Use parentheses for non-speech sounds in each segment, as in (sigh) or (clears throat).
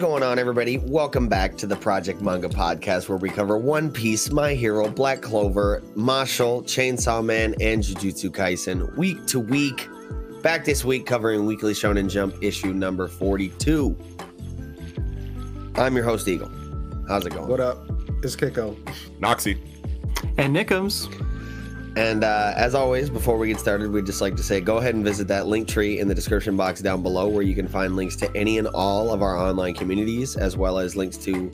Going on, everybody? Welcome back to the Project Manga Podcast, where we cover One Piece, My Hero, Black Clover, Mashle, Chainsaw Man, and Jujutsu Kaisen week to week. Back this week, covering Weekly Shonen Jump issue number 42. I'm your host, Eagle. How's it going? What up? It's Kiko. Noxie. And Nickums. And uh, as always, before we get started, we'd just like to say go ahead and visit that link tree in the description box down below where you can find links to any and all of our online communities, as well as links to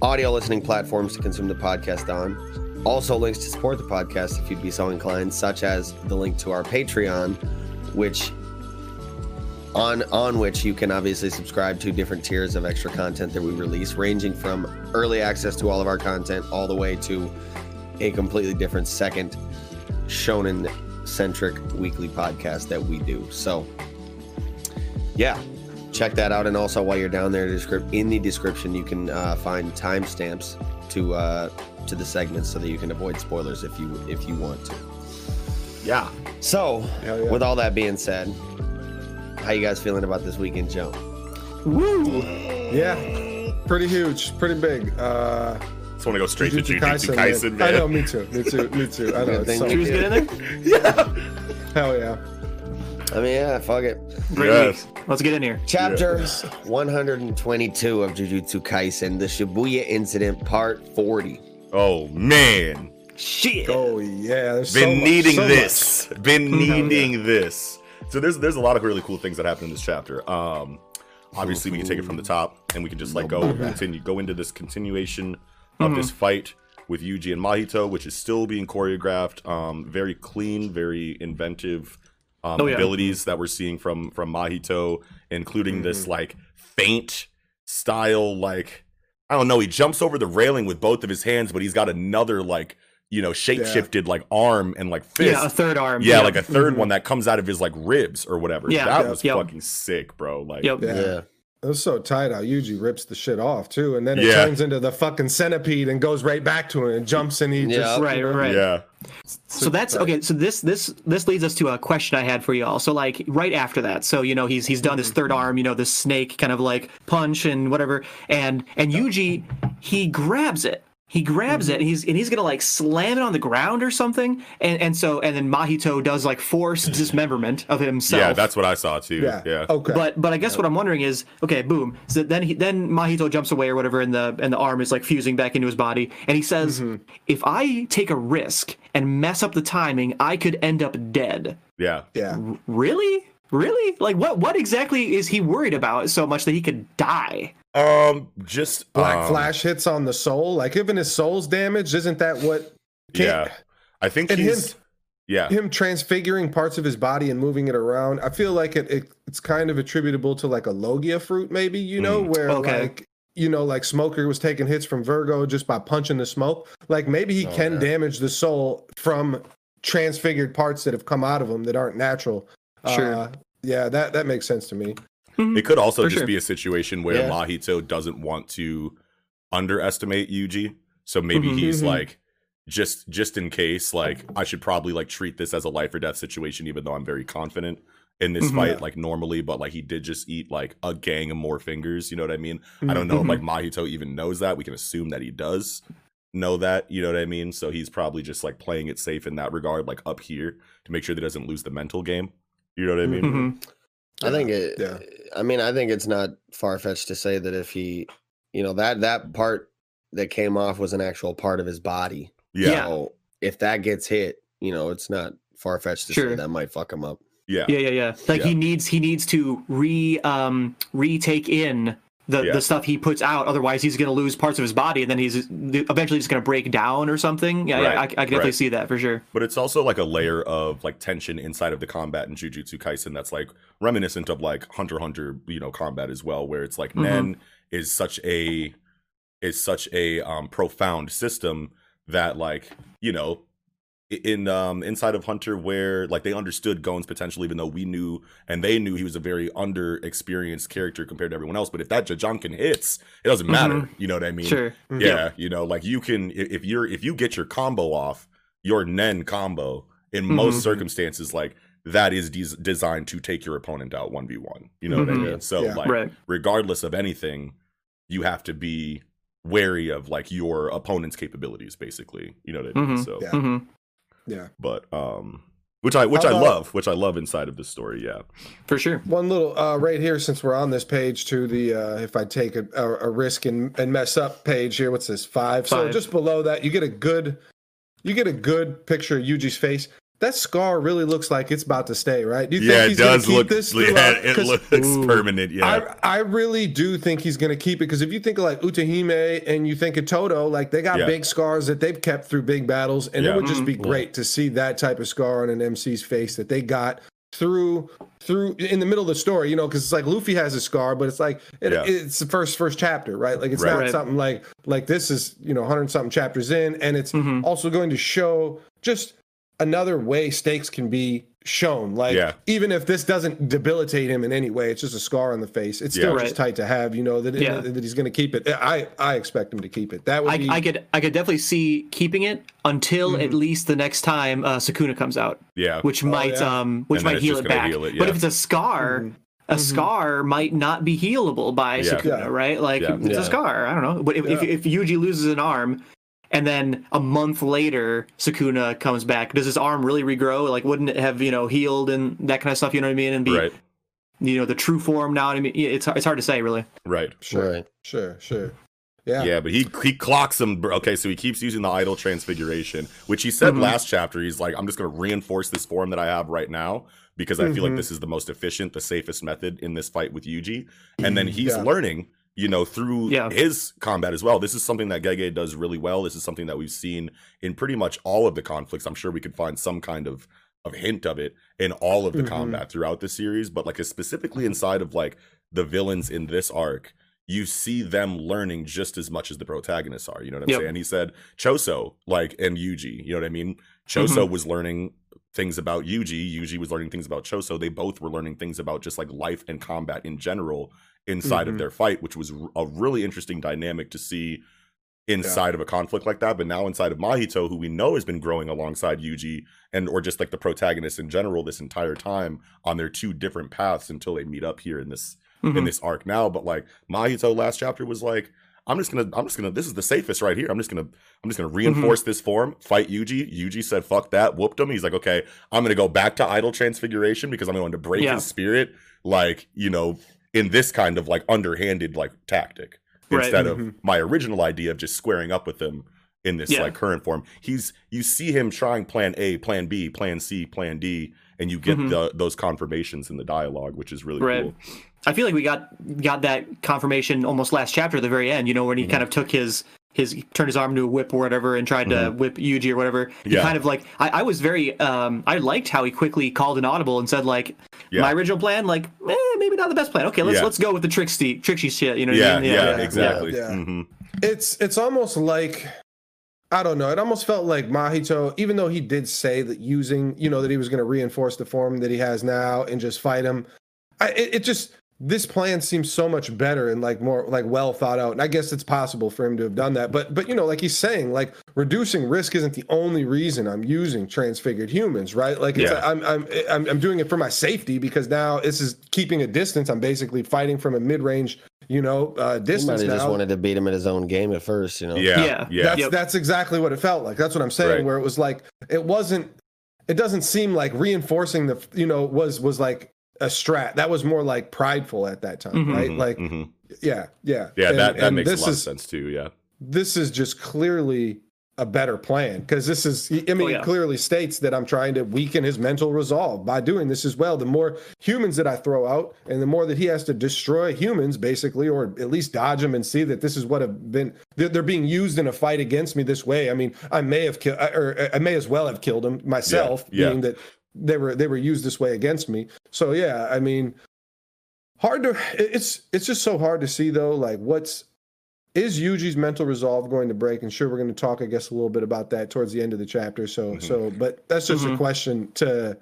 audio listening platforms to consume the podcast on. Also, links to support the podcast if you'd be so inclined, such as the link to our Patreon, which on on which you can obviously subscribe to different tiers of extra content that we release, ranging from early access to all of our content all the way to a completely different second shonen centric weekly podcast that we do. So, yeah, check that out. And also, while you're down there, in the description, you can uh, find timestamps to uh, to the segments so that you can avoid spoilers if you if you want to. Yeah. So, yeah. with all that being said, how you guys feeling about this weekend jump? Woo! Yeah, pretty huge, pretty big. Uh, Just want to go straight to Jujutsu Jujutsu Kaisen, man. I know, me too, me too, me too. I know. It's Thank so you. Should we just good. get in there? (laughs) Yeah. Hell yeah. I mean, yeah, fuck it. Great Yes. week. Let's get in here. Chapter 122 of Jujutsu Kaisen, the Shibuya Incident, Part 40. Oh, man. Shit. Oh yeah. There's been so much, needing so this been Mm-hmm. needing this so there's there's a lot of really cool things that happen in this chapter um obviously we can take it from the top and we can just like go and continue go into this continuation of this fight with Yuji and Mahito which is still being choreographed um very clean very inventive um, Oh, yeah. abilities that we're seeing from from Mahito including this like feint style like I don't know he jumps over the railing with both of his hands but he's got another like you know shape shifted like arm and like fist Yeah, a third arm. yeah, Yep. like a 3rd one that comes out of his like ribs or whatever. Yeah, that yeah, was yep. fucking sick, bro. Like, Yep. Yeah. Yeah. It was so tight how Yuji rips the shit off too, and then it Yeah. turns into the fucking centipede and goes right back to him and jumps and he Yeah. just Right, you know, right. yeah, So that's okay. So this this this leads us to a question I had for y'all. So like right after that, so you know he's he's done this third arm, you know, this snake kind of like punch and whatever, and and Yuji he grabs it. He grabs it and he's and he's gonna like slam it on the ground or something. And and so and then Mahito does like force (laughs) dismemberment of himself. yeah, that's what I saw too. Yeah. Yeah, Okay. But but I guess what I'm wondering is okay, boom. So then he then Mahito jumps away or whatever, and the and the arm is like fusing back into his body, and he says, Mm-hmm. "If I take a risk and mess up the timing, I could end up dead." yeah, yeah. Really, really? Like what what exactly is he worried about so much that he could die? Um, just Black um, Flash hits on the soul. Like even his soul's damaged, isn't that what? Yeah, I think And he's. him- yeah, him transfiguring parts of his body and moving it around i feel like it, it it's kind of attributable to like a logia fruit maybe you know where Okay. like you know like smoker was taking hits from Vergo just by punching the smoke like maybe he Oh, can yeah. damage the soul from transfigured parts that have come out of him that aren't natural Sure. uh, yeah that that makes sense to me it could also For just sure. be a situation where Yeah. Mahito doesn't want to underestimate Yuji, so maybe Mhm. he's Mhm. like. Just, just in case, like I should probably like treat this as a life or death situation, even though I'm very confident in this Mhm. fight, like normally. But like he did just eat like a gang of more fingers. You know what I mean? I don't know if like Mahito even knows that. We can assume that he does know that, you know what I mean? So he's probably just like playing it safe in that regard, like up here to make sure that he doesn't lose the mental game. You know what I mean? I think it. Yeah. I mean, I think it's not far fetched to say that if he, you know, that that part that came off was an actual part of his body. Yeah. Yeah. Yeah. So if that gets hit, you know, it's not far fetched to Sure. say that might fuck him up. Yeah. Yeah, yeah, yeah. Like Yeah. he needs he needs to re um retake in the, Yeah. the stuff he puts out. Otherwise, he's going to lose parts of his body, and then he's eventually just going to break down or something. Yeah, Right, I, I can definitely right. see that for sure. But it's also like a layer of like tension inside of the combat in Jujutsu Kaisen that's like reminiscent of like Hunter Hunter, you know, combat as well, where it's like Mhm. Nen is such a is such a um profound system that like, you know, in um inside of Hunter where like they understood Gon's potential even though we knew and they knew he was a very underexperienced character compared to everyone else. But if that Jajanken hits, it doesn't matter. You know what I mean? Sure. Yeah, you know, like you can if you're if you get your combo off, your Nen combo in most Mhm. circumstances, like that is des- designed to take your opponent out one v one. You know what I Mhm. mean? So Yeah. like, Right. regardless of anything, you have to be wary of like your opponent's capabilities, basically. You know what I mean? Mhm. So, Yeah. hmm Yeah. but um, which I which How I about- love, which I love inside of this story. Yeah, For sure. One little uh, right here, since we're on this page to the uh, if I take a, a, a risk and, and mess up page here. What's this five? So just below that, you get a good, you get a good picture of Yuji's face. That scar really looks like it's about to stay, right? Do you yeah, think it he's gonna does keep look. this Yeah, (laughs) throughout? it 'Cause looks Ooh. permanent. Yeah, I, I really do think he's going to keep it because if you think of like Utahime and you think of Todo, like they got Yeah. big scars that they've kept through big battles, and Yeah. it would just be great to see that type of scar on an MC's face that they got through through in the middle of the story, you know, because it's like Luffy has a scar, but it's like it, Yeah. it's the first first chapter, right? Like it's Right. not something like like this is you know hundred something chapters in, and it's Mhm. also going to show just another way stakes can be shown. Like Yeah. even if this doesn't debilitate him in any way, it's just a scar on the face. It's still Yeah. just tight to have. You know that Yeah. that he's going to keep it. I I expect him to keep it. That would I, be. I could I could definitely see keeping it until at least the next time uh, Sukuna comes out, yeah. which might yeah. um which And might heal it back. heal it, But if it's a scar, a scar might not be healable by Yeah. Sukuna, Yeah. right? Like Yeah. it's Yeah. a scar. I don't know. But if, if Yeah. if Yuji loses an arm. And then a month later, Sukuna comes back. Does his arm really regrow? Like, wouldn't it have you know healed and that kind of stuff? You know what I mean? And be right, you know the true form now. I mean, it's it's hard to say really. right. sure, Right. sure, sure. Yeah. Yeah, but he he clocks him. Okay, so he keeps using the idol transfiguration, which he said Mhm. last chapter. He's like, I'm just going to reinforce this form that I have right now because I feel like Mhm. this is the most efficient, the safest method in this fight with Yuji. And then he's Yeah. learning, you know, through Yeah. his combat as well. This is something that Gege does really well. This is something that we've seen in pretty much all of the conflicts. I'm sure we could find some kind of of hint of it in all of the Mhm. combat throughout the series, but like specifically inside of like the villains in this arc, you see them learning just as much as the protagonists are. You know what I'm Yep. saying? He said Choso, like, and Yuji. You know what I mean? Choso was learning things about Yuji. Yuji was learning things about Choso. They both were learning things about just like life and combat in general inside of Mhm. their fight, which was a really interesting dynamic to see inside of a conflict like that. But now inside of Mahito, who we know has been growing alongside Yuji and or just like the protagonists in general this entire time on their two different paths until they meet up here in this in Mhm. this arc now. But like Mahito last chapter was like, I'm just gonna, I'm just gonna, this is the safest right here. I'm just gonna, I'm just gonna reinforce this form, fight Yuji. Yuji said, fuck that, whooped him. He's like, okay, I'm gonna go back to idol transfiguration because I'm going to break Yeah. his spirit, like, you know, in this kind of like underhanded like tactic. Right. Instead of Mhm. my original idea of just squaring up with him in this Yeah. like current form. He's you see him trying plan A, plan B, plan C, plan D, and you get Mhm. the those confirmations in the dialogue, which is really Right. cool. I feel like we got got that confirmation almost last chapter at the very end. You know, when Mm-hmm. he kind of took his his he turned his arm into a whip or whatever and tried to whip Yuji or whatever. He Mm-hmm. Yeah. kind of like I, I was very um I liked how he quickly called an audible and said like Yeah. my original plan like eh, maybe not the best plan. Okay, let's Yeah. let's go with the tricksy tricksy shit. You know what Yeah, I mean? yeah, yeah, exactly. yeah. hmm It's it's almost like I don't know. It almost felt like Mahito, even though he did say that using, you know, that he was going to reinforce the form that he has now and just fight him. I, it, it just this plan seems so much better and like more like well thought out. And I guess it's possible for him to have done that. But but you know, like he's saying, like reducing risk isn't the only reason I'm using transfigured humans, right? Like it's, Yeah. I'm, I'm I'm I'm doing it for my safety because now this is keeping a distance. I'm basically fighting from a mid range, you know, uh, might distance have now. just wanted to beat him at his own game at first, you know. Yeah, Yeah. yeah, That's Yep. that's exactly what it felt like. That's what I'm saying. Right. Where it was like it wasn't. It doesn't seem like reinforcing the you know was was like a strat. That was more like prideful at that time, Mhm. right? Like mhm. yeah, yeah, yeah, And- that that and makes a lot is, of sense too. Yeah, This is just clearly a better plan because this is i mean Oh, yeah. it clearly states that i'm trying to weaken his mental resolve by doing this as well the more humans that i throw out and the more that he has to destroy humans basically or at least dodge them and see that this is what have been they're, they're being used in a fight against me this way i mean i may have killed or i may as well have killed him myself Yeah, yeah. being that they were they were used this way against me so yeah i mean hard to it's it's just so hard to see though like what's is Yuji's mental resolve going to break? And sure, we're going to talk, I guess, a little bit about that towards the end of the chapter. So, Mhm. so, but that's just a Mhm. question to.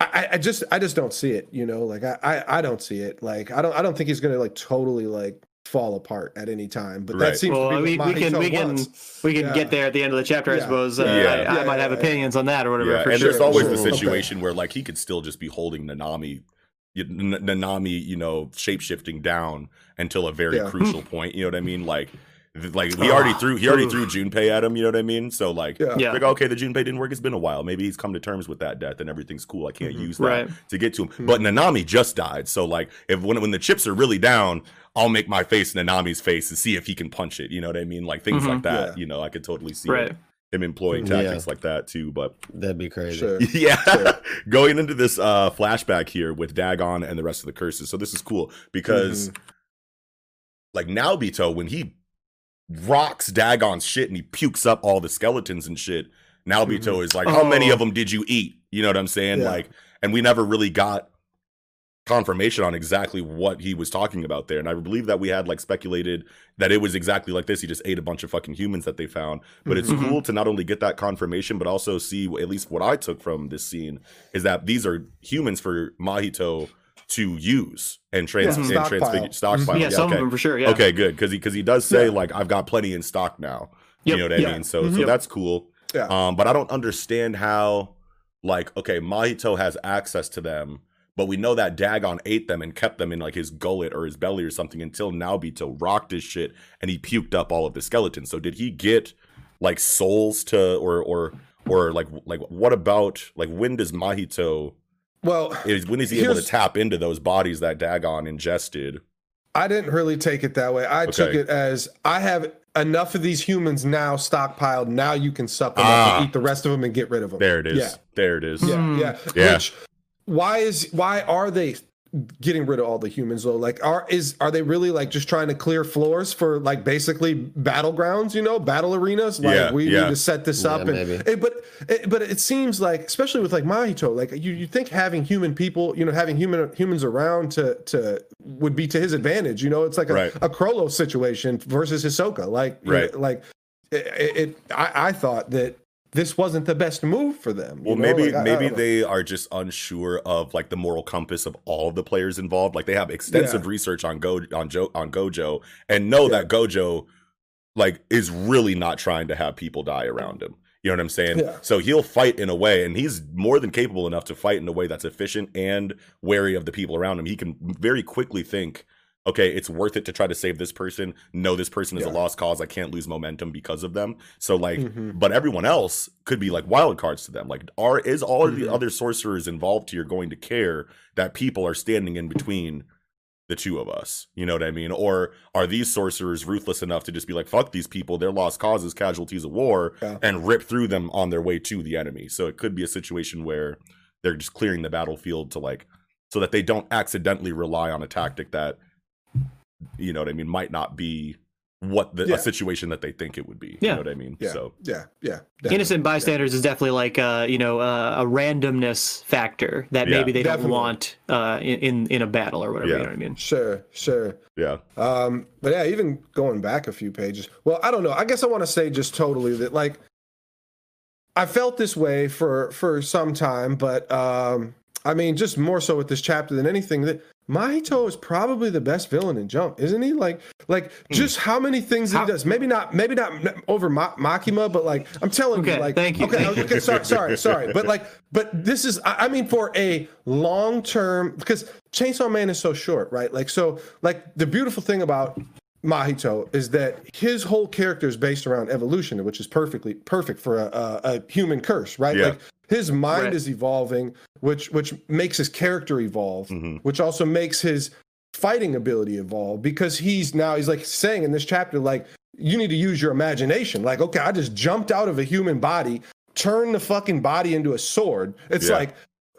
I, I just, I just don't see it. You know, like I, I, I don't see it. Like I don't, I don't think he's going to like totally like fall apart at any time. But Right. that seems Well, to be we, we can we can wants. we can Yeah. get there at the end of the chapter, I suppose. Uh, Yeah. I, I Yeah, might yeah, have yeah. opinions on that or whatever. Yeah, for and sure. there's always sure. the Okay. situation where like he could still just be holding Nanami, Nanami, you know, shape shifting down until a very Yeah. crucial point. You know what I mean? Like, like he already threw he already threw Junpei at him. You know what I mean? So like, Yeah. Yeah. like okay, the Junpei didn't work. It's been a while. Maybe he's come to terms with that death and everything's cool. I can't Mhm. use that Right. to get to him. But Nanami just died. So like, if when when the chips are really down. I'll make my face Nanami's face and see if he can punch it. You know what I mean? Like things Mhm. like that. Yeah. You know, I could totally see Right. him employing Yeah. tactics like that too. But That'd be crazy. Sure. (laughs) yeah. Sure. (laughs) Going into this uh flashback here with Dagon and the rest of the curses. So this is cool because Mm-hmm. like Naobito, when he rocks Dagon's shit and he pukes up all the skeletons and shit, Naobito is like, How many Oh. of them did you eat? You know what I'm saying? Yeah. Like, and we never really got confirmation on exactly what he was talking about there. And I believe that we had like speculated that it was exactly like this. He just ate a bunch of fucking humans that they found. But it's Mhm. cool to not only get that confirmation, but also see at least what I took from this scene is that these are humans for Mahito to use and trans Yeah. and Stockpile. transfigure stockpile. yeah, some okay. of them for sure. Yeah. Okay, good. Because he because he does say Yeah. like I've got plenty in stock now. You know what I yeah. mean? So Mhm. so Yep. that's cool. Yeah. Um, but I don't understand how like okay, Mahito has access to them, but we know that Dagon ate them and kept them in like his gullet or his belly or something until Naobito rocked his shit and he puked up all of the skeletons. So did he get like souls to or or or like like what about like when does Mahito Well, is when is he able to tap into those bodies that Dagon ingested? I didn't really take it that way. I took it as I have enough of these humans now stockpiled. Now you can suck them up Ah. and eat the rest of them and get rid of them. There it is. Yeah. There it is. Yeah, Hmm. yeah. Yeah. Which why is why are they getting rid of all the humans though? Like are is are they really like just trying to clear floors for like basically battlegrounds, you know, battle arenas? Like Yeah, we yeah. need to set this Yeah, up and maybe. it- but it, but it seems like especially with like Mahito, like you you think having human people, you know, having human humans around to to would be to his advantage, you know? It's like a, Right. a Chrollo situation versus Hisoka. Like you Right. know, like it, it, it I, I thought that this wasn't the best move for them. Well, know? maybe Like, I- I maybe know. they are just unsure of like the moral compass of all of the players involved. Like they have extensive Yeah. research on Go on Jo on Gojo and know Yeah. that Gojo like is really not trying to have people die around him. You know what I'm saying? Yeah. So he'll fight in a way, and he's more than capable enough to fight in a way that's efficient and wary of the people around him. He can very quickly think, okay, it's worth it to try to save this person. No, this person is a lost cause. I can't lose momentum because of them. So like, Mhm. but everyone else could be like wild cards to them. Like, are is all of the other sorcerers involved here going to care that people are standing in between the two of us? You know what I mean? Or are these sorcerers ruthless enough to just be like, fuck these people, they're lost causes, casualties of war, Yeah. and rip through them on their way to the enemy? So it could be a situation where they're just clearing the battlefield to like so that they don't accidentally rely on a tactic that you know what I mean might not be what the Yeah. a situation that they think it would be. You Yeah. know what I mean? Yeah. So Yeah, yeah. definitely. Innocent bystanders is definitely like uh, you know uh, a randomness factor that Yeah. maybe they Definitely. don't want uh, in, in in a battle or whatever. Yeah. You know what I mean? Sure, sure. yeah. Um, but yeah, even going back a few pages. Well, I don't know. I guess I want to say just totally that like I felt this way for for some time, but um I mean just more so with this chapter than anything that Mahito is probably the best villain in Jump, isn't he? Like, like hmm. just how many things How- he does. Maybe not, maybe not over Ma- Makima, but like I'm telling Okay, you, like, thank you, okay, thank you. okay, sorry, sorry, sorry, but like, but this is, I, I mean, for a long term, because Chainsaw Man is so short, right? Like, so, like, the beautiful thing about Mahito is that his whole character is based around evolution, which is perfectly perfect for a, a, a human curse, right? Yeah. Like his mind Right. is evolving, which which makes his character evolve, Mhm. which also makes his fighting ability evolve because he's now he's like saying in this chapter like you need to use your imagination. Like, okay, I just jumped out of a human body, turned the fucking body into a sword. It's Yeah. like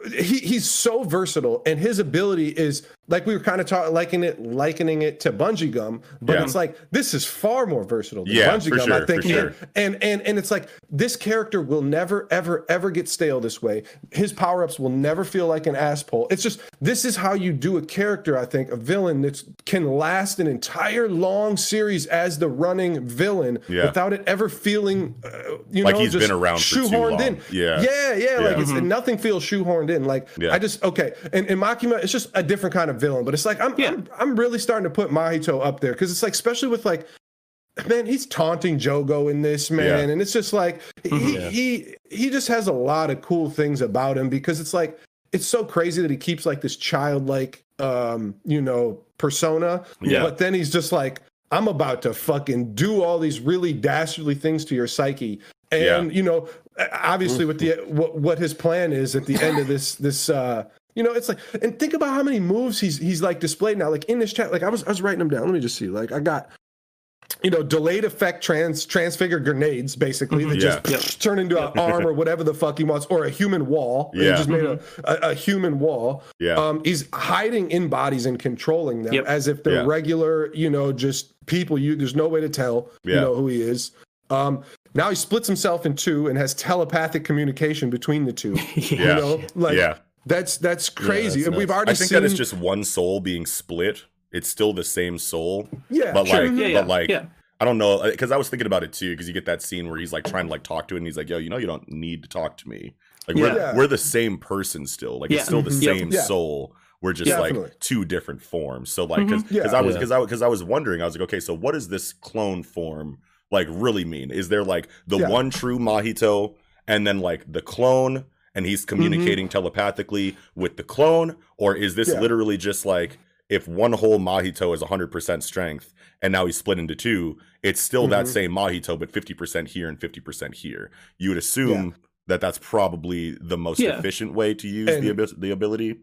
he, he's so versatile and his ability is like we were kind of talking likening it likening it to bungee gum but Yeah. it's like this is far more versatile than Yeah, bungee gum sure, i think sure. and and and it's like this character will never ever ever get stale this way his power-ups will never feel like an ass pull it's just this is how you do a character i think a villain that can last an entire long series as the running villain Yeah. without it ever feeling uh, you Like know he's been just around for too shoehorned long. in Yeah. yeah yeah like it's nothing feels shoehorned in like Yeah. i just okay and, and makima it's just a different kind of villain but it's like i'm Yeah. I'm, I'm really starting to put mahito up there because it's like especially with like man he's taunting jogo in this man Yeah. and it's just like he, he he just has a lot of cool things about him because it's like it's so crazy that he keeps like this childlike um you know persona Yeah. but then he's just like i'm about to fucking do all these really dastardly things to your psyche and Yeah. you know obviously with the what, what his plan is at the end of this this uh you know it's like and think about how many moves he's he's like displayed now. Like in this chat like i was i was writing them down. Let me just see. Like i got you know delayed effect trans transfigure grenades basically that Yeah. just (laughs) turn into an arm or (laughs) whatever the fuck he wants or a human wall. He Yeah. just made a, a, a human wall. Yeah. um he's hiding in bodies and controlling them Yep. as if they're Yeah. regular you know just people. You there's no way to tell you know who he is um now he splits himself in two and has telepathic communication between the two (laughs) yeah. you know like yeah. that's that's crazy that's and we've already I think seen that it's just one soul being split. It's still the same soul, yeah but sure. like, Yeah, yeah, but like, yeah. I don't know, because I was thinking about it too. Because you get that scene where he's like trying to like talk to it, and he's like, "Yo, you know, you don't need to talk to me. Like, we're Yeah. we're the same person still. Like, Yeah. it's still the Mhm. Same Yeah. soul. We're just Definitely. like two different forms. So like, because Yeah. I was Yeah. because I because I was wondering, I was like, okay, so what is this clone form like really mean? Is there like the Yeah. one true Mahito, and then like the clone? And he's communicating telepathically with the clone, or is this Yeah. literally just like if one whole Mahito is 100% strength and now he's split into two, it's still that Mhm. same Mahito, but 50% here and 50% here. You would assume that that's probably the most Yeah. efficient way to use And- the, abi- the ability.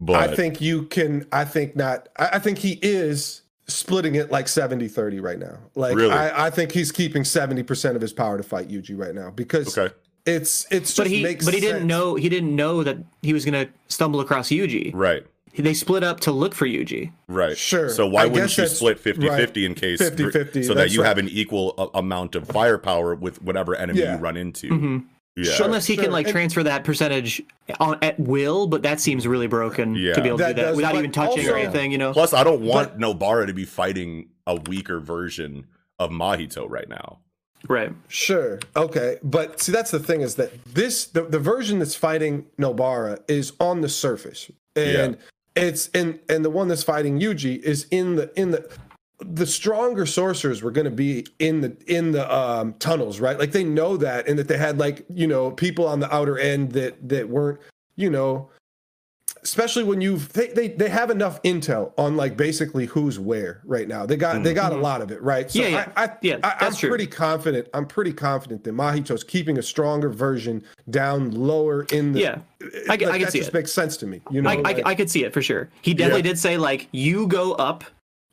But I think you can. I think not. I, I think he is splitting it like 70 30 right now. Like, Really? I, I think he's keeping 70% of his power to fight Yuji right now because okay. it's, it's But just he makes but he didn't sense. know he didn't know that he was gonna stumble across Yuji. Right. They split up to look for Yuji. Right. Sure. So why I wouldn't guess you split 50 right. 50 in case 50-50, so that that's you have an equal amount of firepower with whatever enemy Yeah. you run into? Mhm. Yeah. Unless he sure. can like And- transfer that percentage on, at will, but that seems really broken Yeah. to be able to do that does- without but even touching or anything. You know. Plus, I don't want Nobara to be fighting a weaker version of Mahito right now. right. Sure. Okay. But see, that's the thing is that this, the, the version that's fighting Nobara is on the surface. And it's, and, and the one that's fighting Yuji is in the, in the, the stronger sorcerers were going to be in the in the um tunnels right like they know that and that they had like you know people on the outer end that that weren't you know especially when you've they, they they have enough intel on like basically who's where right now they got they got a lot of it right so Mm-hmm. Yeah, yeah. i, I Yeah, I, i'm true. pretty confident i'm pretty confident that mahito's keeping a stronger version down lower in the Yeah. I, like, can- I can see just it. makes sense to me you know I, I, I could see it for sure. He definitely Yeah. did say like you go up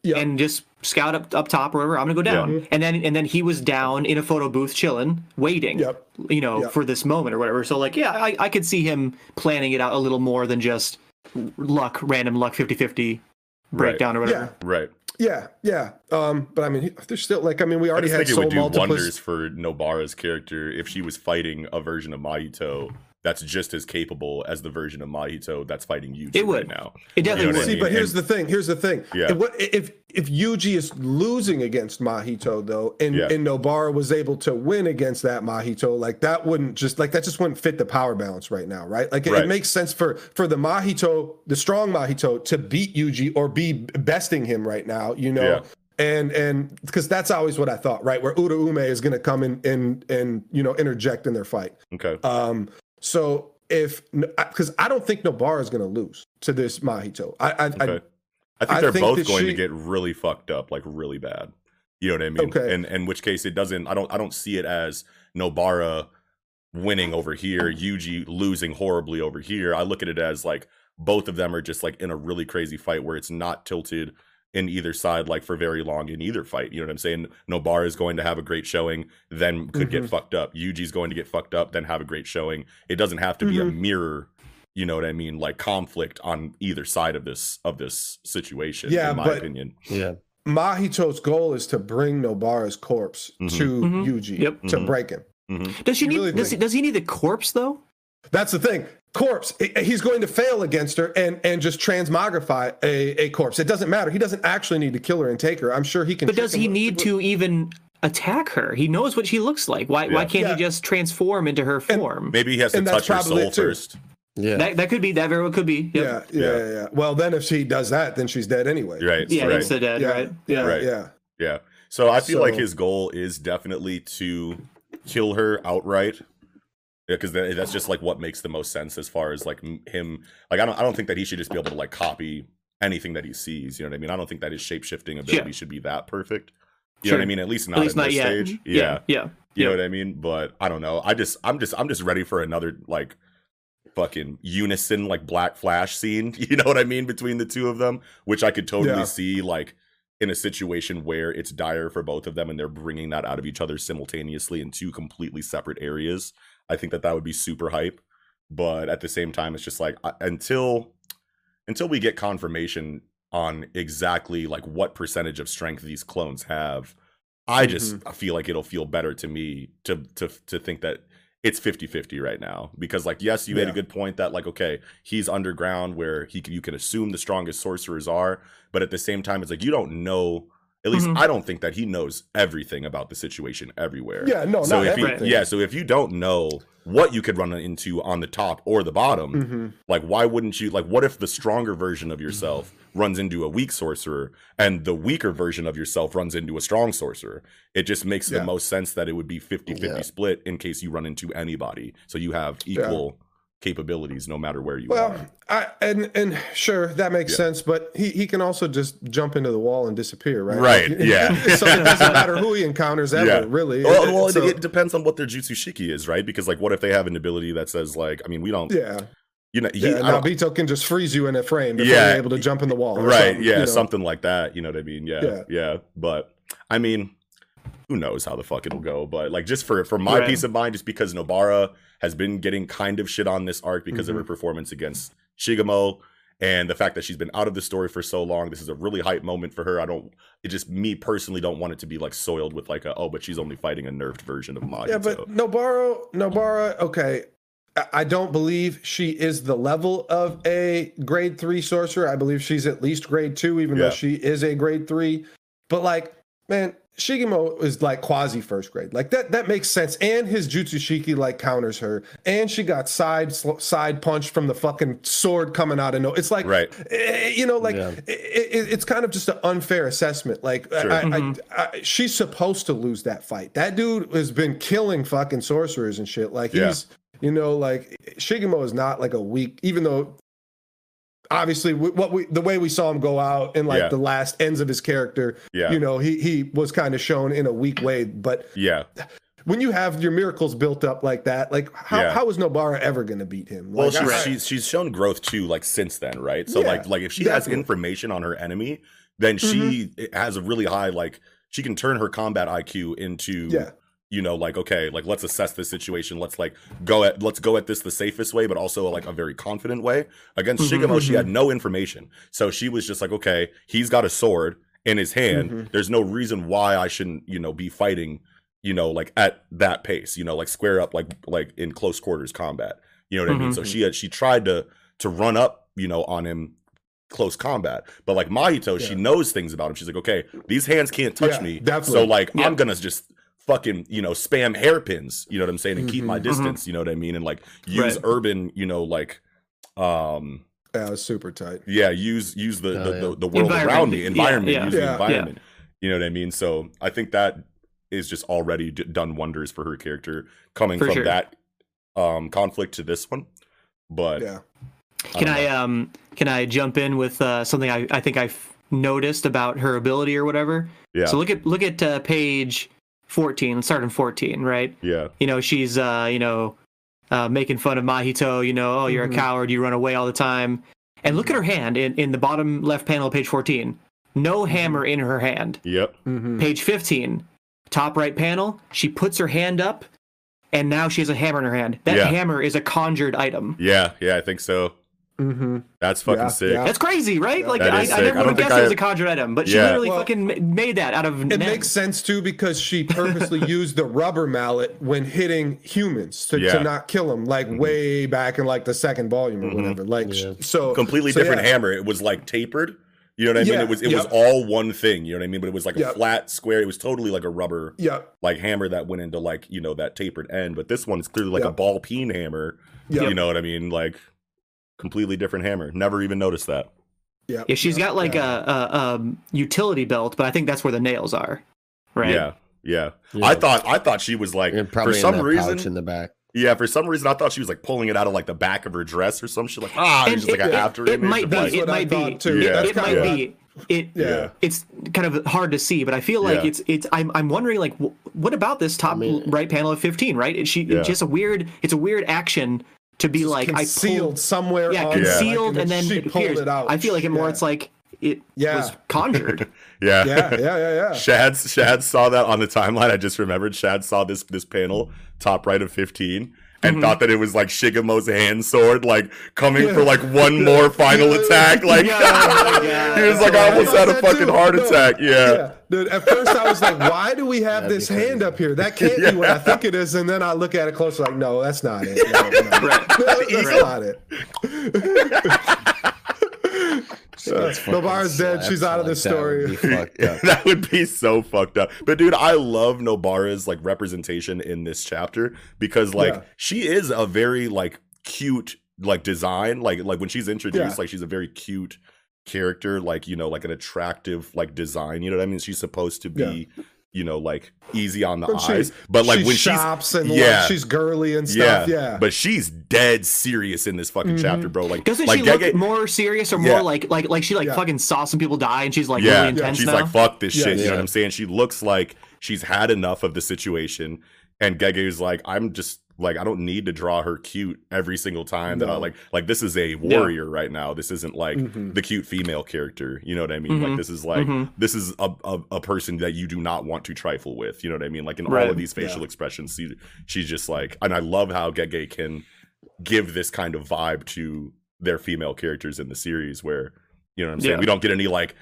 Yeah. and just scout up up top or whatever. I'm gonna go down, and then and then he was down in a photo booth chilling, waiting. Yep. You know Yep. for this moment or whatever. So like yeah, I, I could see him planning it out a little more than just luck, random luck, 50-50 breakdown or whatever. Yeah. Right. yeah yeah um but i mean there's still like i mean we I already just had think it soul would do multiples wonders for Nobara's character if she was fighting a version of Mahito that's just as capable as the version of Mahito that's fighting Yuji It would. right now. It definitely You know what I would. See, but here's And- the thing. Here's the thing. Yeah. If, if if Yuji is losing against Mahito though, and Yeah. and Nobara was able to win against that Mahito, like that wouldn't just like that just wouldn't fit the power balance right now, right? Like it, Right. it makes sense for for the Mahito, the strong Mahito, to beat Yuji or be besting him right now, you know. Yeah. And and because that's always what I thought, right? Where Uda Ume is going to come in and and you know interject in their fight. Okay. Um, so if because I don't think Nobara is going to lose to this Mahito. I I, Okay. I I think they're think both going to get really fucked up, like really bad. You know what I mean? Okay. And in which case it doesn't I don't I don't see it as Nobara winning over here, Yuji losing horribly over here. I look at it as like both of them are just like in a really crazy fight where it's not tilted in either side like for very long in either fight. You know what I'm saying? Nobar is going to have a great showing, then could get Mhm. fucked up. Yuji's going to get fucked up, then have a great showing. It doesn't have to be a Mhm. mirror, you know what I mean, like conflict on either side of this of this situation, Yeah, in my but- opinion. Yeah. Mahito's goal is to bring Nobara's corpse Mhm. to Mhm. Yuji Yep. to Mhm. break him. Does she You need? really does, he, does he need the corpse though? That's the thing. Corpse. He's going to fail against her and and just transmogrify a, a corpse. It doesn't matter. He doesn't actually need to kill her and take her. I'm sure he can. But does he with- need to even attack her? He knows what she looks like. Why? Why can't Yeah. he just transform into her form? Maybe he has to And touch her soul first. Yeah. That, that could be. That very well could be. Yep. Yeah, yeah, Yeah. yeah, yeah. Well, then if she does that, then she's dead anyway. Right. Yeah, right. that's dead, Yeah, right? yeah, Right. yeah. Yeah. So I feel like his goal is definitely to kill her outright. Yeah, because that's just like what makes the most sense as far as like him. Like I don't, I don't think that he should just be able to like copy anything that he sees. You know what I mean? I don't think that his shape shifting ability Yeah. should be that perfect. You know what I mean? At least not At least at not this yet. stage. Yeah. Yeah. Yeah. You know what I mean? But I don't know. I just, I'm just, I'm just ready for another like fucking unison like Black Flash scene. (laughs) You know what I mean between the two of them, which I could totally see like in a situation where it's dire for both of them and they're bringing that out of each other simultaneously in two completely separate areas. I think that that would be super hype. But at the same time, it's just like until until we get confirmation on exactly like what percentage of strength these clones have, I just Mm-hmm. feel like it'll feel better to me to to to think that it's 50-50 right now because like yes you made a good point that like okay he's underground where he can, you can assume the strongest sorcerers are but at the same time it's like you don't know at least Mhm. i don't think that he knows everything about the situation everywhere Yeah, no, so not if you, everything. yeah so if you don't know what you could run into on the top or the bottom Mhm. like why wouldn't you like what if the stronger version of yourself Mm-hmm. runs into a weak sorcerer and the weaker version of yourself runs into a strong sorcerer it just makes Yeah. the most sense that it would be 50-50 Yeah. split in case you run into anybody so you have Yeah. Capabilities no matter where you Well, are I and and sure that makes Yeah. sense, but he he can also just jump into the wall and disappear, right? Right, Like, (laughs) yeah. so it doesn't matter who he encounters (laughs) ever, Yeah. really. well, well So- it, it depends on what their jutsu shiki is right because like what if they have an ability that says like i mean we don't yeah, you know he, yeah. Don't- can just freeze you in a frame before Yeah. you're able to jump in the wall, right something, yeah you know? something like that you know what i mean yeah, yeah Yeah. but i mean who knows how the fuck it'll go but like just for for my Right. peace of mind just because nobara has been getting kind of shit on this arc because Mm-hmm. of her performance against Shigemo and the fact that she's been out of the story for so long this is a really hype moment for her i don't it just me personally don't want it to be like soiled with like a oh but she's only fighting a nerfed version of Mahito. Yeah, but Nobara, Nobara, okay. I- I don't believe she is the level of a grade three sorcerer. I believe she's at least grade two, even Yeah. though she is a grade three. But like, man, Shigemo is like quasi first grade. Like that that makes sense. And his Jutsu Shiki like counters her. And she got side sl- side punched from the fucking sword coming out of no. It's like Right. eh, you know, like Yeah. it, it, it's kind of just an unfair assessment. Like Sure. I, Mhm. I, I, she's supposed to lose that fight. That dude has been killing fucking sorcerers and shit. Like Yeah. he's, you know, like Shigemo is not like a weak, even though obviously what we the way we saw him go out in like Yeah. the last ends of his character, yeah you know, he he was kind of shown in a weak way. But yeah when you have your miracles built up like that, like how, Yeah. how is Nobara ever going to beat him? Well, Like, she's, I- she's she's shown growth too, like since then, right? So Yeah, like like if she has definitely. Mm-hmm. information on her enemy, then she has a really high like she can turn her combat IQ into Yeah. You know like okay like let's assess this situation let's like go at let's go at this the safest way but also like a very confident way against Mhm, Shigemo she mhm. had no information so she was just like okay he's got a sword in his hand Mhm. there's no reason why I shouldn't you know be fighting you know like at that pace you know like square up like like in close quarters combat you know what I mean so Mm-hmm. she had she tried to to run up you know on him close combat but like Mahito she knows things about him she's like okay these hands can't touch Yeah, me definitely. so like Yeah. I'm gonna just fucking you know spam hairpins you know what I'm saying and keep my Mhm. distance you know what I mean and like use Right. urban you know like um yeah, was super tight. yeah use use the Oh, the, yeah. the, the world around me environment yeah. use the Yeah. environment you know what I mean so I think that is just already d- done wonders for her character coming For from sure. that um conflict to this one but Yeah. Can don't I um can I jump in with uh, something I, I think I've noticed about her ability or whatever? yeah So look at look at uh, page fourteen. Let's start in fourteen, right? yeah You know she's uh you know uh, making fun of Mahito. You know, oh you're Mhm. a coward. You run away all the time. And look at her hand in, in the bottom left panel, of page 14. No hammer in her hand. Yep. Page 15, top right panel, she puts her hand up, and now she has a hammer in her hand. That Yeah. hammer is a conjured item. Yeah. Yeah. I think so. Mm-hmm. That's fucking Yeah, sick. yeah. That's crazy, right? Like I, I never would don't have think guessed it was a conjured item, but she Yeah. literally Well, fucking made that out of It net. makes sense too because she (laughs) purposely used the rubber mallet when hitting humans to, Yeah. Mm-hmm. to not kill them, like way back in like the second volume or whatever. Like sh- so, completely so, different yeah. hammer. It was like tapered. You know what I mean? Yeah, It was it was all one thing. You know what I mean? But it was like a Yep. flat square. It was totally like a rubber Yeah, like hammer that went into like you know that tapered end. But this one is clearly like a ball peen hammer. Yep. You know what I mean? Like completely different hammer. Never even noticed that. yeah. Yeah, she's got like a, a um, utility belt, but I think that's where the nails are, right? Yeah. Yeah. Yeah. I thought I thought she was like And for probably in some reason in the back. Yeah, for some reason I thought she was like pulling it out of like the back of her dress or some shit like ah, And it's just like it, an it- after it might be. It might be. thought, too. It, That's it might kinda- be. It. Yeah. It's kind of hard to see, but I feel like Yeah. it's it's. I'm I'm wondering like wh- what about this top mean- right panel of 15? Right? It, she Yeah. it's just a weird. It's a weird action to be like I concealed pulled. somewhere. Yeah, on there, like, concealed and then she it pulled appears. it out. I feel like it more. Yeah. It's like it Yeah. was conjured. (laughs) yeah. yeah, yeah, yeah, yeah. (laughs) Shad Shad saw that on the timeline. I just remembered Shad saw this this panel top right of 15 and mm-hmm. thought that it was like Shigemo's hand sword like coming for like one more final attack like Yeah, (laughs) he was like I almost had a fucking too. heart attack yeah Yeah, dude. At first, I was like, "Why do we have this hand up here? That (laughs) can't be what I think it is." And then I look at it closer, like, "No, that's not it. (laughs) No, no. that's not it." That's fucking Nobara's dead. She's out of like the that would story. be fucked (laughs) up. that would be so fucked up. But dude, I love Nobara's like representation in this chapter because like Yeah. she is a very like cute like design. Like like when she's introduced, Yeah. like she's a very cute character, like you know, like an attractive like design. You know what I mean? She's supposed to be, you know, like easy on the When she- eyes. But like when she when shops she's and yeah. like, she's girly and stuff. Yeah, but she's dead serious in this fucking mm-hmm. chapter, bro. Like, Doesn't like she look more serious or Yeah. more like like like she like Yeah. fucking saw some people die and she's like yeah, really intense she's now? like, fuck this Yeah, shit. You know what I'm saying? She looks like she's had enough of the situation. And Gege's like, I'm just like, I don't need to draw her cute every single time that I like, like, this is a warrior right now. This isn't like Mhm. the cute female character. You know what I mean? Like, Mhm. this is like, Mhm. this is a, a, a person that you do not want to trifle with. You know what I mean? Like, in all of these facial Yeah. expressions, she, she's just like, and I love how Gege can give this kind of vibe to their female characters in the series where, you know what I'm saying? Yeah. We don't get any like,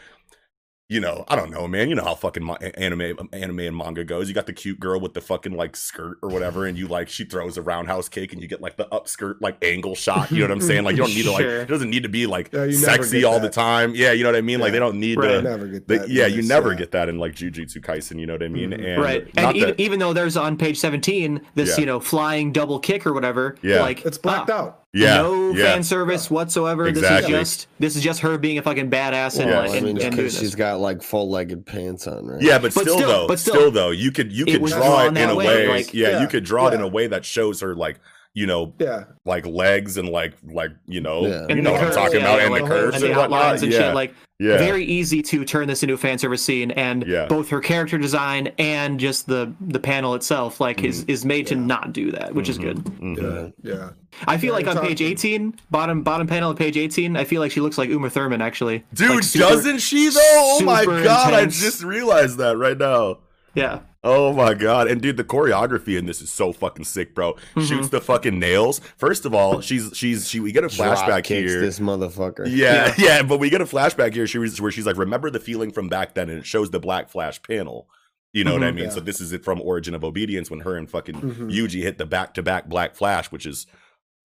you know, I don't know, man. You know how fucking mo- anime, anime and manga goes. You got the cute girl with the fucking like skirt or whatever, and you like she throws a roundhouse kick, and you get like the upskirt like angle shot. You know what I'm saying? Like you don't need to like it doesn't need to be like Yeah, sexy get all the time. Yeah, you know what I mean? Like they don't need Right. to. never get they- that. yeah, in you never yeah. get that in like Jujutsu Kaisen. You know what I mean? Mhm. And right and even, that- even though there's on page 17 this Yeah. you know flying double kick or whatever Yeah. like It's blacked ah, out. Yeah, no yeah. fan service whatsoever Exactly. this is just this is just her being a fucking badass and, Yeah. like, I mean, and doing because she's got like full-legged pants on, right? Yeah, but, But still, still- though, but still, still, though, you could you could draw it in a way, way, like- yeah, Yeah, you could draw it in a way that shows her like you know Yeah, like legs and like like you know Yeah. you know the what I'm talking yeah, about yeah, and like, the curves and and, the whatnot. outlines and yeah, shit like yeah, very easy to turn this into a fan service scene and Yeah. both her character design and just the the panel itself like Mm-hmm. is is made to not do that which is good Mhm. yeah, yeah. i feel Yeah, like on it's page 18 bottom bottom panel of page 18 i feel like she looks like uma thurman actually Dude, Like, super- doesn't she though? Oh my god, intense. I just realized that right now. yeah Oh my god. And dude, the choreography in this is so fucking sick, bro. Mm-hmm. Shoots the fucking nails. First of all, she's she's she we get a flashback kicks here. this motherfucker. Yeah, (laughs) yeah, but we get a flashback here. She was where she's like, "Remember the feeling from back then," and it shows the Black Flash panel. You know what I mean? Yeah. So this is it from Origin of Obedience when her and fucking Mhm. Yuji hit the back to back Black Flash, which is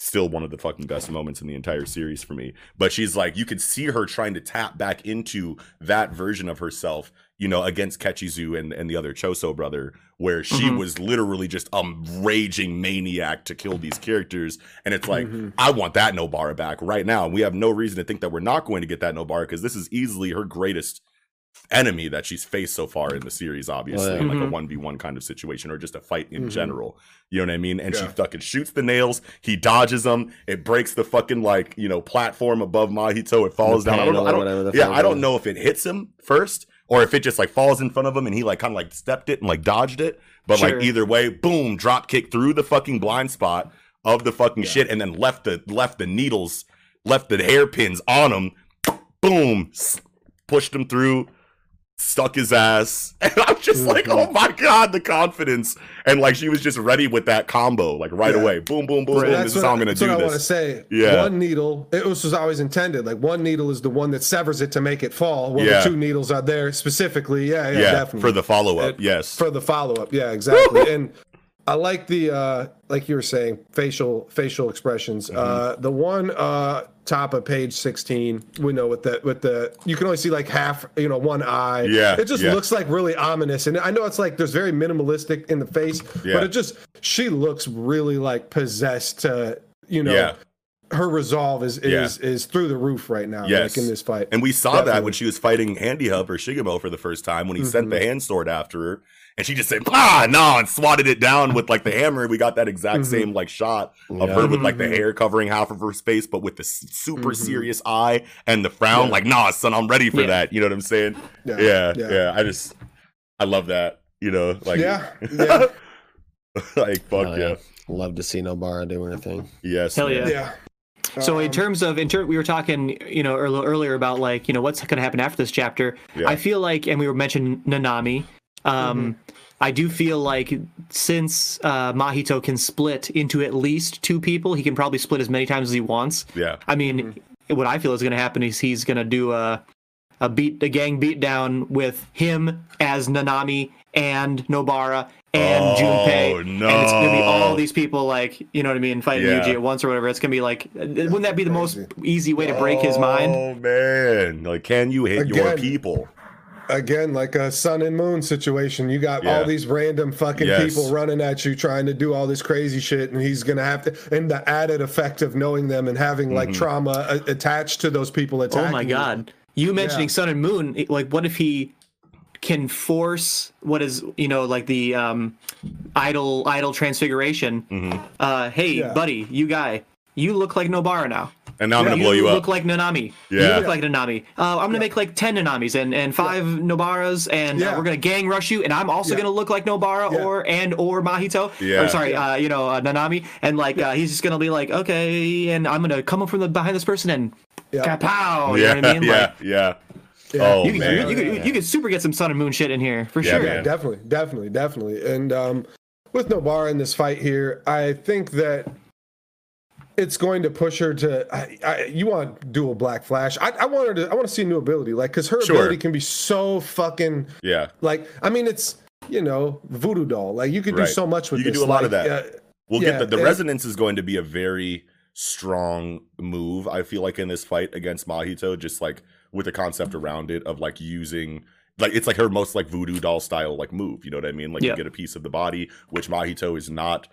still one of the fucking best moments in the entire series for me. But she's like, you could see her trying to tap back into that version of herself, you know, against Kechizu and, and the other Choso brother, where she Mhm. was literally just a raging maniac to kill these characters. And it's like, Mhm. I want that Nobara back right now. And we have no reason to think that we're not going to get that Nobara because this is easily her greatest enemy that she's faced so far in the series, obviously, yeah. in like a 1v1 kind of situation or just a fight in Mhm. general. You know what I mean? And she fucking shoots the nails. He dodges them. It breaks the fucking like, you know, platform above Mahito. It falls down. I don't know. I don't, yeah, I don't know if it hits him first or if it just like falls in front of him and he like kind of like stepped it and like dodged it. But Sure. like either way, boom, drop kick through the fucking blind spot of the fucking Yeah. shit and then left the left the needles left the hairpins on him. Boom, pushed him through, stuck his ass, (laughs) and I'm just like, Mm-hmm. oh my god, the confidence, and like she was just ready with that combo, like right Yeah. away, boom, boom, boom, boom. That's This is how I'm gonna do what I want to say. Yeah. One needle, it was, was always intended. Like one needle is the one that severs it to make it fall. Well, Yeah. the two needles are there specifically. Yeah, yeah, Yeah, definitely. for the follow up, yes. for the follow up. Yeah, exactly. and I like the uh like you were saying, facial facial expressions. Mm-hmm. Uh the one uh top of page 16, we know with the with the you can only see like half, you know, one eye. Yeah, It just yeah. looks like really ominous. And I know it's like there's very minimalistic in the face, Yeah. but it just she looks really like possessed to, you know, Yeah. her resolve is is is through the roof right now, Yes. like in this fight. And we saw that when she was fighting Handy Hub or Shigemo for the first time when he sent Mhm. the hand sword after her. And she just said, ah, no, and swatted it down with like the hammer. We got that exact Mhm. same like shot of Yeah. her with like the Mhm. hair covering half of her face, but with the s- super Mhm. serious eye and the frown. Yeah. Like, nah, son, I'm ready for Yeah. that. You know what I'm saying? Yeah, Yeah, yeah. yeah. I just, I love that. You know, like, Yeah, (laughs) yeah. like fuck Oh, yeah. yeah. Love to see Nobara doing her thing. yes, Hell man. yeah. yeah. So in Um, terms of in ter- we were talking, you know, earl- earlier about like you know what's going to happen after this chapter. Yeah. I feel like, and we were mentioning Nanami. Um, I do feel like since uh, Mahito can split into at least two people, he can probably split as many times as he wants. yeah, I mean, what I feel is going to happen is he's going to do a a beat a gang beatdown with him as Nanami and Nobara and Oh, Junpei. no. And it's gonna be all these people like you know what I mean, fighting Yeah. Yuji at once or whatever. It's gonna be like wouldn't that be the most easy way to break his mind? Oh man, like, can you hit your people? Again like a sun and moon situation you got Yeah. all these random fucking Yes. people running at you trying to do all this crazy shit and he's gonna have to and the added effect of knowing them and having like Mm-hmm. trauma a- attached to those people attacking Oh my god. You mentioning Yeah. Sun and Moon, like what if he can force what is you know like the um idle idle transfiguration Mm-hmm. uh hey Yeah. buddy you guy you look like nobara now And now I'm Yeah, gonna blow you look up. Look like nanami Yeah. you look like nanami uh, i'm gonna make like 10 nanamis and and five nobaras and uh, we're gonna gang rush you and i'm also Yeah. gonna look like nobara Yeah. or and or mahito Yeah. or sorry uh you know uh, nanami and like uh, he's just gonna be like okay and i'm gonna come up from the behind this person and Yeah. kapow you yeah, know what i mean yeah, like yeah. Yeah. Oh you, could- man, you, could, you could super get some Sun and Moon shit in here for Yeah, sure. yeah definitely definitely definitely and um with Nobara in this fight here i think that it's going to push her to I, I, you want dual black flash I, I want her to i want to see a new ability like because her Sure. ability can be so fucking yeah. Like, I mean, it's you know, voodoo doll. Like, you could do so much with You could do a lot like, of that. uh, We'll Yeah, get the, the and- resonance is going to be a very strong move. I feel like in this fight against Mahito, just like with the concept around it of like using like it's like her most like voodoo doll style like move. You know what I mean? Like Yeah. you get a piece of the body, which Mahito is not.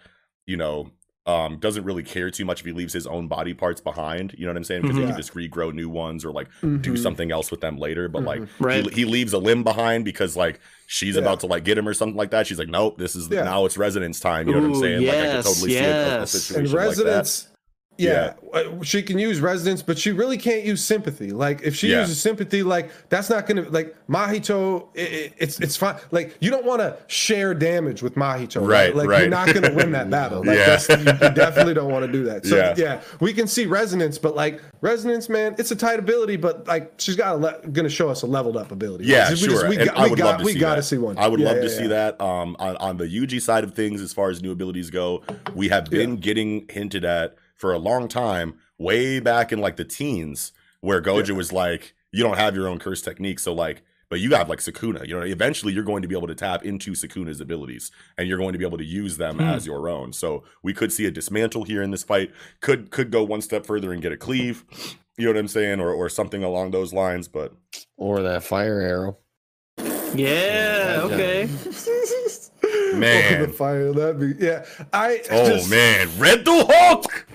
You know. Um, doesn't really care too much if he leaves his own body parts behind. You know what I'm saying? Because he Mhm. can just regrow new ones or like do mhm. something else with them later. But like Right. he, he leaves a limb behind because like she's Yeah. about to like get him or something like that. She's like, nope, this is Yeah. now it's resonance time. You know what I'm Ooh, saying? like I yes, could totally see a- a, yes. situation And like resonance. Yeah, uh, she can use resonance, but she really can't use sympathy. Like if she Yeah. uses sympathy, like that's not gonna like Mahito. i i it's it's fine. Like you don't want to share damage with Mahito, Right, Like right. you're not gonna win that (laughs) battle. Like Yeah. that's, you, you definitely don't want to do that. So Yeah. yeah. we can see resonance, but like resonance, man, it's a tight ability, but like she's got le- gonna show us a leveled up ability. Yeah, we sure. just, we got, I we would got, love to we see gotta that. see one. I would Yeah, love yeah, to see that. Um, on, on the Yuji side of things, as far as new abilities go, we have been getting hinted at for a long time, way back in like the teens, where Gojo was like, "You don't have your own curse technique, so like." But you have like Sukuna, you know. Eventually, you're going to be able to tap into Sukuna's abilities, and you're going to be able to use them Hmm. as your own. So we could see a dismantle here in this fight. Could could go one step further and get a cleave. You know what I'm saying, or or something along those lines. But Or that fire arrow. Yeah, okay. Man. (laughs) the fire that'd be yeah. I Oh just- man, Red the Hulk!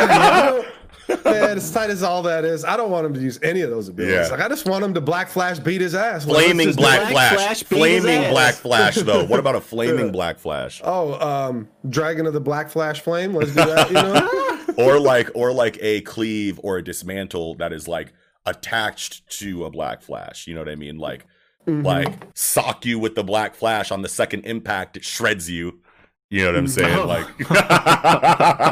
You (laughs) know, man, as tight as all that is, I don't want him to use any of those abilities. Yeah. Like I just want him to Black Flash beat his ass. Like, let's Flaming Black, it. Black Flash. Flash Flaming. Black Flash, though. What about a (laughs) flaming Black Flash? Oh, um, Dragon of the Black Flash Flame. Let's do that. You know, (laughs) Or like, or like a cleave or a dismantle that is like attached to a Black Flash. You know what I mean? Like, Mhm. like sock you with the Black Flash on the second impact, it shreds you. You know what I'm saying? Oh. Like,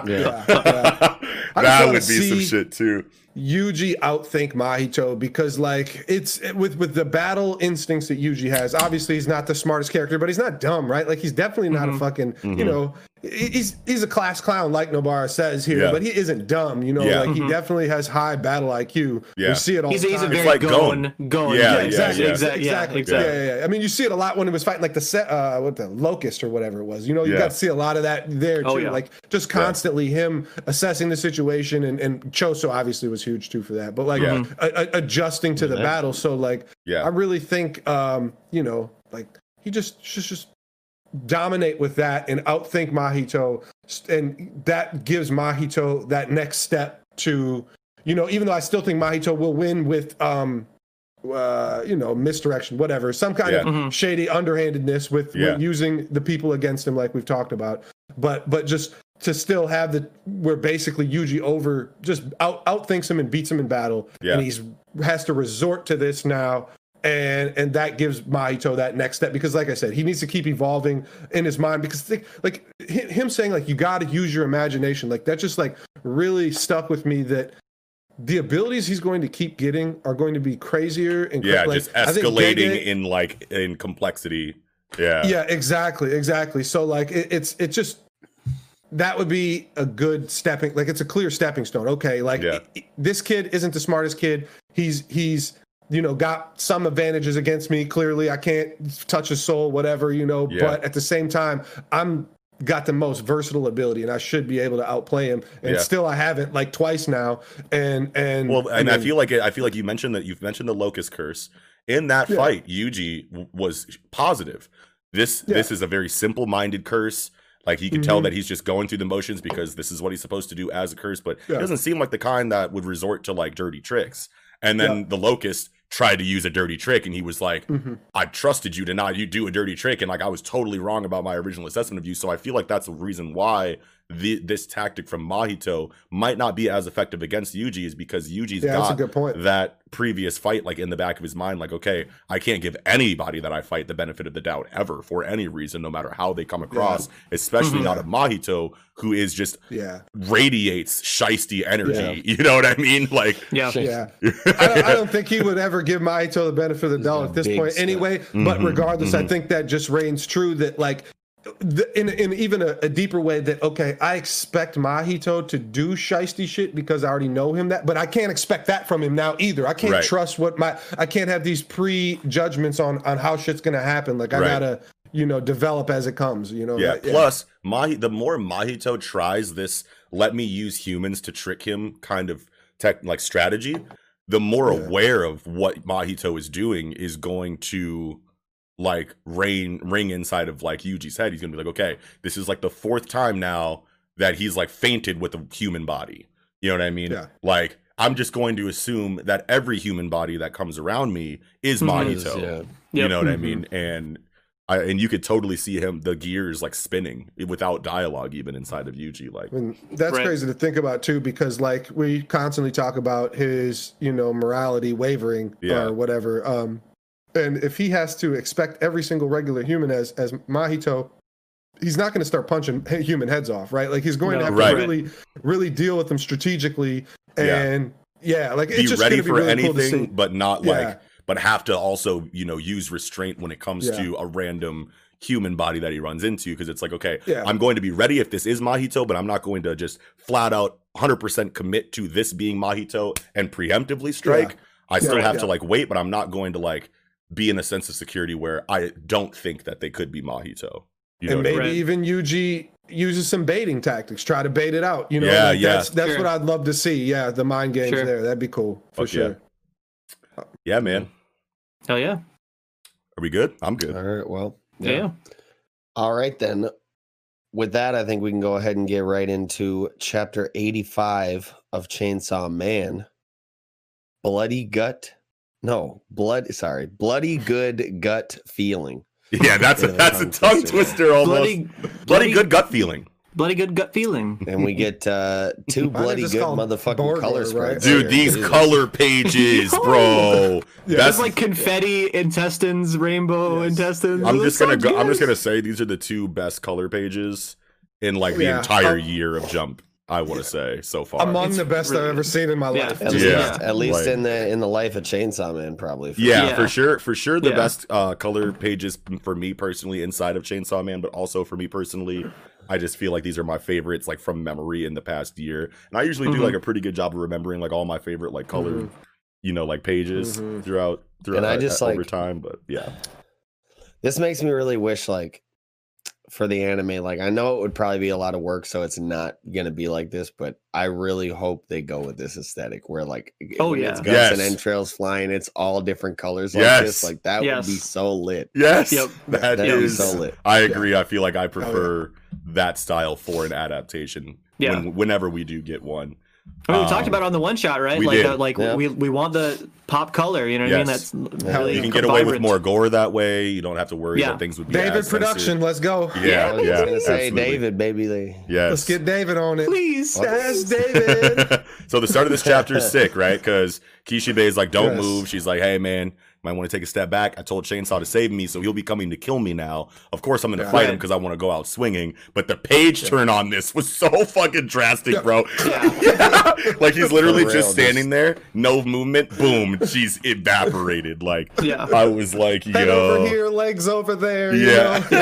Yeah, yeah. That would be some shit too. Yuji outthink Mahito because like it's with with the battle instincts that Yuji has. Obviously, he's not the smartest character, but he's not dumb, right? Like he's definitely not a mm-hmm. fucking you mm-hmm. know. He- He's he's a class clown, like Nobara says here, Yeah. but he isn't dumb. You know, Yeah. like he definitely has high battle IQ. Yeah. We see it all He's, the he's a very like going, going. Yeah, Yeah, yeah, exactly, yeah. exactly, yeah, exactly. exactly. Yeah, yeah, yeah. I mean, you see it a lot when he was fighting like the set, uh, what the locust or whatever it was. You know, you Yeah. got to see a lot of that there too. Oh, yeah. Like just constantly him assessing the situation, and and Choso obviously was huge too for that. But like Yeah. a, a- adjusting to the battle. So like, Yeah. I really think, um, you know, like he just just just dominate with that and outthink Mahito, and that gives Mahito that next step to, you know, even though I still think Mahito will win with, um, uh, you know, misdirection, whatever, some kind Yeah. of Mm-hmm. shady underhandedness with, Yeah. with using the people against him, like we've talked about, but but just to still have the where basically Yuji over just out outthinks him and beats him in battle, Yeah. and he's has to resort to this now and and that gives Mahito that next step because like I said he needs to keep evolving in his mind because think, like him saying like you got to use your imagination like that just like really stuck with me that the abilities he's going to keep getting are going to be crazier and Yeah, like, just escalating Gege- in like in complexity. Yeah. yeah exactly exactly so like it, it's it's just that would be a good stepping like it's a clear stepping stone okay like Yeah. this kid isn't the smartest kid he's he's you know got some advantages against me clearly i can't touch a soul whatever you know Yeah. but at the same time i'm got the most versatile ability and i should be able to outplay him and Yeah. still i haven't like twice now and and Well, and I, feel like I feel like you mentioned that you've mentioned the locust curse in that Yeah. fight. Yuji was positive. This this is a very simple minded curse. Like he can tell Mhm. that he's just going through the motions because this is what he's supposed to do as a curse, but Yeah. he doesn't seem like the kind that would resort to like dirty tricks. And then Yeah. the locust tried to use a dirty trick, and he was like, Mhm. "I trusted you to not you do a dirty trick," and like I was totally wrong about my original assessment of you. So I feel like that's the reason why the, this tactic from Mahito might not be as effective against Yuji is because Yuji's yeah that's a got good point that previous fight like in the back of his mind like okay i can't give anybody that i fight the benefit of the doubt ever for any reason no matter how they come across especially Mhm. not a mahito who is just yeah radiates shisty energy (laughs) you know what i mean like Yeah. Yeah, I, don't, I don't think he would ever give Mahito the benefit of the doubt at this point, stuff. anyway. But Mhm, regardless, I mhm. think that just reigns true that like. In, in even a, a deeper way that okay i expect mahito to do shisty shit because i already know him that but i can't expect that from him now either i can't Right. trust what my i can't have these pre-judgments on on how shit's gonna happen like i Right. gotta you know develop as it comes you know yeah that- plus Mahi, the more mahito tries this let me use humans to trick him kind of tech like strategy the more Yeah. aware of what mahito is doing is going to like ring ring inside of like yuji's head he's gonna be like okay this is like the fourth time now that he's like fainted with a human body you know what i mean Yeah. like i'm just going to assume that every human body that comes around me is Mhm. mahito Yeah. Yep. you know what I Mhm. mean? And I and you could totally see him the gears like spinning without dialogue even inside of Yuji. Like And that's Right. crazy to think about too, because like we constantly talk about his, you know, morality wavering Yeah. or whatever. Um, and if he has to expect every single regular human as as Mahito, he's not going to start punching human heads off, right? Like he's going No. to have Right. to really, really deal with them strategically, and yeah, like be it's just ready be for really anything, see. but not Yeah. like but have to also, you know, use restraint when it comes Yeah. to a random human body that he runs into because it's like okay Yeah. i'm going to be ready if this is mahito but i'm not going to just flat out 100% commit to this being mahito and preemptively strike i still have yeah. to like wait but i'm not going to like be in a sense of security where i don't think that they could be mahito you know and what I maybe mean? Even Yuji uses some baiting tactics, try to bait it out. You know, Yeah, like, yeah. that's that's Sure. what I'd love to see. Yeah, the mind games Sure. there, that'd be cool for Fuck yeah. sure. yeah man Hell yeah. are we good i'm good All right. Well. Yeah. yeah. All right then. With that, I think we can go ahead and get right into chapter 85 of Chainsaw Man. Bloody gut. No, blood. Sorry, bloody good gut feeling. Yeah, that's a Bit of a that's a tongue tongue twister. twister almost. Bloody, Bloody, bloody, good gut feeling, bloody good gut feeling. And we get uh, two Why don't they bloody good call 'em motherfucking Borgor, color right? dude. These color pages, (laughs) bro. Yeah. That's It's like confetti intestines, rainbow Yes. intestines. I'm just gonna sounds go. I'm just gonna say these are the two best color pages in like the Yeah. entire Um, year of Jump. I want to say so far. Among It's the best really I've ever seen in my Yeah. life. At Yeah. least, at least Like- in the in the life of Chainsaw Man, probably. for yeah, Yeah. for sure, for sure. The Yeah. best uh, color pages for me personally inside of Chainsaw Man, but also for me personally, I just feel like these are my favorites, like from memory in the past year. And I usually do Mhm. like a pretty good job of remembering like all my favorite like colored, you know, like pages Mhm. throughout throughout And I uh, just, over time. But yeah, This makes me really wish like for the anime, like I know it would probably be a lot of work, so it's not gonna be like this, but I really hope they go with this aesthetic where like Oh, yeah. it's guts and entrails flying, it's all different colors like Yes. this. Like that would be so lit. yes, Yep. (laughs) that That'd be is. so lit. I agree. I feel like Oh, I prefer that style for an adaptation. Yeah. When, whenever we do get one. I mean, we talked Um, about it on the one shot, right? we like, did. uh, like Yeah. we we want the pop color. You know what I mean? Yes. That's Hell really You can get away with more gore that way. You don't have to worry Yeah. that things would be David as censored. production, let's go. Yeah, I was yeah. just gonna say absolutely. David, baby. They Yes. Let's get David on it. Please. Yes, David. (laughs) so the start of this chapter is sick, right? Because Kishibe is like, "Don't Yes. move." She's like, "Hey, man, might want to take a step back." I told Chainsaw to save me, so he'll be coming to kill me now. Of course, I'm going to Yeah. fight him because I want to go out swinging. But the page turn on this was so fucking drastic, Yeah. bro. Yeah. (laughs) (laughs) (laughs) like he's literally For just standing there, no movement. Boom, she's evaporated. Like (laughs) Yeah. I was like, Head yo, over here, legs over there. you yeah, know?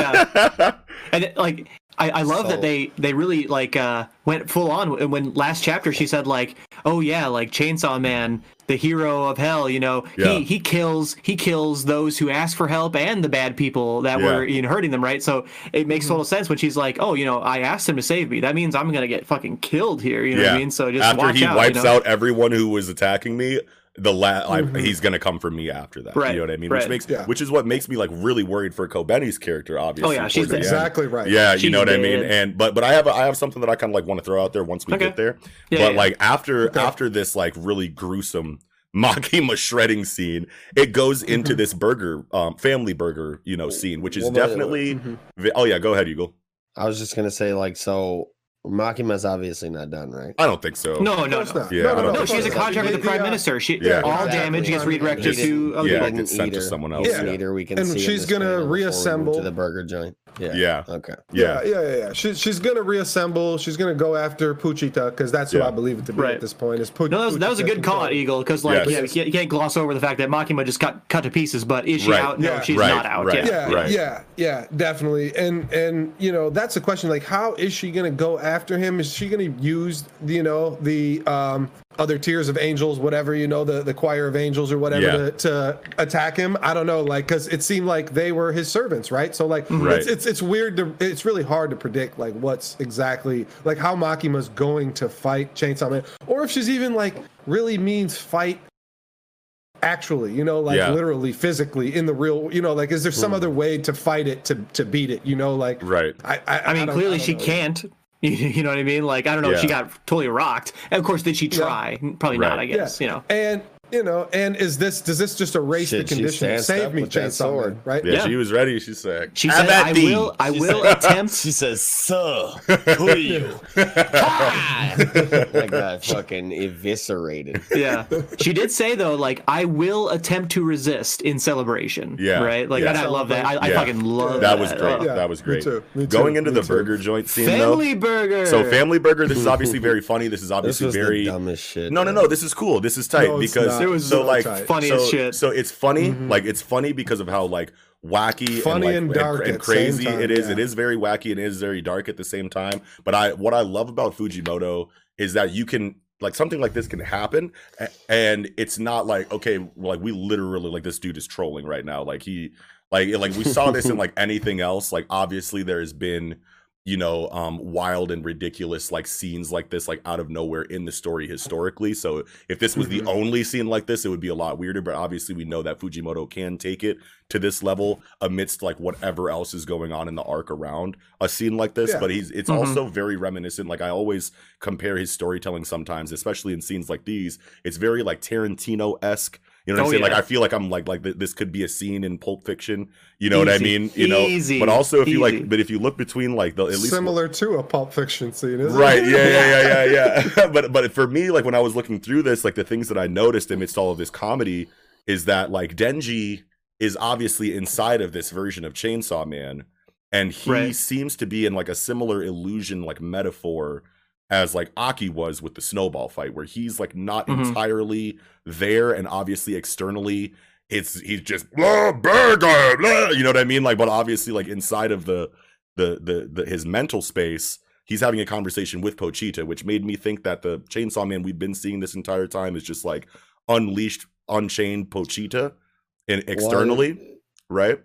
Yeah. (laughs) and it, like I, I love So- that they they really like uh went full on when- when last chapter she said like oh yeah like chainsaw man the hero of hell you know Yeah. he he kills he kills those who ask for help and the bad people that Yeah. were you know hurting them right so it makes total sense when she's like oh you know i asked him to save me that means i'm gonna get fucking killed here you know what i mean so just after watch he out, wipes you know? out everyone who was attacking me, the la- I, he's gonna come for me after that. Right, You know what I mean? Which makes Yeah. which is what makes me like really worried for Kobeni's character. Obviously, Oh, yeah, she's towards the dead. end. Exactly right. Yeah, you know what I mean. And but but I have I have something that I kind of like want to throw out there once we Okay. get there. Yeah, but yeah. like after Okay. after this like really gruesome (laughs) Makima shredding scene, it goes into Mm-hmm. this burger um family burger you know scene, which is Well, but- definitely. Mhm. Oh yeah, go ahead, Eagle. I was just gonna say like so Makima's obviously not done, right? I don't think so. no no course no not. Yeah, no, no, no, no, she has a contract with the prime they, minister. She Yeah. all Exactly. damage gets redirected Just- to other yeah, people. gets sent to someone else. We Yeah. can eat her, we can And see she's gonna panel before we move reassemble- to the burger joint. Yeah. Yeah. Okay. Yeah. Yeah, yeah, yeah. yeah. She, she's gonna reassemble. She's gonna go after Pochita because that's who Yeah. I believe it to be Right. at this point. Is Pu- No, that was, that was a good call out. Eagle, because like Yes. yeah, you, can't, gloss over the fact that Makima just got cut to pieces. But is she Right. out? No, Yeah. she's Right, not out. right. Yeah. Yeah, Right. yeah, yeah, definitely. And and you know that's a question. Like, how is she gonna go after him? Is she gonna use you know the um other tiers of angels, whatever you know the the choir of angels or whatever Yeah. to, to attack him? I don't know. Like, because it seemed like they were his servants, right? So like, mm-hmm. Right. it's, it's it's weird to it's really hard to predict like what's exactly like how Makima's going to fight Chainsaw Man, or if she's even like really means fight actually you know like Yeah. literally physically in the real you know like is there some hmm. other way to fight it to to beat it you know like Right. i i, I mean, don't- clearly don't she know. can't. (laughs) You know what I mean? Like I don't know if she got totally rocked. And of course, did she try? Probably not. I guess. You know. and you know and is this does this just erase Shit, the she condition stands save up me with that chainsaw sword. Man, right Yeah, Yeah. she was ready. She said, She "Have said, "I thee." will. I She will said- (laughs) attempt." She says, "Sir, (laughs) who are you?" (laughs) that guy fucking eviscerated. yeah, she did say though, like I will attempt to resist in celebration. Yeah. right. Like Yeah. and I love that. I, I Yeah. fucking love That That was great. Yeah, that was me great. too, me Going into me the too. burger joint scene Family though. burger. So family burger. This is obviously very funny. This is obviously was very. dumbest shit. No, no, no. This is cool. This is tight because not. It uh, was so so like tight. Funny so, as shit. So it's funny. Mm-hmm. Like it's funny because of how like wacky Funny and, and dark and, at the same crazy time, it is. yeah. It is very wacky and it is very dark at the same time. But I what I love about Fujimoto is that you can like something like this can happen and it's not like okay like we literally like this dude is trolling right now like he like like we saw this in (laughs) like anything else like obviously there's been you know um wild and ridiculous like scenes like this like out of nowhere in the story historically so if this was the Mhm. only scene like this it would be a lot weirder but obviously we know that fujimoto can take it to this level amidst like whatever else is going on in the arc around a scene like this Yeah. but he's it's Mhm. also very reminiscent like i always compare his storytelling sometimes especially in scenes like these it's very like tarantino-esque you know what Oh, i'm saying? Like i feel like i'm like like this could be a scene in pulp fiction. You know what i mean? You know? Easy. but also if you like but if you look between like the at least similar to a pulp fiction scene isn't right. It? yeah yeah yeah yeah (laughs) yeah. (laughs) But but for me like when i was looking through this like the things that i noticed amidst all of this comedy is that like denji is obviously inside of this version of chainsaw man and he Right. seems to be in like a similar illusion like metaphor as like Aki was with the snowball fight, where he's like not Mhm. entirely there, and obviously externally, it's he's just blah, burger, blah, you know what I mean? Like, but obviously, like inside of the the the, the his mental space, he's having a conversation with Pochita, which made me think that the Chainsaw Man we've been seeing this entire time is just like unleashed, unchained Pochita, and externally, right?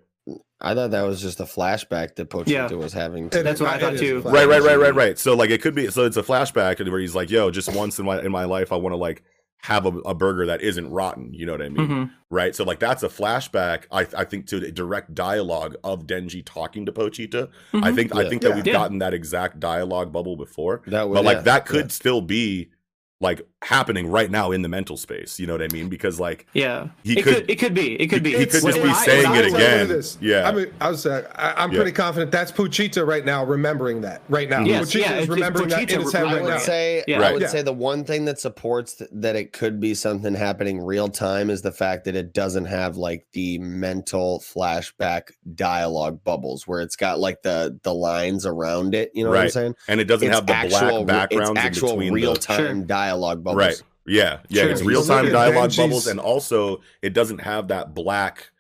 I thought that was just a flashback that Pochita Yeah. was having. It- That's what I thought too. right right right right right so like it could be so it's a flashback and where he's like yo just once in my in my life i want to like have a, a burger that isn't rotten you know what i mean Mhm. right so like that's a flashback i i think to the direct dialogue of denji talking to pochita i Mhm. think i think that Yeah. we've Yeah. gotten that exact dialogue bubble before That was, but like yeah, that could yeah. still be like happening right now in the mental space you know what i mean because like Yeah, He it could- could, it could be, it could be. he could just be I- saying it again. This. Yeah. I mean, I was, uh, I, I'm Yeah. pretty confident that's Pochita right now remembering that right now. Yes, Pochita yeah, is it's- it's remembering that in his head right I right would now. say Yeah. I would Yeah. say the one thing that supports th- that it could be something happening real time is the fact that it doesn't have like the mental flashback dialogue bubbles where it's got like the the lines around it. You know what I'm saying? and it doesn't It's have the actual, black backgrounds it's in actual between real the time Sure. dialogue bubbles. Right. Yeah. Yeah. Sure. It's real time dialogue Benji's- bubbles, and also it doesn't have that black,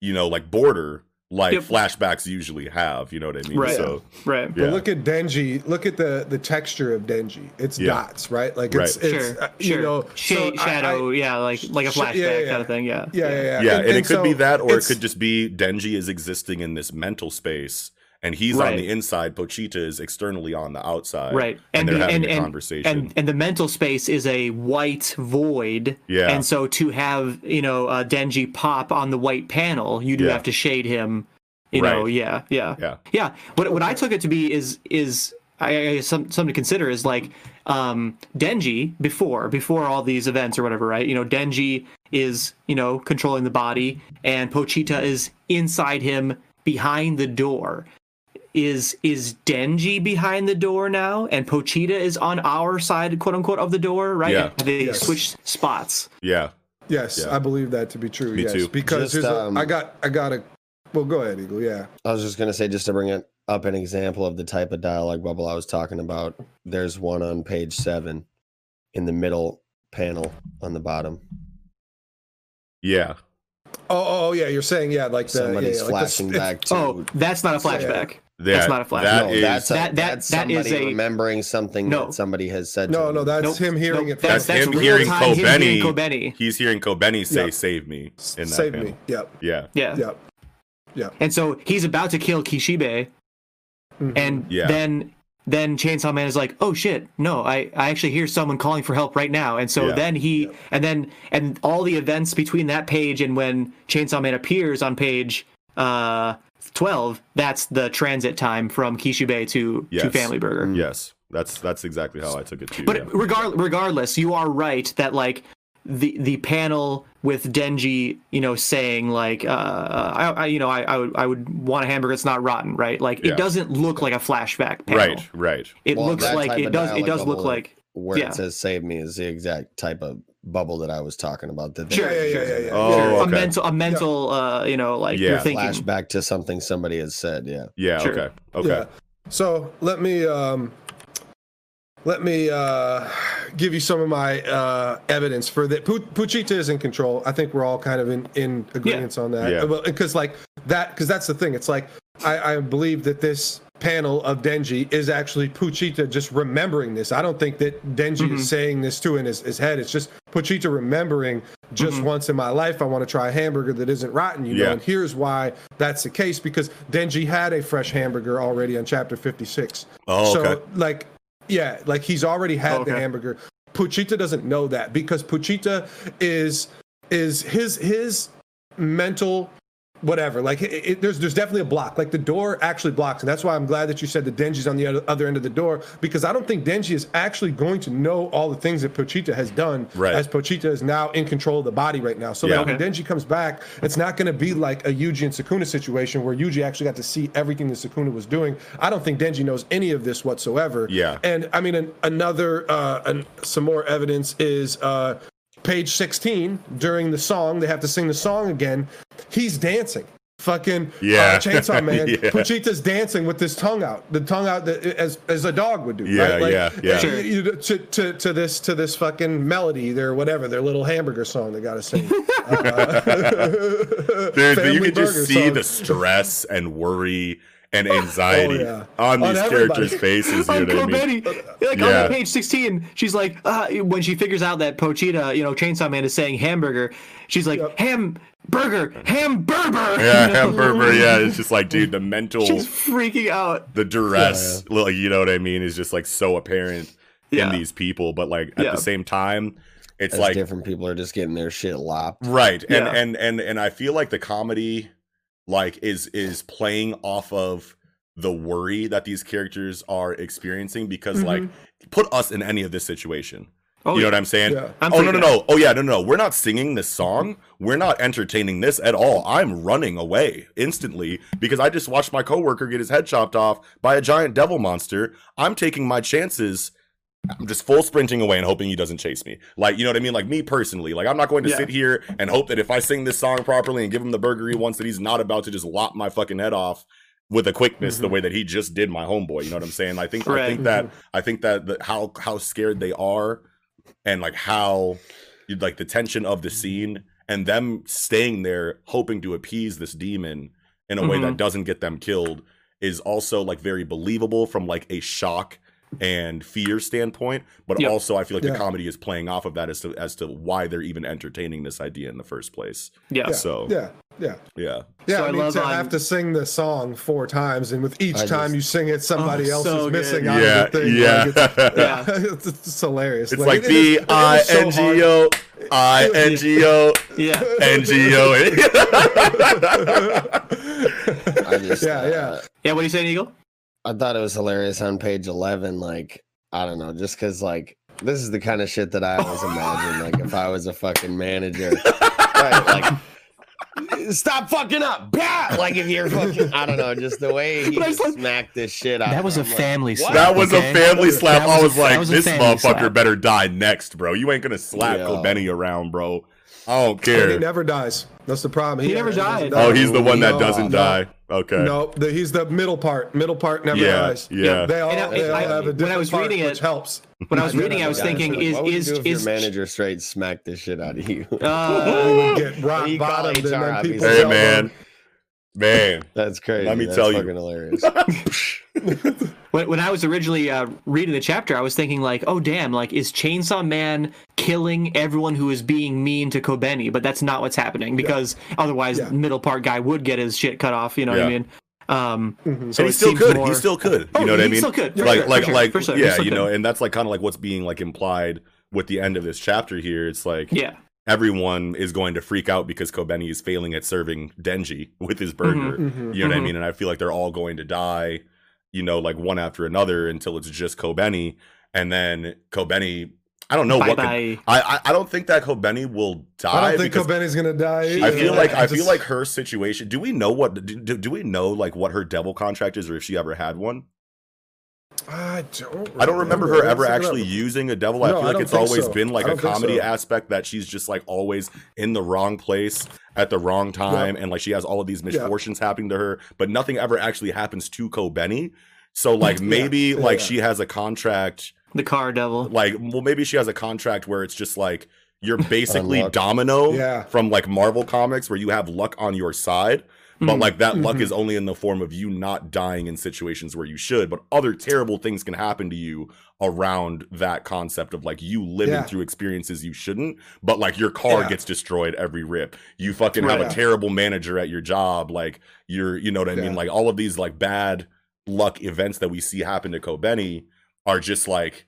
you know, like border like Yep. flashbacks usually have. You know what I mean? Right. So Right. Yeah. But look at Denji. Look at the the texture of Denji. It's Yeah. dots, right? Like it's Right. it's Sure. uh, sure. you know Shade, so shadow. I- yeah, like like a Sh- yeah, flashback yeah, kind of thing. Yeah. yeah, yeah, yeah. yeah, and, it could be that, or it could just be Denji is existing in this mental space, and he's on the inside. Pochita is externally on the outside. Right. And, they're the- having and, a and, conversation. And and the mental space is a white void. Yeah. And so to have you know uh, Denji pop on the white panel, you do Yeah. have to shade him. You know. Yeah. Yeah. yeah. Yeah. What what I took it to be is is I, I some something to consider is like um Denji before before all these events or whatever, right? You know, Denji is, you know, controlling the body and Pochita is inside him behind the door. Is is Denji behind the door now and Pochita is on our side, quote unquote, of the door, right? Yeah. They Yes. switch spots. Yeah. Yes, Yeah. I believe that to be true. Me yes, too. because Just, um, I got I got a. Well, go ahead, Eagle. Yeah. I was just gonna say, just to bring it up an example of the type of dialogue bubble I was talking about. There's one on page seven, in the middle panel on the bottom. Yeah. Oh, oh, oh, yeah. You're saying yeah, like the Somebody's yeah, yeah, like the flashing sp- back to. Oh, that's not a flashback. That, not a flash. That no, is- that's a, that- that- that's that is a- remembering something No. that somebody has said. No, to no, that's Nope, him hearing nope, it. That's, That's that's him hearing time, him hearing Kobeni. Kobeni. he's hearing Kobeni say, Yeah. "Save me." In that Save panel. me. Yep. Yeah. Yeah. Yep. Yep. And so he's about to kill Kishibe, Mhm. and Yeah. then then Chainsaw Man is like, "Oh shit, no! I, I actually hear someone calling for help right now." And so Yeah. then he and then and all the events between that page and when Chainsaw Man appears on page uh twelve, that's the transit time from Kishibe to to Family Burger. Yes. That's that's exactly how I took it too. But yeah. regard, regardless, you are right that like the the panel with Denji, you know, saying like, uh, I, I you know, I, I would I would want a hamburger that's not rotten, right? Like Yeah. it doesn't look like a flashback panel. right. Right. It Well, looks like it does. It does look like where yeah. it says "save me" is the exact type of bubble that I was talking about. That Sure, Yeah, yeah, use yeah, in yeah. Oh, a okay. mental a mental uh you know like Yeah. you're thinking Flashback to something somebody has said. Yeah. Yeah. Sure. Okay. Okay. Yeah. So let me um, let me uh, give you some of my uh, evidence for that. Pu- Pochita is in control. I think we're all kind of in in agreement on that. Yeah. Well, because like that, because that's the thing. It's like I, I believe that this panel of Denji is actually Pochita just remembering this. I don't think that Denji Mm-hmm. is saying this to in his, his head. It's just Pochita remembering just Mm-hmm. once in my life I want to try a hamburger that isn't rotten, you know. And here's why that's the case because Denji had a fresh hamburger already on chapter 56. Oh, so okay. like yeah, like he's already had the Okay. hamburger. Pochita doesn't know that because Pochita is is his his mental whatever. Like it, it- there's there's definitely a block. Like the door actually blocks, and that's why I'm glad that you said that Denji's on the other, other end of the door because I don't think Denji is actually going to know all the things that Pochita has done. Right. As Pochita is now in control of the body right now. So Yeah. like when Denji comes back, it's not going to be like a Yuji and Sukuna situation where Yuji actually got to see everything that Sukuna was doing. I don't think Denji knows any of this whatsoever. Yeah. And I mean, an, another, uh, an, some more evidence is uh, page 16 during the song. They have to sing the song again. He's dancing fucking Yeah. uh, (laughs) Chainsaw Man. Yeah. Pochita's dancing with his tongue out, the tongue out that, as as a dog would do. Yeah, right? yeah, yeah. you- you- to, to to this to this fucking melody, their whatever, their little hamburger song they got to sing. (laughs) Uh, (laughs) Dude, you Family can just see song. the stress and worry and (laughs) anxiety Oh, yeah. on On these everybody. characters' faces. (laughs) You on know what I mean? Benny, like Yeah. on page 16, she's like, uh, when she figures out that Pochita, you know, Chainsaw Man is saying hamburger, she's like, Yep. ham burger, hamburger. Yeah, You (laughs) know? hamburger. Yeah, it's just like, dude, the mental, She's freaking out. the duress, like you know what I mean, is just like so apparent Yeah. in these people. But like at Yeah. the same time, it's As like different people are just getting their shit lopped. right, and Yeah. and and and I feel like the comedy, like, is is playing off of the worry that these characters are experiencing because like mm-hmm. put us in any of this situation Oh, you know yeah. what I'm saying? Yeah. Oh, I'm oh no no freaking no! Oh yeah, no no no! We're not singing this song. Mm-hmm. We're not entertaining this at all. I'm running away instantly because I just watched my coworker get his head chopped off by a giant devil monster. I'm taking my chances. I'm just full sprinting away and hoping he doesn't chase me. Like you know what I mean? Like me personally, like I'm not going to Yeah. sit here and hope that if I sing this song properly and give him the burger he wants, that he's not about to just lop my fucking head off with a quickness the mm-hmm. way that he just did my homeboy. You know what I'm saying? I think I think that mm-hmm. I think that the, how how scared they are and like how like the tension of the mm-hmm. scene and them staying there hoping to appease this demon in a way that doesn't get them killed is also like very believable from like a shock and fear standpoint but Yep. also i feel like Yeah. the comedy is playing off of that as to as to why they're even entertaining this idea in the first place Yeah. Yeah, so yeah, yeah. yeah Yeah, So I I mean, love to on- have to sing the song four times, and with each I time just- you sing it, somebody Oh, else so is good. missing out yeah of the thing. yeah Like, it's, Yeah. it's, (laughs) (laughs) it's hilarious. it's like it is- b it i is so n g o i n g o Yeah. N G O. (laughs) Yeah, yeah. Yeah. What are you saying, Eagle? I thought it was hilarious on page 11. Like, I don't know, just because, like, this is the kind of shit that I always imagine. Like, if I was a fucking manager, right? Like, stop fucking up. Bah! Like, if you're fucking, I don't know, just the way he But I was just like- smacked this shit out. That was a I'm like, family slap. That was a family slap. I was a- was that like, was this motherfucker slap. better die next, bro. You ain't gonna slap Yeah. Benny around, bro. I don't And he never dies. That's the problem. He never doesn't die. Oh, he's the one that doesn't no. die. Okay. No, the, he's the middle part. Middle part never Yeah, dies. yeah. They all, And I- they all I- have a when I different was part, reading which it- helps. When I was (laughs) reading, I was thinking, is what would you is if is your manager straight smacked the shit out of you? uh, get rock You call bottomed, and HR, then obviously. people Hey man, them, man. (laughs) That's crazy. Let me That's tell you. fucking hilarious. (laughs) when, when I was originally uh, reading the chapter, I was thinking like, oh damn, like is Chainsaw Man killing everyone who is being mean to Kobeni? But that's not what's happening because otherwise, Yeah. the middle part guy would get his shit cut off. You know what I mean? Um, so and he still could. more- He still could. Oh, you know what I he mean? still could, for like, sure, like, sure, like, sure, yeah, you know, and that's like kind of like what's being like implied with the end of this chapter here. It's like, yeah, everyone is going to freak out because Kobeni is failing at serving Denji with his burger. Mhm. You know what I Mhm. mean? And I feel like they're all going to die, you know, like one after another until it's just Kobeni. And then Kobeni, I don't know bye what. bye. I, I I don't think that Kobeni will die. I don't think because Kobeni's gonna die. I either. feel like I just- feel like her situation. Do we know what? Do, do, do we know like what her devil contract is, or if she ever had one? I don't. I don't remember her ever actually up. using a devil. I No, feel like don't it's always so. been like a comedy so. aspect that she's just like always in the wrong place at the wrong time, and like she has all of these misfortunes happening to her, but nothing ever actually happens to Kobeni. So like (laughs) maybe Yeah, like yeah. she has a contract, The car devil. like well maybe she has a contract where it's just like you're (laughs) basically Domino Yeah. from like Marvel comics where you have luck on your side. Hmm. But like that luck Mhm. is only in the form of you not dying in situations where you should, but other terrible things can happen to you around that concept of like you living Yeah. through experiences you shouldn't, but like your car Yeah. gets destroyed every rip. You fucking have Right. a terrible manager at your job, like you're you know what I mean? Like all of these like bad luck events that we see happen to Kobeni are just like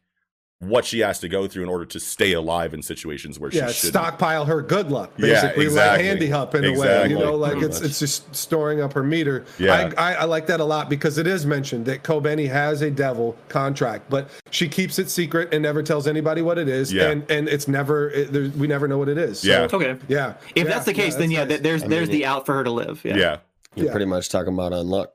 what she has to go through in order to stay alive in situations where Yeah, she should stockpile her good luck, Yeah, basically, exactly. like handy hop in a way. You know, like Pretty it's much. it's just storing up her meter. Yeah. I, I, I like that a lot because it is mentioned that Kobeni has a devil contract, but she keeps it secret and never tells anybody what it is, Yeah. and and it's never it, there, we never know what it is. So, Yeah. Okay. yeah. If Yeah, that's the case, then that's yeah, nice. th- there's I there's mean, the out for her to live. Yeah. yeah. You're Yeah. pretty much talking about unluck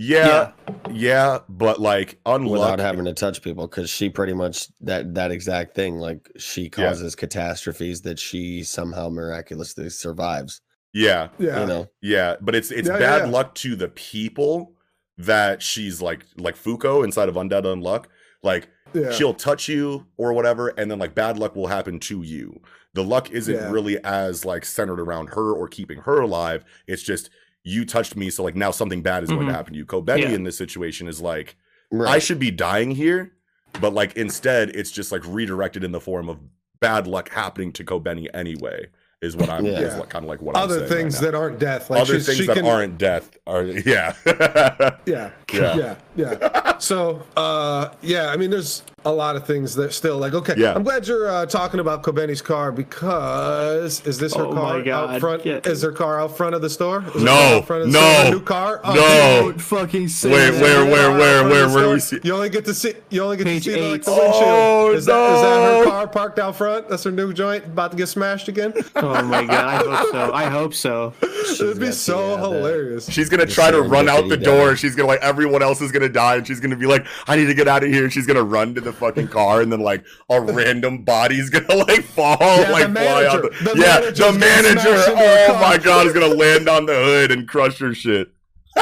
Yeah, yeah, but like without having to touch people because she pretty much that that exact thing. Like she causes catastrophes that she somehow miraculously survives. Yeah, Yeah. You know. yeah, but it's it's Yeah, bad yeah. luck to the people that she's like like Fuko inside of Undead Unluck. Like Yeah. she'll touch you or whatever, and then like bad luck will happen to you. The luck isn't Yeah. really as like centered around her or keeping her alive. It's just you touched me, so like now something bad is going to Mhm. happen to you. Kobeni Yeah. in this situation is like Right. I should be dying here, but like instead it's just like redirected in the form of bad luck happening to Kobeni anyway. Is what I'm Yeah. is like, kind of like what I'm Other saying right things now. that aren't death. Like other she's- things she that can, aren't death are (laughs) yeah Yeah. Yeah. (laughs) Yeah. Yeah. So, uh, yeah, I mean, there's a lot of things that still like, okay, Yeah. I'm glad you're uh, talking about Kobeni's car because is this her Oh car out front? yeah. Is her car out front of the store? Is her No, car out front of the no, store? Her new car? Oh, no. Don't fucking say Where- that. where- where- where- where- where we see- You only get to see. You only get Page to see the, like, the eight. windshield. Oh, is, that, is that her car parked out front? That's her new joint about to get smashed again. Oh my god, I hope so. I hope so. It'd be so the, the- hilarious. she's gonna The try to run out the serendipity door. she's gonna like everyone else is gonna die and she's gonna be like i need to get out of here. She's gonna run to the fucking car and then like a random body's gonna (laughs) like fall the like fly out the, The yeah the manager. smash into her oh my god is gonna land on the hood and crush her shit (laughs)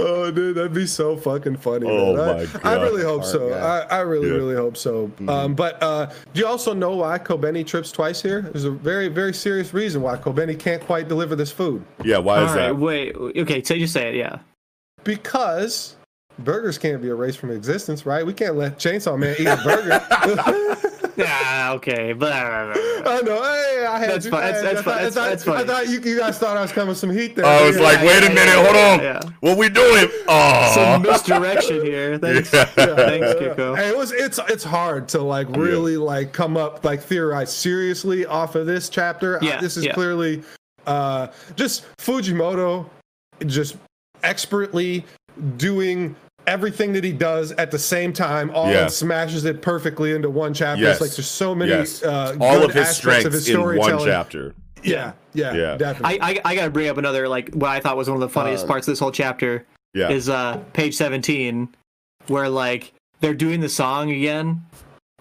Oh, dude, that'd be so fucking funny. Oh, man. I, my I God. really hope Smart so. guy. I, I really, Yeah. really hope so. Um, but uh, do you also know why Kobeni trips twice here? There's a very, very serious reason why Kobeni can't quite deliver this food. yeah why All is right, that wait. Okay, so you say it. Yeah. Because burgers can't be erased from existence, right? We can't let Chainsaw Man eat a burger. (laughs) (laughs) Yeah. Okay. But blah, blah, blah. I know. Hey, I had That's you. fine, that's- I- that's fine, thought- that's- I thought- that's fine. I thought you, you guys thought I was coming with some heat there. I was Yeah. like, wait a minute, yeah, hold yeah, on. yeah. What we doing? Oh, Some misdirection here. (laughs) Thanks. Yeah. Thanks, Kiko. Hey, it was it's it's hard to like really like come up like theorize seriously off of this chapter. Uh, Yeah, this is yeah. clearly uh just Fujimoto just expertly doing everything that he does at the same time all Yeah. and smashes it perfectly into one chapter. Yes. It's like there's so many yes. uh all good of his strengths of his in one storytelling. chapter Yeah, yeah, Yeah. definitely. I, I I gotta bring up another like what I thought was one of the funniest Um, parts of this whole chapter yeah is uh page seventeen, where like they're doing the song again,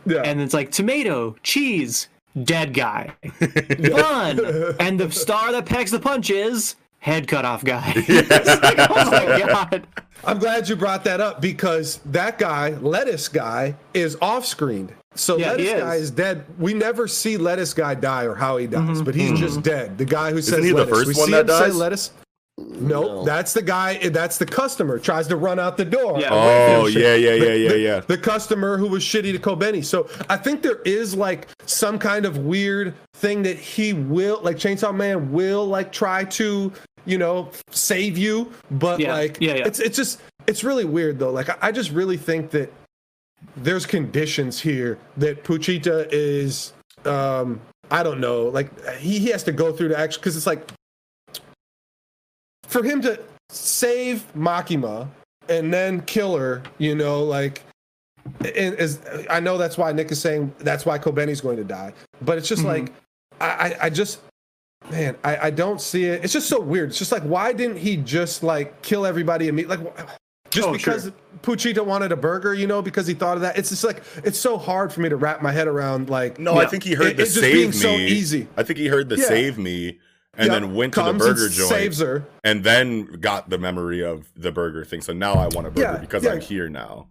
yeah. and it's like tomato, cheese, dead guy, (laughs) fun, and the star that packs the punch is head cut off guy. (laughs) (laughs) It's like, oh my god. I'm glad you brought that up because that guy, lettuce guy, is off screened. So Yeah, lettuce is. guy is dead. We never see lettuce guy die or how he dies, mm-hmm. but he's mm-hmm. just dead. The guy who says he the lettuce. first we one see that him say dies? lettuce. No, No. that's the guy. That's the customer tries to run out the door. Yeah. oh The- yeah yeah yeah yeah the, yeah The customer who was shitty to Kobeni. So I think there is like some kind of weird thing that he will, like Chainsaw Man will like try to, you know, save you, but Yeah, like yeah, yeah. it's it's just it's really weird though. Like I, I just really think that there's conditions here that Pochita is um I don't know, like he, he has to go through to actually because it's like for him to save Makima and then kill her, you know, like and is I know that's why Nick is saying that's why Kobeni's going to die. But it's just Mhm. like I, I I just man, I, I don't see it. It's just so weird. It's just like why didn't he just like kill everybody and meet like just Oh, because sure. Pochita wanted a burger, you know, because he thought of that. It's just like it's so hard for me to wrap my head around like No, I think he heard It- the it's just being save so me. easy. I think he heard the Yeah. save me and Yep, then went to the burger joint saves her. and then got the memory of the burger thing. So now I want a burger Yeah, because yeah. I'm here now.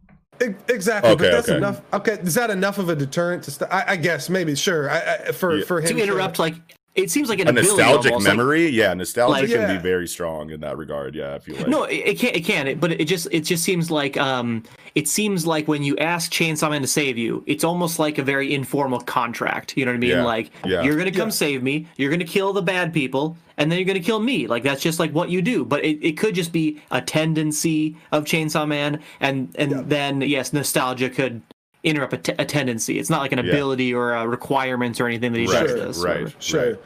Exactly, Okay, but that's okay. enough. Okay, is that enough of a deterrent to? St- I, I guess maybe sure. I, I, for Yeah. for him To interrupt, like it seems like an A ability nostalgic almost, like- memory, yeah, nostalgia Like- can Yeah. be very strong in that regard. Yeah, I feel like No, it, it can. It can. It, but it just it just seems like um it seems like when you ask Chainsaw Man to save you, it's almost like a very informal contract. You know what I mean? Yeah, Like yeah. you're gonna come Yeah. save me, you're gonna kill the bad people, and then you're gonna kill me. Like that's just like what you do. But it, it could just be a tendency of Chainsaw Man, and and Yeah. then yes, nostalgia could interrupt a, t- a tendency. It's not like an Yeah. ability or a requirement or anything that he Right, does this. or- right. Sure.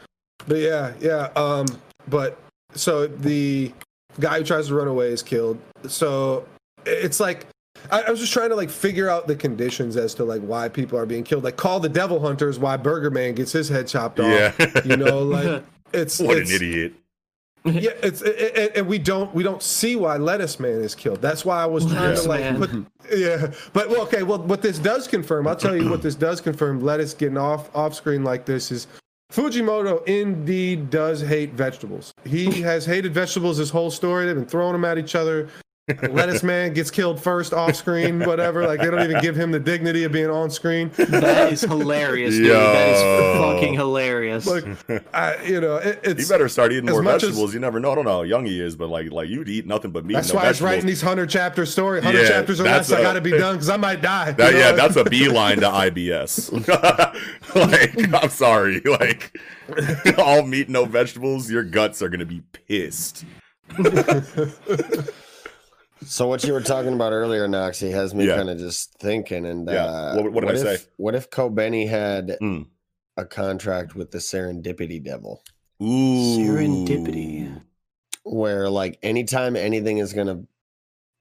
But yeah, yeah. Um, but so the guy who tries to run away is killed. So it's like I, I was just trying to like figure out the conditions as to like why people are being killed. Like call the devil hunters why Burger Man gets his head chopped off. Yeah. You know, (laughs) like it's what it's, an idiot. Yeah, it's it, it, and we don't we don't see why Lettuce Man is killed. That's why I was trying Lettuce to like Man. put yeah. But well, okay, well what this does confirm, I'll tell you what this does confirm. Lettuce getting off off screen like this is Fujimoto indeed does hate vegetables. He has hated vegetables his whole story. They've been throwing them at each other. Lettuce man gets killed first off screen, whatever. Like they don't even give him the dignity of being on screen. That is hilarious, dude. That is fucking hilarious. Like, I, you know, it, You better start eating more much as- vegetables. you never know. I don't know how young he is, but like like you'd eat nothing but meat. that's no why I was writing these hundred chapter story. Hundred Yeah, chapters or that's less. I a- got to be done because I might die. That, yeah, that's a beeline to IBS. (laughs) like, I'm sorry. (laughs) Like, all meat, no vegetables, your guts are going to be pissed. (laughs) So what you were talking about earlier, Noxie, has me Yeah. kind of just thinking. And Yeah. uh, What- what did I if, say? What if Kobeni had Mm. a contract with the Serendipity Devil, Ooh. Serendipity. where like anytime anything is gonna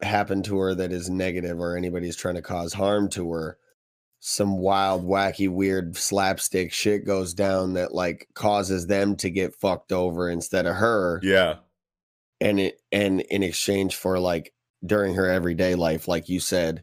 happen to her that is negative, or anybody's trying to cause harm to her, some wild, wacky, weird slapstick shit goes down that like causes them to get fucked over instead of her. Yeah. and it and in exchange for like during her everyday life, like you said,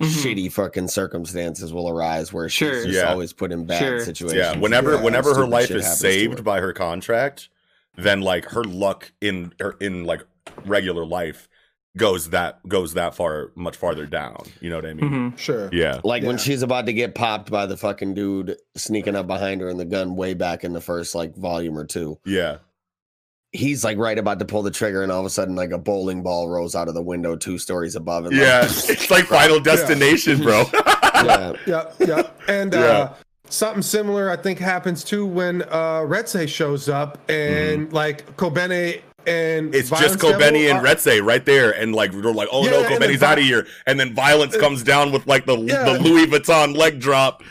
Mhm. shitty fucking circumstances will arise where she's Sure. just Yeah. always put in bad Sure. situations. Yeah. Whenever and whenever her life is saved her. by her contract, then like her luck in her in like regular life goes that goes that far much farther down. You know what I mean? Mhm. sure. Yeah. like when she's about to get popped by the fucking dude sneaking up behind her in the gun way back in the first like volume or two. Yeah. He's like right about to pull the trigger, and all of a sudden, like a bowling ball rolls out of the window two stories above him. Yeah. (laughs) It's like Final Destination, bro. (laughs) yeah. yeah, yep. And Yeah. uh, something similar, I think, happens too when uh, Reze shows up and like Kobeni and Mm-hmm. It's Violence just Kobeni and are- Reze right there, and like we're like, oh Yeah, no, and Kobeni's out of here, and then violence comes down with like the Yeah. the Louis Vuitton leg drop.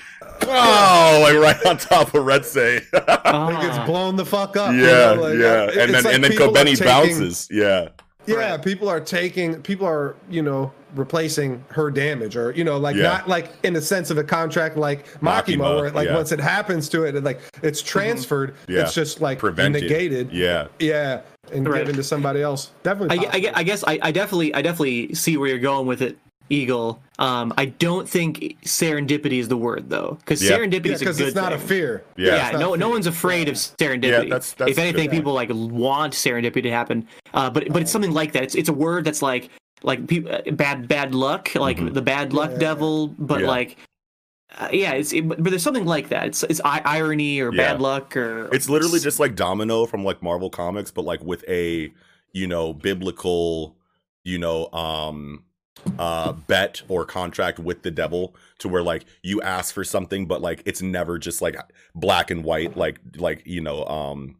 Oh, like right on top of Reze. (laughs) It gets Ah. blown the fuck up. you yeah, know, like, yeah, it- and then like and then Kobeni taking- bounces. Yeah, Yeah, Right. people are taking, people are, you know, replacing her damage, or you know, like Yeah. not like in the sense of a contract like Makima, Makima, where like yeah. once it happens to it, it like it's transferred. Yeah. It's just like prevented. negated. Yeah, yeah, and Right. given to somebody else. Definitely. I, I. I guess I, I definitely I definitely see where you're going with it, Eagle. Um, I don't think serendipity is the word though, because Yeah. serendipity yeah, is a because good it's not a fear. Yeah. Yeah, no, fear. no one's afraid of serendipity. Yeah, that's- that's if anything, people like want serendipity to happen. Uh, but but it's something like that. It's it's a word that's like like pe- uh, bad bad luck, like Mhm. the bad luck Yeah. devil. But Yeah. like, uh, yeah, it's it, but there's something like that. It's it's i- irony or Yeah. bad luck or it's literally just like Domino from like Marvel Comics, but like with a you know biblical, you know, um uh bet or contract with the devil to where like you ask for something but like it's never just like black and white like like you know um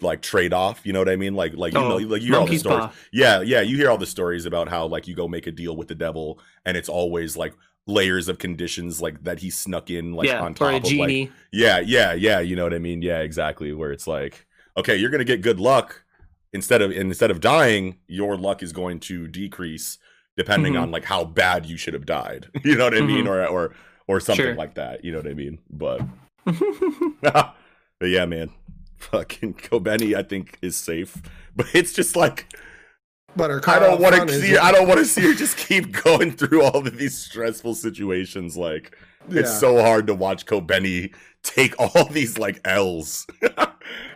like trade off you know what i mean like like you Oh, know like you hear all the stories paw. yeah yeah you hear all the stories about how like you go make a deal with the devil and it's always like layers of conditions like that he snuck in like yeah, on top of like genie. yeah, yeah, yeah. You know what I mean? Yeah, exactly. Where it's like, okay, you're gonna get good luck instead of instead of dying, your luck is going to decrease depending Mhm. on like how bad you should have died. (laughs) You know what I mean? Or or or something Sure. like that. You know what I mean? But (laughs) (laughs) but yeah, man. Fucking Kobeni, I think, is safe. But it's just like But her I don't want to is- see. I don't want to see her just keep going through all of these stressful situations. Like it's so hard to watch Kobeni take all these like L's. you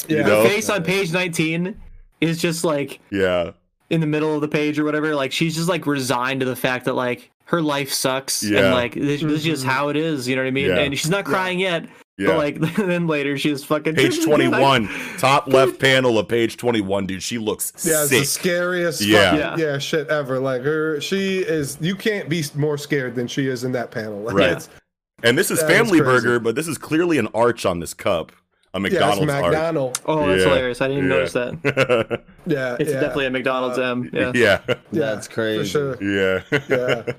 Yeah. know? The face on page 19 is just like Yeah, in the middle of the page or whatever. Like she's just like resigned to the fact that like her life sucks Yeah. and like this, this is just Mhm. how it is. You know what I mean? Yeah. And she's not crying yet, yeah. but like (laughs) then later she's fucking page (laughs) twenty-one, top left panel of page twenty-one, dude. She looks Yeah, it's the sick. scariest Yeah. fucking- Yeah. yeah. shit ever. Like her she is you can't be more scared than she is in that panel. Like, (laughs) Right. it's- and this is That is Family crazy. Burger, but this is clearly an arch on this cup, a Yeah, it's McDonald's arch. McDonald. Oh, that's Yeah. hilarious! I didn't Yeah. notice that. (laughs) Yeah. It's yeah, definitely a McDonald's M. Yeah. yeah, yeah, That's crazy. For sure. yeah, (laughs) Yeah.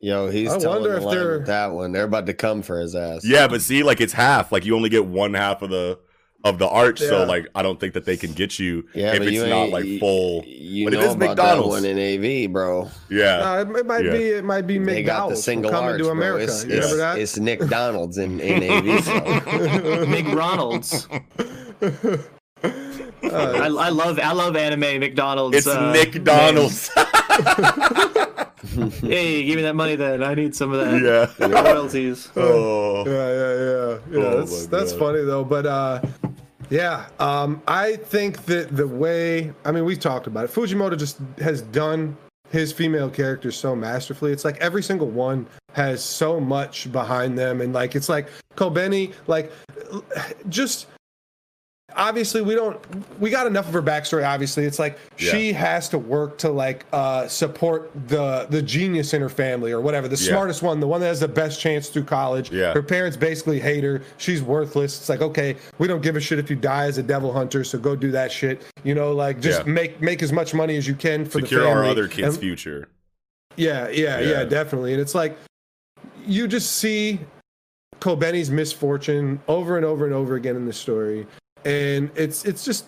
Yo, he's I telling wonder the if line they're- that one. They're about to come for his ass. yeah. But see, like it's half. Like you only get one half of the of the arch. So like I don't think that they can get you Yeah, if it's you not like full. You But it know is about McDonald's. that one in AV, bro. Yeah, Uh, it, it might Yeah. be it might be They got the McDonald's single coming arch, to bro. America. It's, you it's, remember that? it's Nick Donald's in, in (laughs) AV. Bro. McDonald's. Uh, I, I love I love anime McDonald's. it's uh, Nick Donald's. hey, give me that money then. I need some of that. Yeah. Royalties. (laughs) Oh. yeah, yeah, yeah. Yeah, Oh that's that's God. funny though. But uh, yeah, um, I think that the way I mean, we've talked about it. Fujimoto just has done his female characters so masterfully. It's like every single one has so much behind them, and like it's like Kobeni, like just obviously we don't we got enough of her backstory obviously it's like she has to work to like uh support the the genius in her family or whatever the Yeah. smartest one the one that has the best chance through college Yeah. her parents basically hate her she's worthless it's like okay we don't give a shit if you die as a devil hunter so go do that shit you know like just Yeah. make make as much money as you can for Secure the family our other kids' And- future. yeah, yeah, Yeah. yeah, definitely. And it's like you just see Kobeni's misfortune over and over and over again in the story. And it's it's just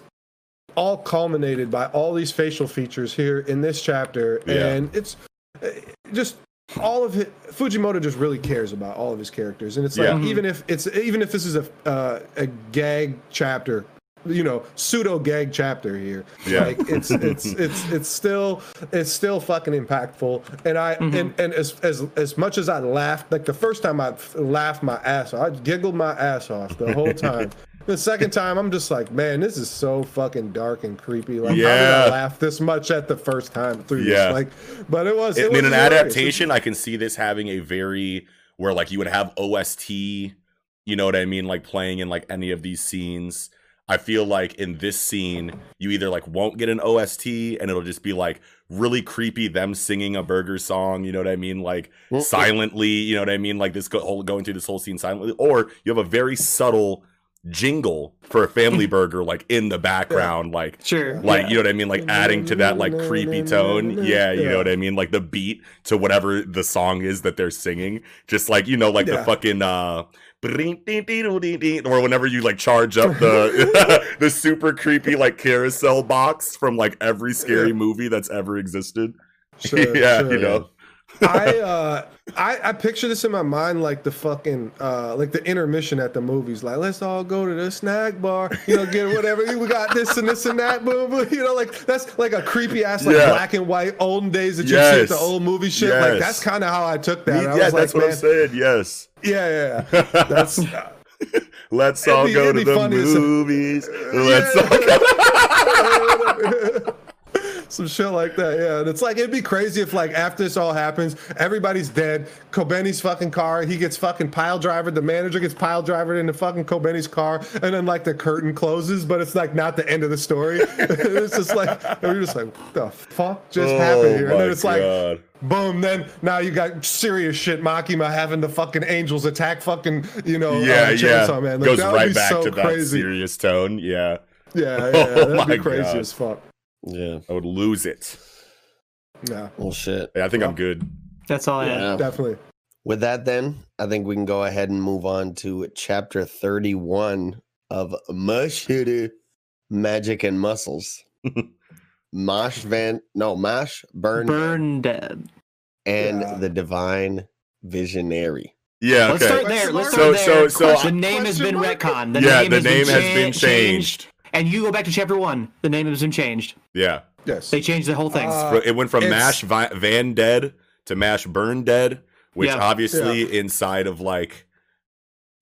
all culminated by all these facial features here in this chapter. Yeah. And it's uh, just all of it Fujimoto just really cares about all of his characters. And it's like Yeah. even if it's even if this is a uh, a gag chapter you know pseudo gag chapter here Yeah. like it's it's (laughs) it's it's still it's still fucking impactful and i and and as as as much as i laughed like the first time i laughed my ass off i giggled my ass off the whole (laughs) time the second time i'm just like man this is so fucking dark and creepy like how did Yeah. i laugh this much at the first time through Yeah. this like but it was it in was an hilarious. adaptation, I can see this having a very where like you would have OST, you know what I mean, like playing in like any of these scenes. I feel like in this scene, you either like won't get an OST and it'll just be like really creepy them singing a burger song, you know what I mean, like silently, you know what I mean, like this go- whole going through this whole scene silently, or you have a very subtle jingle for a family (laughs) burger like in the background, like Sure. like you know what I mean, like adding to that like creepy tone. Yeah, you know what I mean, like the beat to whatever the song is that they're singing. Just like you know, like the fucking uh, or whenever you like charge up the (laughs) (laughs) the super creepy like carousel box from like every scary movie that's ever existed. Sure, yeah, sure. you know. I uh I, I picture this in my mind like the fucking uh like the intermission at the movies like let's all go to the snack bar you know get whatever we got this and this and that (laughs) boom boom you know like that's like a creepy ass like Yeah. black and white olden days that you see the old movie shit like that's kind of how I took that I yeah, that's like, what man, I'm saying. Yes. yeah yeah yeah. (laughs) that's Let's all be- go to the movies. (laughs) Let's all go. Some shit like that. Yeah, and it's like it'd be crazy if like after this all happens, everybody's dead. Kobeni's fucking car, he gets fucking pile driver. The manager gets pile drivered into fucking Kobeni's car, and then like the curtain closes, but it's like not the end of the story. (laughs) it's just like we're just like, what the fuck just happened here? And Oh then it's like. Boom! Then now you got serious shit. Makima having the fucking angels attack fucking you know yeah, uh, yeah. Man. Like, Goes that right be back so to that crazy. serious tone. Yeah, Yeah, (laughs) yeah, Oh that'd be my crazy God. as fuck. Yeah. I would lose it. Yeah, Well, shit. Yeah, I think I'm good. That's all I had. Yeah. definitely. With that, then, I think we can go ahead and move on to chapter 31 of Mushuru Magic and Muscles. (laughs) Mosh Van, no, Mosh Burn, Burn dead. and Yeah. the Divine Visionary. Yeah, Let's okay. start there. Let's So- start so- there. so so the name has been Question mark? retconned. The yeah, name the has name been has cha- been changed. And you go back to chapter one. The name has been changed. Yeah, Yes. They changed the whole thing. Uh, it went from Mash Vi- Van Dead to Mash Burn Dead, which Yeah. obviously inside of like,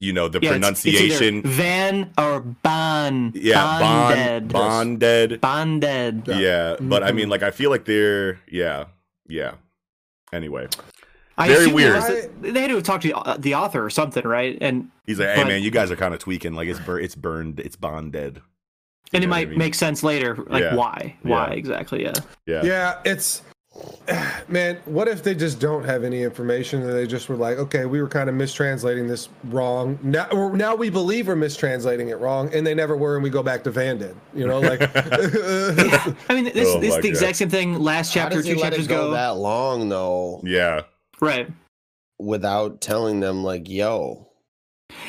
you know, the yeah, it's- it's pronunciation. Van or Bon. yeah, Bonded. Bond, Bonded. Bonded. Yeah, but I Mhm. mean, like, I feel like they're yeah, yeah. Anyway, I Very weird. it was the- they had to have talked to the, uh, the author or something, right? And he's like, hey But- man, you guys are kind of tweaking. Like, it's bur- it's burned, it's bonded. And it know what I might mean? make sense later, like Yeah. why, why Yeah. exactly? Yeah. Yeah, Yeah, it's (sighs) man. What if they just don't have any information and they just were like, okay, we were kind of mistranslating this wrong. Now, or now we believe we're mistranslating it wrong, and they never were, and we go back to Vanded. You know, like (laughs) I mean, this, Oh this is the God. exact same thing last chapter, two chapters it go ago. that long, though, yeah. Right. without telling them, like, yo,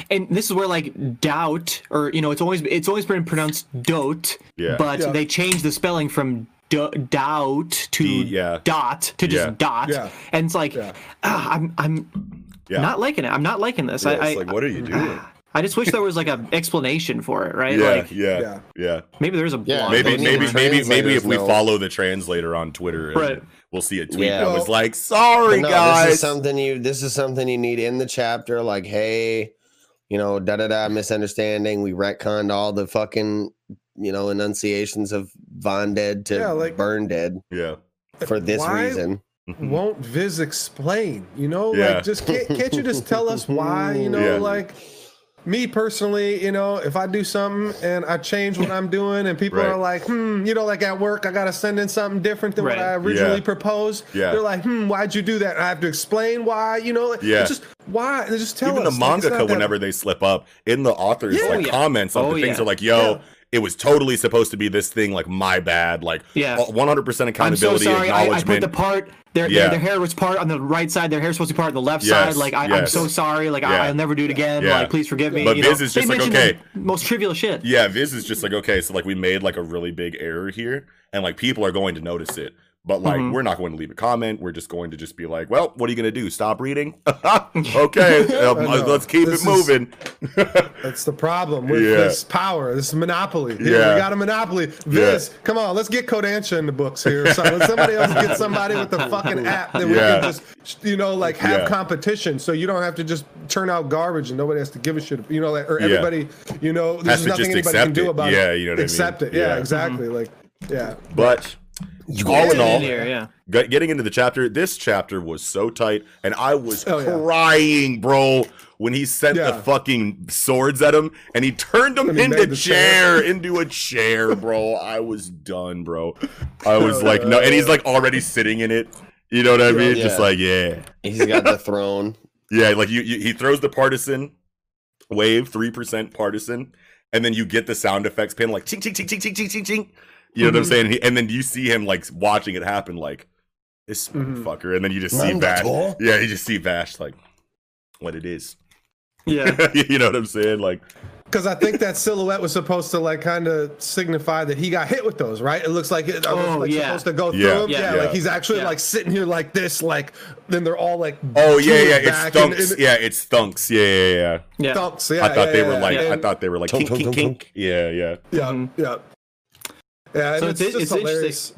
And this is where like doubt, or you know, it's always it's always been pronounced dote, Yeah. but Yeah. they changed the spelling from d- doubt to D- yeah. dot to just Yeah. dot, Yeah. and it's like Yeah. ah, I'm I'm Yeah. not liking it. I'm not liking this. Yeah, I, it's I like, what are you doing? I just wish there was like an (laughs) explanation for it, right? yeah, Like yeah, Yeah. yeah. maybe there's a Yeah, blog Maybe, maybe, maybe, maybe if we translators know. follow the translator on Twitter, and Right. we'll see a tweet Yeah. that was like, "Sorry, no, guys." this is something you this is something you need in the chapter like hey you know da da da misunderstanding we retconned all the fucking you know enunciations of von dead to Yeah, like- burn dead yeah, for this Why reason mm-hmm. Won't Viz explain? You know, Yeah. like just can't, can't you just tell us why? You (laughs) know, Yeah. like me personally, you know, if I do something and I change what I'm doing, and people Right. are like, hmm, you know, like at work, I got to send in something different than Right. what I originally Yeah. proposed. Yeah. They're like, hmm, why'd you do that? And I have to explain why. You know, like, Yeah. it's just why. They Just tell even the us. like, it's not mangaka, that- whenever they slip up in the author's Yeah. like Oh, yeah. comments on Oh, the things are like, "Yo, Yeah. It was totally supposed to be this thing." Like, my bad. Like, Yeah. one hundred percent accountability I'm so sorry. I, I put the part. Their, Yeah. their their hair was part on the right side. Their hair was supposed to be part on the left Yes, side. Like I, I'm yes. so sorry. Like Yeah. I, I'll never do it again. Yeah. Like please forgive me. But you know? Viz is They just like, okay. most trivial shit. yeah, Viz is just like, okay, so like we made like a really big error here, and like people are going to notice it. But like Mhm. we're not going to leave a comment. We're just going to just be like, well, what are you going to do? Stop reading? (laughs) okay, (laughs) um, let's keep This it is- moving. (laughs) That's the problem with Yeah. this power, this monopoly. You Yeah. we got a monopoly. Viz, come on, let's get Kodansha in the books here. So when somebody else get somebody with the fucking app, then we can just, you know, like have Yeah. competition. So you don't have to just turn out garbage and nobody has to give a shit. You know, like, or Yeah. everybody, you know, there's nothing anybody can accept do it. about Yeah, it. you know what I mean? accept it. Yeah, Yeah. exactly. Like, yeah. But all in all, here, yeah. getting into the chapter, this chapter was so tight, and I was crying, yeah. bro, when he sent the fucking swords at him, and he turned him into chair, chair, into a chair, bro. I was done, bro. I was like, no, and he's like already sitting in it. You know what I mean? Just like, yeah, he's got the throne. (laughs) yeah, like you, you, he throws the partisan wave, three percent partisan, and then you get the sound effects pin like ching ching ching ching ching ching ching. You know what I'm Mhm. saying? And, he, and then you see him like watching it happen, like this Mhm. motherfucker, and then you just see Vash. Mangato? Yeah, you just see Vash like what it is. Yeah. (laughs) you know what I'm saying? Like, Because I think that silhouette was supposed to like kind of signify that he got hit with those, right? It looks like it Oh, was like yeah. supposed to go through Yeah, him. yeah, Yeah, yeah. like he's actually Yeah. like sitting here like this, like then they're all like oh yeah, yeah, his it back and- and- yeah, it stunks. Yeah, yeah, yeah. Yeah. thumps. Yeah, I thought yeah, they yeah, were like, yeah. I thought they were like, kink, kink, kink. Yeah, yeah. Yeah, yeah, yeah. So it's, it's- just it's hilarious.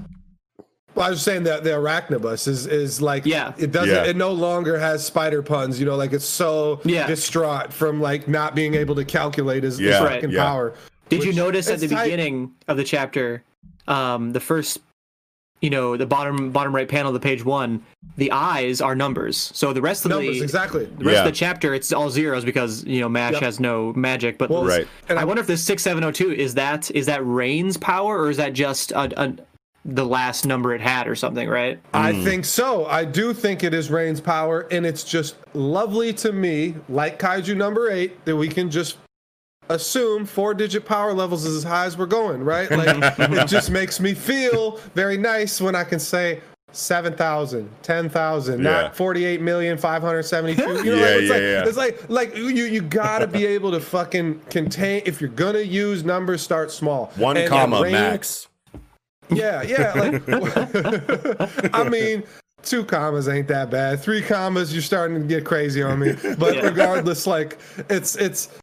Well, I was saying that the arachnibus is is like Yeah. it doesn't Yeah. it no longer has spider puns, you know, like it's so Yeah. distraught from like not being able to calculate his, his Yeah, fucking yeah. power. Did you notice at the tight. beginning of the chapter, um, the first, you know, the bottom bottom right panel of the page one, the eyes are numbers. So the rest of numbers the exactly. the rest Yeah. of the chapter, it's all zeros because you know Mash Yep. has no magic. But Well, this- Right. And I I- wonder if this six seven zero two is that is that Rain's power or is that just a, a, the last number it had or something, right? I hmm. think so. I do think it is Rain's power, and it's just lovely to me, like Kaiju number eight, that we can just assume four digit power levels is as high as we're going, right? (laughs) Like it just makes me feel very nice when I can say 7,000, 10,000, Yeah. not 48,572. You know, Yeah, like, it's yeah, like, yeah. It's like, like you, you gotta be able to fucking contain, if you're gonna use numbers, start small. One And comma Rain- max. yeah, yeah. Like, (laughs) I mean, two commas ain't that bad. Three commas, you're starting to get crazy on me. But Yeah. regardless, like, it's it's it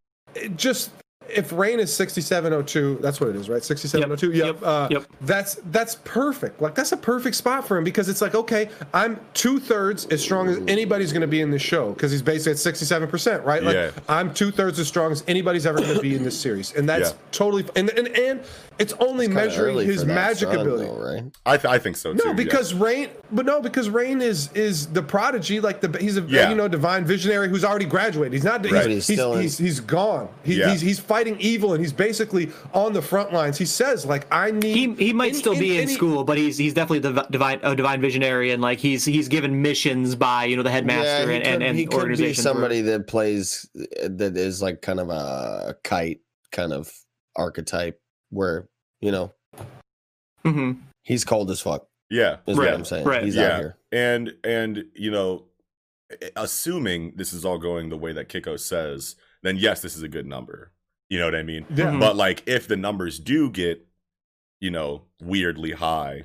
just if rain is 6702, that's what it is, right? 6702. Yep. Yep. Uh, Yep. That's that's perfect. Like that's a perfect spot for him because it's like, okay, I'm two thirds as strong as anybody's going to be in this show because he's basically at 67 percent, right? Like Yeah. I'm two thirds as strong as anybody's ever going to be in this series, and that's Yeah. totally and and and it's only Kinda measuring his magic sun, ability. though, right I, th- I think so too. No, yeah. because Rain, but no, because Rain is is the prodigy. Like the he's a Yeah. you know divine visionary who's already graduated. He's not. Right. He's, But he's, he's still in- he's, he's gone. He, Yeah. He's he's fighting evil and he's basically on the front lines. He says like I need. He, he might any- still be in any- school, but he's he's definitely the divine a divine visionary, and like he's he's given missions by you know the headmaster he and, could, and, and he could be organization. for- somebody that plays that is like kind of a kite kind of archetype where you know Mhm. he's cold as fuck yeah, is Right, what i'm saying right. he's yeah, out here and and you know, assuming this is all going the way that Kiko says, then yes, this is a good number. You know what I mean? Yeah. Mhm. But like, if the numbers do get, you know, weirdly high,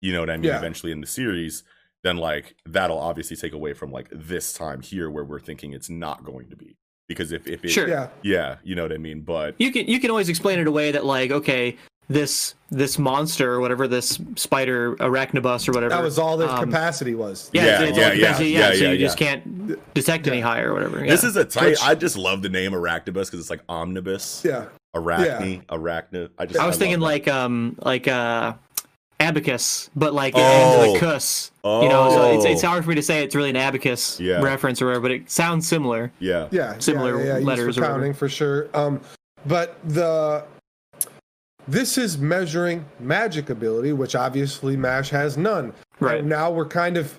you know what I mean? Yeah. Eventually in the series, then like that'll obviously take away from like this time here where we're thinking it's not going to be. because if if it, Sure. Yeah. yeah, you know what I mean. But you can you can always explain it away that like okay this this monster or whatever this spider arachnobus or whatever That was all their um, capacity was. yeah, Yeah, it's, it's yeah, all yeah, capacity, yeah, so yeah, you just can't detect any higher or whatever this is a tight. Which- I just love the name Arachnibus because it's like omnibus, Yeah. arachne, arachne. I just I was love thinking that. like um like uh abacus but like Oh. and the cus you know so it's, it's Oh. hard for me to say it's really an abacus Yeah. reference or whatever but it sounds similar yeah, Yeah. Similar yeah, yeah, used letters for whatever. counting for sure. Um, but the this is measuring magic ability, which obviously Mash has none. Right. And now we're kind of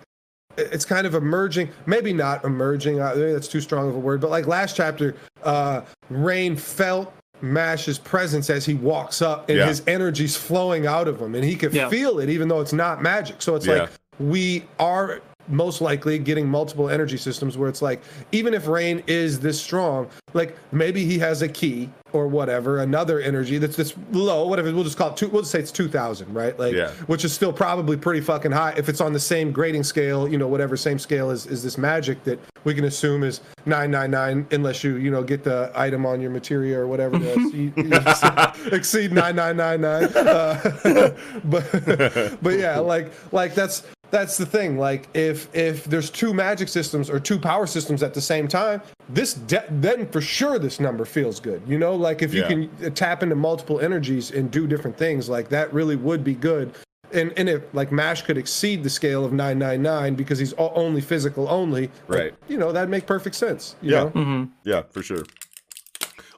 it's kind of emerging maybe not emerging maybe that's too strong of a word but like last chapter uh rain felt mash's presence as he walks up and Yeah. his energy's flowing out of him and he could Yeah. feel it even though it's not magic so it's Yeah. like we are most likely getting multiple energy systems where it's like even if rain is this strong like maybe he has a key or whatever another energy that's this low whatever we'll just call it two we'll just say it's 2000 right? Like Yeah. which is still probably pretty fucking high. If it's on the same grading scale you know whatever same scale as is this magic that we can assume is 999 unless you you know get the item on your materia or whatever to (laughs) exceed, you know, (laughs) exceed 9999 uh, (laughs) but but yeah like like that's that's the thing like if if there's two magic systems or two power systems at the same time this de- then for sure this number feels good you know like if you can tap into multiple energies and do different things like that really would be good and and if like mash could exceed the scale of 999 because he's o- only physical only like, Right. you know that'd make perfect sense you Yeah. know Mm-hmm. yeah, for sure.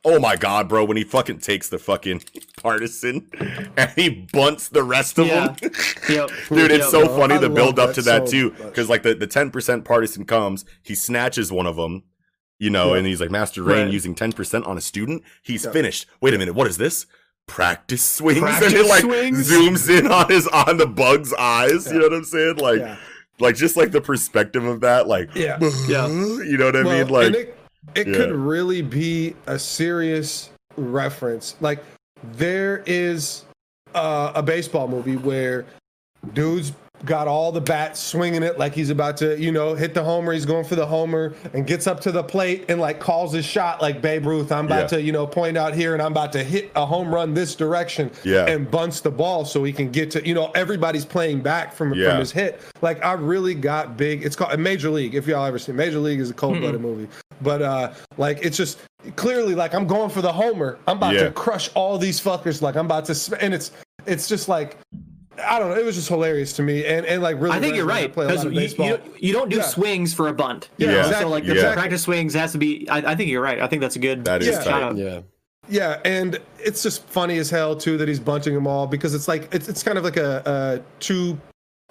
Oh my god, bro! When he fucking takes the fucking partisan and he bunts the rest of yeah them. yep Dude, it's Yep. so bro. funny I the build up to that so too, because like the the ten percent partisan comes, he snatches one of them, you know, Yeah. and he's like Master Rain Right. using ten percent on a student. He's Yeah. finished. Wait a minute, what is this? Practice swings, (laughs) and it like swings? zooms in on his on the bug's eyes. You know what I'm saying? Like, Yeah. like just like the perspective of that, like, Yeah. (laughs) Yeah. you know what I Well, mean? Like, and it, yeah. could really be a serious reference. Like there is uh, a baseball movie where dudes got all the bats swinging it like he's about to, you know, hit the homer. He's going for the homer and gets up to the plate and like calls his shot like Babe Ruth. I'm about Yeah. to, you know, point out here and I'm about to hit a home run this direction. Yeah. And bunts the ball so he can get to, you know, everybody's playing back from, Yeah. from his hit. Like I really got big. It's called a Major League. If y'all ever seen Major League is a cold blooded movie, but uh, like it's just clearly like I'm going for the homer. I'm about Yeah. to crush all these fuckers. Like I'm about to, sm- and it's it's just like I don't know. It was just hilarious to me, and and like really. I think you're right play a lot because of you, baseball. you, you don't do Yeah. swings for a bunt. Yeah, you know? exactly. So like the Yeah. practice swings has to be. I, I think you're right. I think that's a good. That is Yeah. tight. shout out. Yeah. Yeah, and it's just funny as hell too that he's bunting them all because it's like it's it's kind of like a, a two.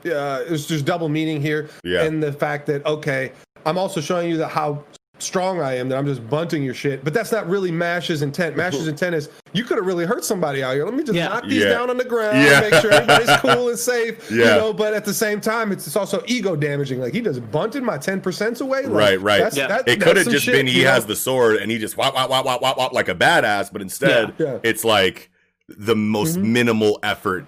Uh, there's there's double meaning here, Yeah. and the fact that okay, I'm also showing you that how strong I am that I'm just bunting your shit, but that's not really Mash's intent. Mash's intent is you could have really hurt somebody out here. Let me just Yeah. knock these Yeah. down on the ground, Yeah. make sure everybody's (laughs) cool and safe. You Yeah. know, but at the same time, it's, it's also ego damaging. Like he just bunted my ten percent away. Like, Right, right. That's, Yeah. that- it that's could have just shit, been he you know? has the sword and he just wop wop wop wop wop wop like a badass, but instead Yeah. Yeah. it's like the most mm-hmm. minimal effort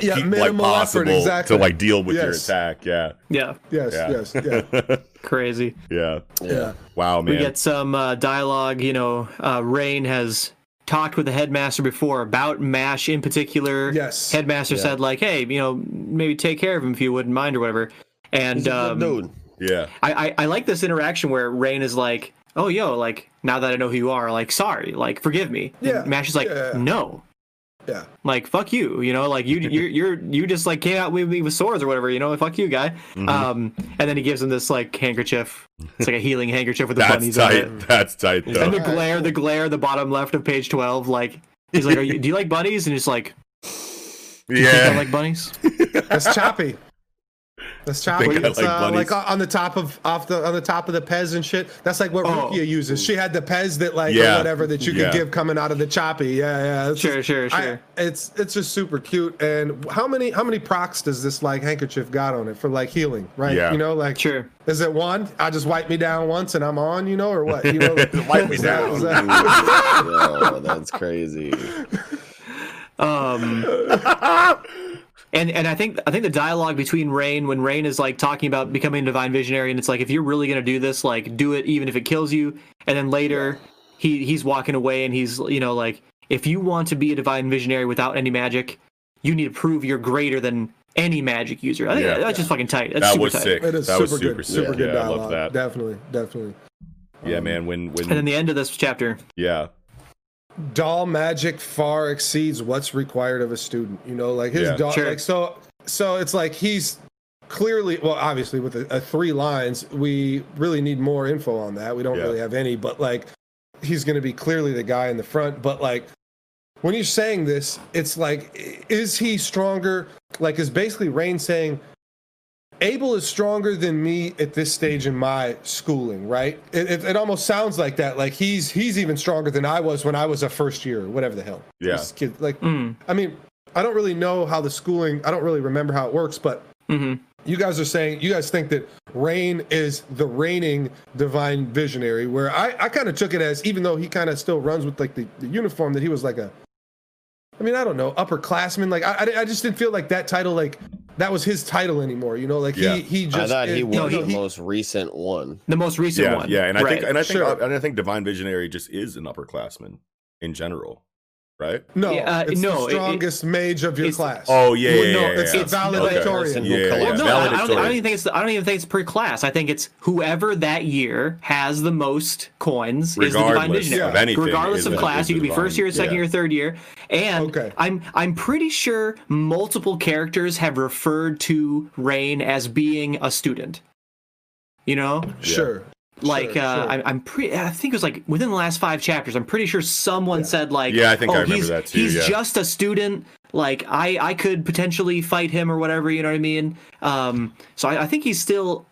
yeah, keep, like minimal possible effort, exactly. to like deal with your attack. Yeah, Yeah, Yes, Yeah. yes, yeah, (laughs) crazy. yeah. yeah. Wow, man. We get some uh, dialogue. You know, uh, Rain has talked with the headmaster before about Mash in particular. Yes. Headmaster said like, "Hey, you know, maybe take care of him if you wouldn't mind or whatever." And He's um, dude. yeah, I, I I like this interaction where Rain is like, "Oh, yo, like now that I know who you are, like sorry, like forgive me." And Yeah, Mash is like, yeah. "No." Yeah. Like fuck you, you know, like you you're, you're you just like came out with me with swords or whatever, you know, fuck you, guy. Mm-hmm. Um, and then he gives him this like handkerchief. It's like a healing handkerchief with the that's bunnies on it. That's tight. That's tight And the glare, the glare, the bottom left of page twelve, like he's like, Are you, "Do you like bunnies?" And he's like, "Do you think I Yeah, like bunnies." That's Chappy. That's Chappy. think It's like uh, like on the top of off the on the top of the Pez and shit. That's like what Oh. Rukia uses. She had the Pez that like Yeah. or whatever that you could Yeah. give coming out of the Chappy. Yeah, yeah. It's Sure, just- sure, I- sure. it's it's just super cute. And how many how many procs does this like handkerchief got on it for like healing? Right. Yeah. You know, like Sure. Is it one? I just wipe me down once and I'm on. You know, or what? You know, (laughs) Wipe me is that- down. is that- (laughs) Yo, that's crazy. Um, (laughs) and and I think I think the dialogue between Rain when Rain is like talking about becoming a divine visionary, and it's like if you're really gonna do this, like do it even if it kills you. And then later he he's walking away and he's you know like if you want to be a divine visionary without any magic, you need to prove you're greater than any magic user. I think Yeah. that's just fucking tight. That's that super was tight. sick. It is that super was super good, sick. super good yeah, I dialogue. love that. Definitely, definitely. Yeah, um, man. When when And then the end of this chapter, yeah doll magic far exceeds what's required of a student. You know, like his Yeah. doll. Sure. Like so, so it's like he's clearly well, obviously with a, a three lines, we really need more info on that. We don't Yeah. really have any, but like he's going to be clearly the guy in the front. But like when you're saying this, it's like, is he stronger? Like, is basically Rain saying. Abel is stronger than me at this stage in my schooling, right? It, it, it almost sounds like that. Like he's he's even stronger than I was when I was a first year, or whatever the hell. Yeah. Kid, like, Mm. I mean, I don't really know how the schooling. I don't really remember how it works, but hmm you guys are saying you guys think that Rain is the reigning divine visionary. Where I I kind of took it as even though he kind of still runs with like the, the uniform that he was like a. I mean, I don't know, upperclassman. Like, I, I, I just didn't feel like that title, like, that was his title anymore. You know, like Yeah. he he just. I thought he is- was No, the he- most recent one. the most recent yeah one. yeah, and I think and I think Sure. and I think divine visionary just is an upperclassman in general, right? No, Yeah, uh, it's no, the it- it- strongest mage of your class. Oh yeah, Well, yeah, no, yeah, it's yeah. a valedictorian. Person who Yeah, collects- Well, no, I, I don't, I don't even think it's. I don't even think it's per class. I think it's whoever that year has the most coins is the divine Regardless visionary. of anything, Regardless of class, you the could be first divine- year, second yeah. year, third year, and Okay. I'm I'm pretty sure multiple characters have referred to Rain as being a student. You know, Sure. Like Sure, uh, sure. I'm, I'm pretty. I think it was like within the last five chapters. I'm pretty sure someone said like, Yeah, I think oh, I remember he's, that too, He's yeah. just a student. Like I, I could potentially fight him or whatever. You know what I mean? Um, so I, I think he's still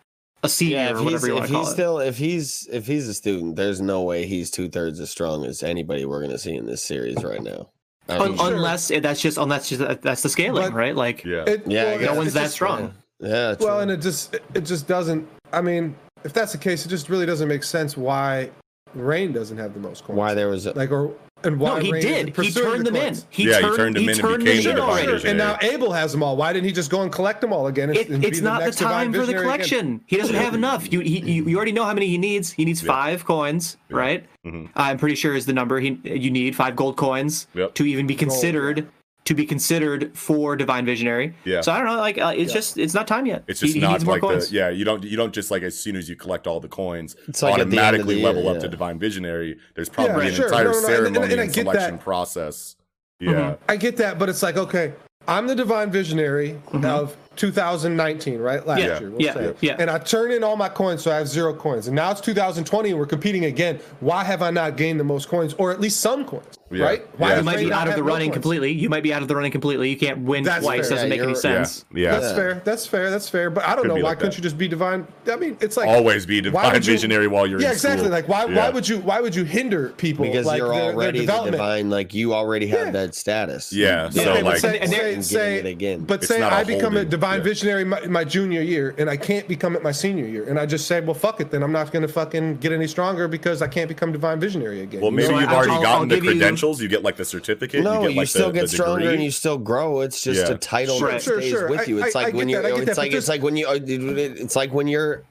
a senior Yeah, or if whatever he's, you want to call he's it. still if he's if he's a student, there's no way he's two thirds as strong as anybody we're gonna see in this series right now. I Un- mean, sure. unless that's just unless just that's the scaling, But- right? Like Yeah. It, Yeah, well, guess. no one's that just- strong. yeah, Well, and it just it just doesn't. I mean, if that's the case, it just really doesn't make sense why Rain doesn't have the most coins. why there was a, like or and why No, he Rain did. He turned the them in. He Yeah, he turned, turned them he in and turned became them the in divine already. And now Abel has them all. Why didn't he just go and collect them all again? And, It, and be it's not the next divine time for the visionary again? collection. He doesn't have enough. You, he, you you already know how many he needs. He needs five coins, right? Mhm. I'm pretty sure is the number he you need five gold coins Yep. to even be considered to be considered for divine visionary. Yeah. So I don't know. Like uh, it's just it's not time yet. It's just he, not needs more like the coins. yeah. You don't you don't just like as soon as you collect all the coins It's like at the end of automatically year, level up yeah. to divine visionary. There's probably Yeah, an sure. entire No, no, no, and- and- ceremony and I and get selection that. process. Mm-hmm. Yeah, I get that, but it's like okay, I'm the divine visionary of 2019, right? Last Mm-hmm. Yeah, year, we'll yeah, say. yeah. And I turn in all my coins, so I have zero coins. And now it's 2020, and we're competing again. Why have I not gained the most coins, or at least some coins? Yeah, Right? Why yeah. You might be out of the running coins? completely. You might be out of the running completely. You can't win That's twice. fair. Doesn't Yeah, make any you're- yeah, sense. yeah. That's fair. That's fair. That's fair. But I don't Could know. Why like couldn't that. you just be divine? I mean, it's like always be divine would you- visionary while you're yeah, in exactly. school. Like why? Why would you? Why would you hinder people? because like, you're their- their already the divine, like you already have Yeah. that status. Yeah, You so, don't like- say, And keep say, it again. but say I become a divine visionary my, my junior year, and I can't become it my senior year, and I just say, well, fuck it, then I'm not going to fucking get any stronger because I can't become divine visionary again. Well, maybe you've already gotten the give you- credentials. You get like the certificate. no, you, you, get, like, still the, get the stronger degree. and you still grow. It's just Yeah. a title Sure, that sure, stays sure. with you. It's I- like I when you. that, It's that, like but it's like when you. uh, It's like when you're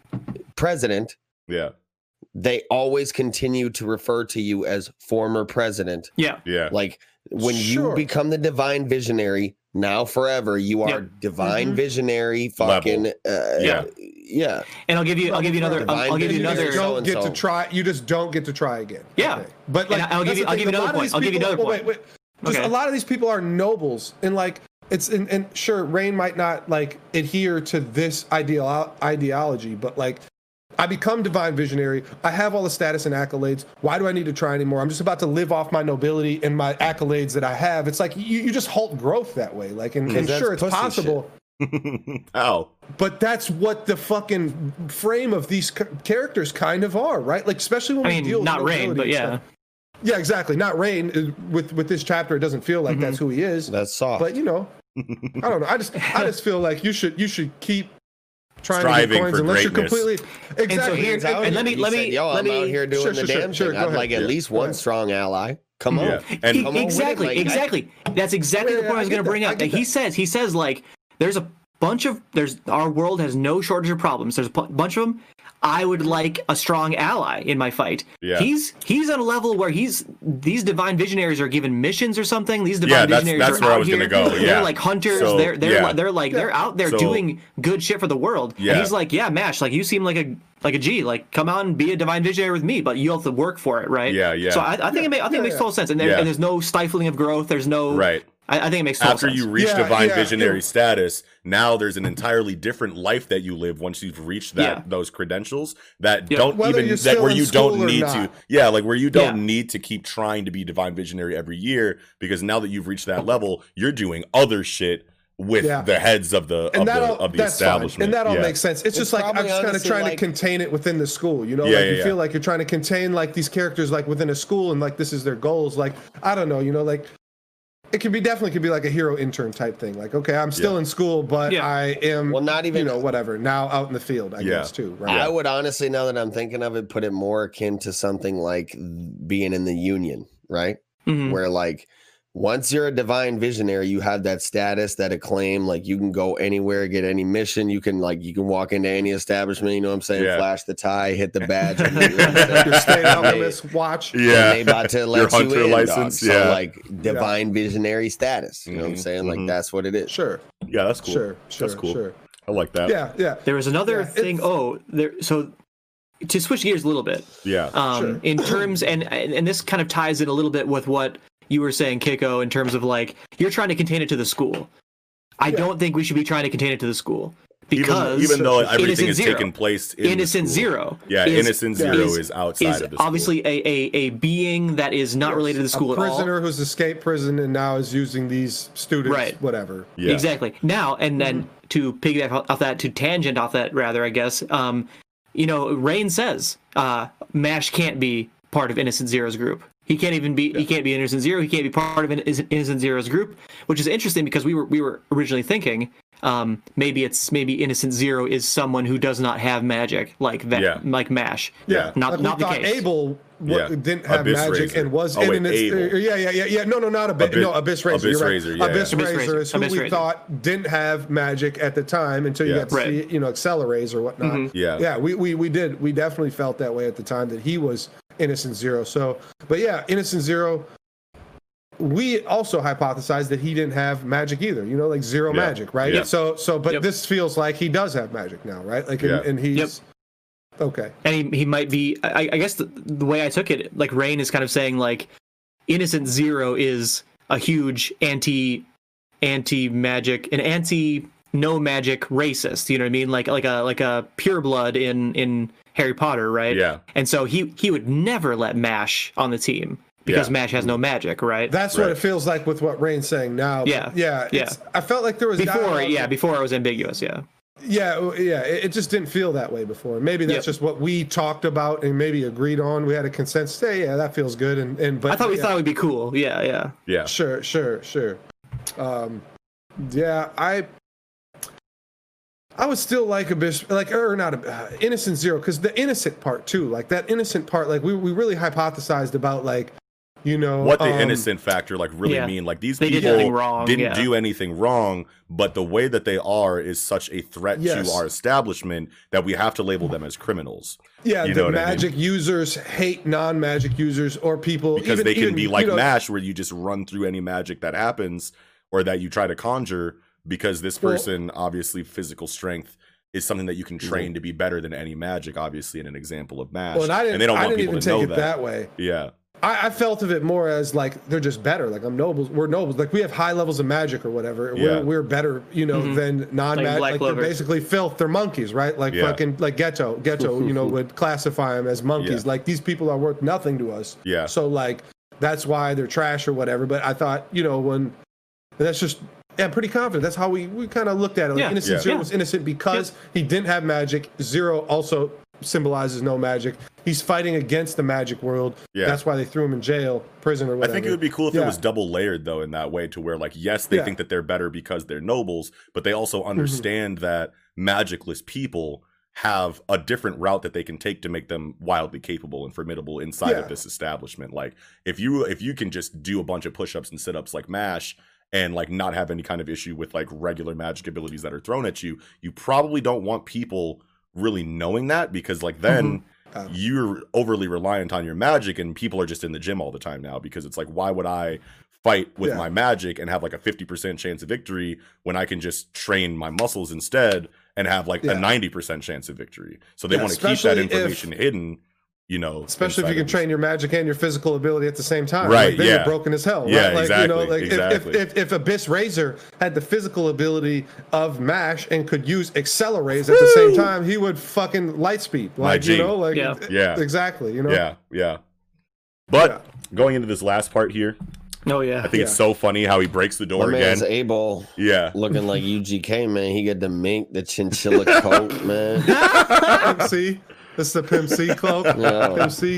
president. Yeah, They always continue to refer to you as former president. Yeah. yeah, Like when Sure. you become the divine visionary, now forever you are Yeah. divine Mhm. visionary. Fucking uh, Yeah. Yeah. And I'll give you. I'll give you another. I'll, I'll give you Divine another. you just don't get to so-and-so. try. You just don't get to try again. Yeah. Okay. but And like, I'll give that's you- the I'll thing, give you a another lot of point. I'll give you people- another well, Wait, wait. Just Okay. a lot of these people are nobles, and like it's and, and sure, Rain might not like adhere to this ideal ideology, but like. I become divine visionary. I have all the status and accolades. Why do I need to try anymore? I'm just about to live off my nobility and my accolades that I have. It's like you, you just halt growth that way. Like, and, mm. and that's sure, it's pussy possible. (laughs) How? But that's what the fucking frame of these ca- characters kind of are, right? Like especially when I we mean, deal with not Rain, but yeah. stuff. yeah, exactly. Not Rain. Uh, With with this chapter, it doesn't feel like Mm-hmm. that's who he is. That's soft. But you know, I don't know. I just I just feel like you should you should keep trying to Striving get coins for unless you're greatness. completely exactly. here- and- and and- let me- You let said, me- Yo, let I'm me- out here doing Sure, the sure, damn sure, thing. I'd ahead. like at Yeah. least Go one strong ally. Come Yeah. on. And Come on with it, exactly, I- exactly. That's exactly Yeah, the point I I was going to bring I up. get That he says, he says like, there's a bunch of there's our world has no shortage of problems. There's a bunch of them. I would like a strong ally in my fight. Yeah. He's he's on a level where he's these divine visionaries are given missions or something. These divine Yeah, that's- visionaries that's are where I out was here. gonna go, Yeah. They're like hunters. So, they're they're yeah. they're like they're out there So- doing good shit for the world. Yeah. And he's like, yeah, Mash, like you seem like a like a G. Like come on, and be a divine visionary with me, but you have to work for it, right? Yeah, yeah. So I, I think it, ma- I think it makes total sense, and, there, Yeah. and there's no stifling of growth. There's no Right. I, I think it makes total After sense. you reach Yeah, divine yeah, visionary yeah. status, now there's an entirely different life that you live once you've reached that Yeah. those credentials that Yeah. don't Whether even that where you don't need to yeah like where you don't Yeah. need to keep trying to be divine visionary every year because now that you've reached that level, you're doing other shit with Yeah. the heads of the and of that the, all of the that's fine. establishment. and that all yeah. makes sense. It's, It's just like I'm just kind of trying like- to contain it within the school. You know, Yeah, like yeah, you yeah. feel like you're trying to contain like these characters like within a school, and like this is their goals. Like I don't know, you know, like it could be definitely could be like a hero intern type thing. Like okay, I'm still Yeah. in school, but Yeah. I am Well, not even- you know whatever now out in the field. I Yeah. guess too. Right. I would honestly, now that I'm thinking of it, put it more akin to something like being in the union, right? Mhm. Where like once you're a divine visionary, you have that status, that acclaim. Like you can go anywhere, get any mission. You can like you can walk into any establishment. You know what I'm saying? Yeah. Flash the tie, hit the (laughs) badge. you know what I'm saying? Your state And they- alchemist watch. Yeah. they about to (laughs) let you hunter in, license, dog. So yeah. like divine visionary status. You know what I'm Mhm, saying? Like mhm. that's what it is. Sure. Yeah, that's cool. Sure. Sure. That's cool. Sure. I like that. Yeah. Yeah. There was another Yeah, thing. it's- Oh, there. So to switch gears a little bit, Yeah. um, Sure. in terms and and this kind of ties in a little bit with what you were saying, Kiko, in terms of like you're trying to contain it to the school. I Yeah. don't think we should be trying to contain it to the school because even though everything is Zero. taking place in Innocent school. Zero, Yeah, is, Innocent. Zero is- is, outside is of the school. obviously a, a a being that is not related to the school a at all. Prisoner who's escaped prison and now is using these students. Right. Whatever. Yeah. Exactly. Now and then to piggyback off that, to tangent off that rather, I guess. Um, you know, Rain says uh, Mash can't be part of Innocent Zero's group. He can't even be. He can't be Innocent Zero. He can't be part of Innocent Zero's group, which is interesting because we were we were originally thinking um, maybe it's maybe Innocent Zero is someone who does not have magic like that, Yeah. like Mash. Yeah. Not like not the case. Abel wa- Yeah. didn't have Abyss magic Razor. and was Oh, in wait, Abel. yeah yeah yeah yeah no no not Abyss, Abyss- no Abyss Razor Abyss right. Razor, yeah. Abyss, Abyss Razor, Razor, is who Abyss we Razor. thought didn't have magic at the time until you Yeah. got to Right. see you know Accelerators or whatnot Mhm. Yeah. yeah we, we we did we definitely felt that way at the time that he was Innocent Zero so but yeah Innocent Zero we also hypothesized that he didn't have magic either you know like zero Yeah. magic right Yeah. so so but Yep. this feels like he does have magic now right like and, Yeah. and he's okay and he, he might be I, I guess the, the way i took it like rain is kind of saying like innocent zero is a huge anti anti magic an anti no magic racist you know what i mean like like a like a pure blood in in harry potter right Yeah. and so he he would never let mash on the team because Yeah. mash has no magic right That's what it feels like with what Rain's saying now. Yeah. yeah, Yeah. I felt like there was before dialogue- yeah before it was ambiguous yeah yeah, yeah. It, it just didn't feel that way before. Maybe that's Yep. just what we talked about and maybe agreed on. We had a consensus. Hey, yeah, that feels good. And and but i thought we yeah, thought it would be cool yeah yeah Yeah. sure, sure, sure. Um, yeah, I. I would still like Abyss, like or not uh, Innocent Zero, because the innocent part too, like that innocent part, like we we really hypothesized about like, you know, what the um, innocent factor like really Yeah. mean like these They people nothing wrong, didn't yeah. do anything wrong but the way that they are is such a threat Yes. to our establishment that we have to label them as criminals Yeah, You the know what I mean? magic users hate non-magic users or people because even- they can even, be you like know, mash where you just run through any magic that happens or that you try to conjure because this Well- person obviously physical strength is something that you can train to be better than any magic obviously in an example of mash Well, and I didn't, they don't I want didn't people even to know it that. that. way. yeah I, I felt of it more as like they're just better. Like I'm nobles. We're nobles. Like we have high levels of magic or whatever. Yeah. We're, we're better, you know, Mhm. than non-magic. Black Like, they're basically filth. They're monkeys, right? Like Yeah. fucking like ghetto. Ghetto, you know, (laughs) would classify them as monkeys. Yeah. Like these people are worth nothing to us. Yeah. So like that's why they're trash or whatever. But I thought, you know, when that's just. Yeah, I'm pretty confident. That's how we, we kind of looked at it. Like Yeah. innocent Yeah. zero Yeah. was innocent because he didn't have magic. Zero also symbolizes no magic. He's fighting against the magic world. Yeah. That's why they threw him in jail, prison, or whatever. I think it would be cool if Yeah. it was double layered though in that way to where like yes they Yeah. Mm-hmm. think that they're better because they're nobles but they also understand that magicless people have a different route that they can take to make them wildly capable and formidable inside Yeah. of this establishment like if you if you can just do a bunch of push-ups and sit-ups like mash and like not have any kind of issue with like regular magic abilities that are thrown at you you probably don't want people really knowing that because like then Uh, you're overly reliant on your magic and people are just in the gym all the time now because it's like why would i fight with Yeah. my magic and have like a 50% chance of victory when i can just train my muscles instead and have like Yeah. a 90% chance of victory so they Yeah, want to keep that especially if- information hidden you know Especially if you can train your magic and your physical ability at the same time. Right, Like, then yeah. you're broken as hell. Yeah, right? Like, you know, exactly, like exactly. if, if, if Abyss Razor had the physical ability of Mash and could use Acceleraze at the same time, he would fucking light speed. Like, you know, like Yeah. Yeah. exactly. You know? yeah yeah but Yeah. going into this last part here Oh yeah. i think it's so funny how he breaks the My door man's again able yeah looking like (laughs) UGK, man. He got the mink, the chinchilla coat, (laughs) man. (laughs) Pimp C. This is the Pimp C cloak. (laughs) Yeah. Pimp C.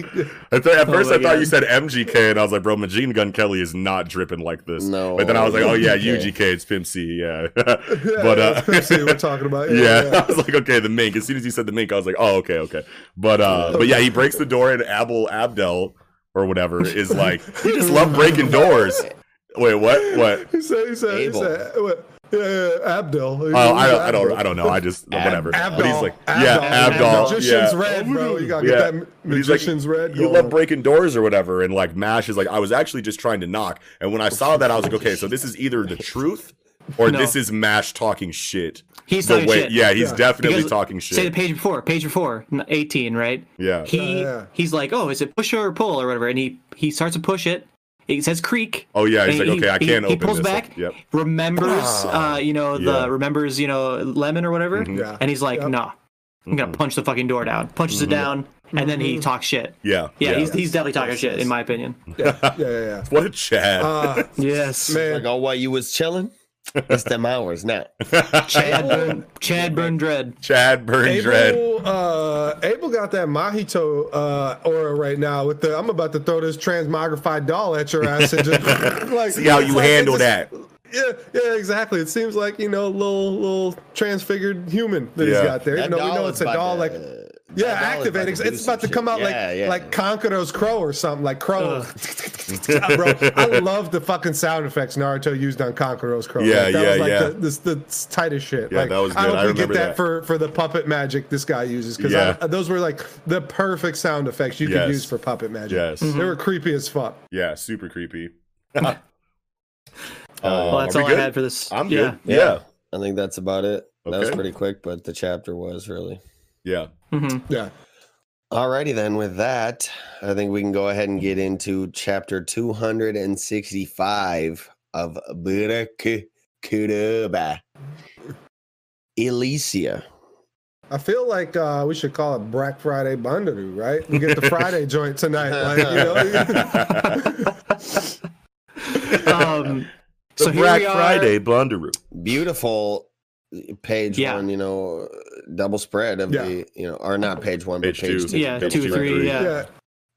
At, th- at Oh first, my I thought you said MGK, and I was like, "Bro, Machine Gun Kelly is not dripping like this." No, but then I was like, "Oh yeah, UGK. UGK, it's Pimp C, yeah." (laughs) Yeah, but uh, that's Pimp C we're talking about. (laughs) yeah, I was like, "Okay, the mink." As soon as you said the mink, I was like, "Oh, okay, okay." But uh, but yeah, he breaks the door, and Abel Abdel or whatever is like, "We just love breaking doors." Wait, what? What? He said, he said, he said, what? Yeah, yeah, Avdol. Oh, I don't, I don't, I don't know. I just whatever. But he's like, yeah, Avdol, Magician's yeah. red, bro. You gotta Yeah. get that But he's like, magician's red. You going love breaking doors or whatever, and like Mash is like, I was actually just trying to knock, and when I saw that, I was like, okay, so this is either the truth or No. this is Mash talking shit. He's The talking way- shit. Yeah, he's Yeah. definitely Because- talking shit. Say the page before, page before, 18, right? Yeah, He Yeah, yeah. he's like, oh, is it push or pull or whatever? And he he starts to push it. It says creek. Oh, yeah, he's and like, okay, I can't open it. he, open pulls this. back. Yep. Remembers, uh, you know, the Yeah. remembers, you know, lemon or whatever. Mhm. Yeah. And he's like, Yep. nah, I'm gonna Mhm. punch the fucking door down. Punches it down, and then he talks shit. yeah, Yeah, he's he's definitely talking shit in my opinion. Yeah, yeah, yeah. (laughs) what a Chad. Uh, (laughs) Yes. man, Like, oh, while you was chilling, it's them hours now. (laughs) Chad Burn, Chad Burn Dread. Chad Burn Dread. Abel, uh, Abel got that Mahito uh, aura right now. With the, I'm about to throw this transmogrified doll at your ass and just (laughs) like See how you like, handle just- that. Yeah, yeah, exactly. It seems like you know, little little transfigured human that Yeah. he's got there. That Even though we know it's a doll, to- like that yeah, doll is activating. about to do It's about to some come out shit. like Yeah, yeah. like Kankuro's crow or something like crow. (laughs) Bro, I love the fucking sound effects Naruto used on Kankuro's crow. Yeah, Like, that yeah, was like yeah. The, this the tightest shit. Yeah, like, that was I good. hope I we get that, that. for for the puppet magic this guy uses because Yeah. Uh, those were like the perfect sound effects you Yes. could use for puppet magic. Yes. Mm-hmm. They were creepy as fuck. Yeah, super creepy. (laughs) Well, that's uh, are we all I had for this. I'm yeah. good. Yeah, I think that's about it. That was pretty quick, but the chapter was really. Yeah. hmm Yeah. Alrighty then, with that, I think we can go ahead and get into chapter 265 of Burakuruba. Elysia. I feel like uh, we should call it Black Friday Bundadoo, right? We get the Friday (laughs) joint tonight. Like, you know? (laughs) Um, so here Black. Friday Blunderoo. Beautiful page Yeah. one, you know, double spread of Yeah. the, you know, or not page one, Page but page two. two. Yeah, Page two, two three. three. Yeah. yeah.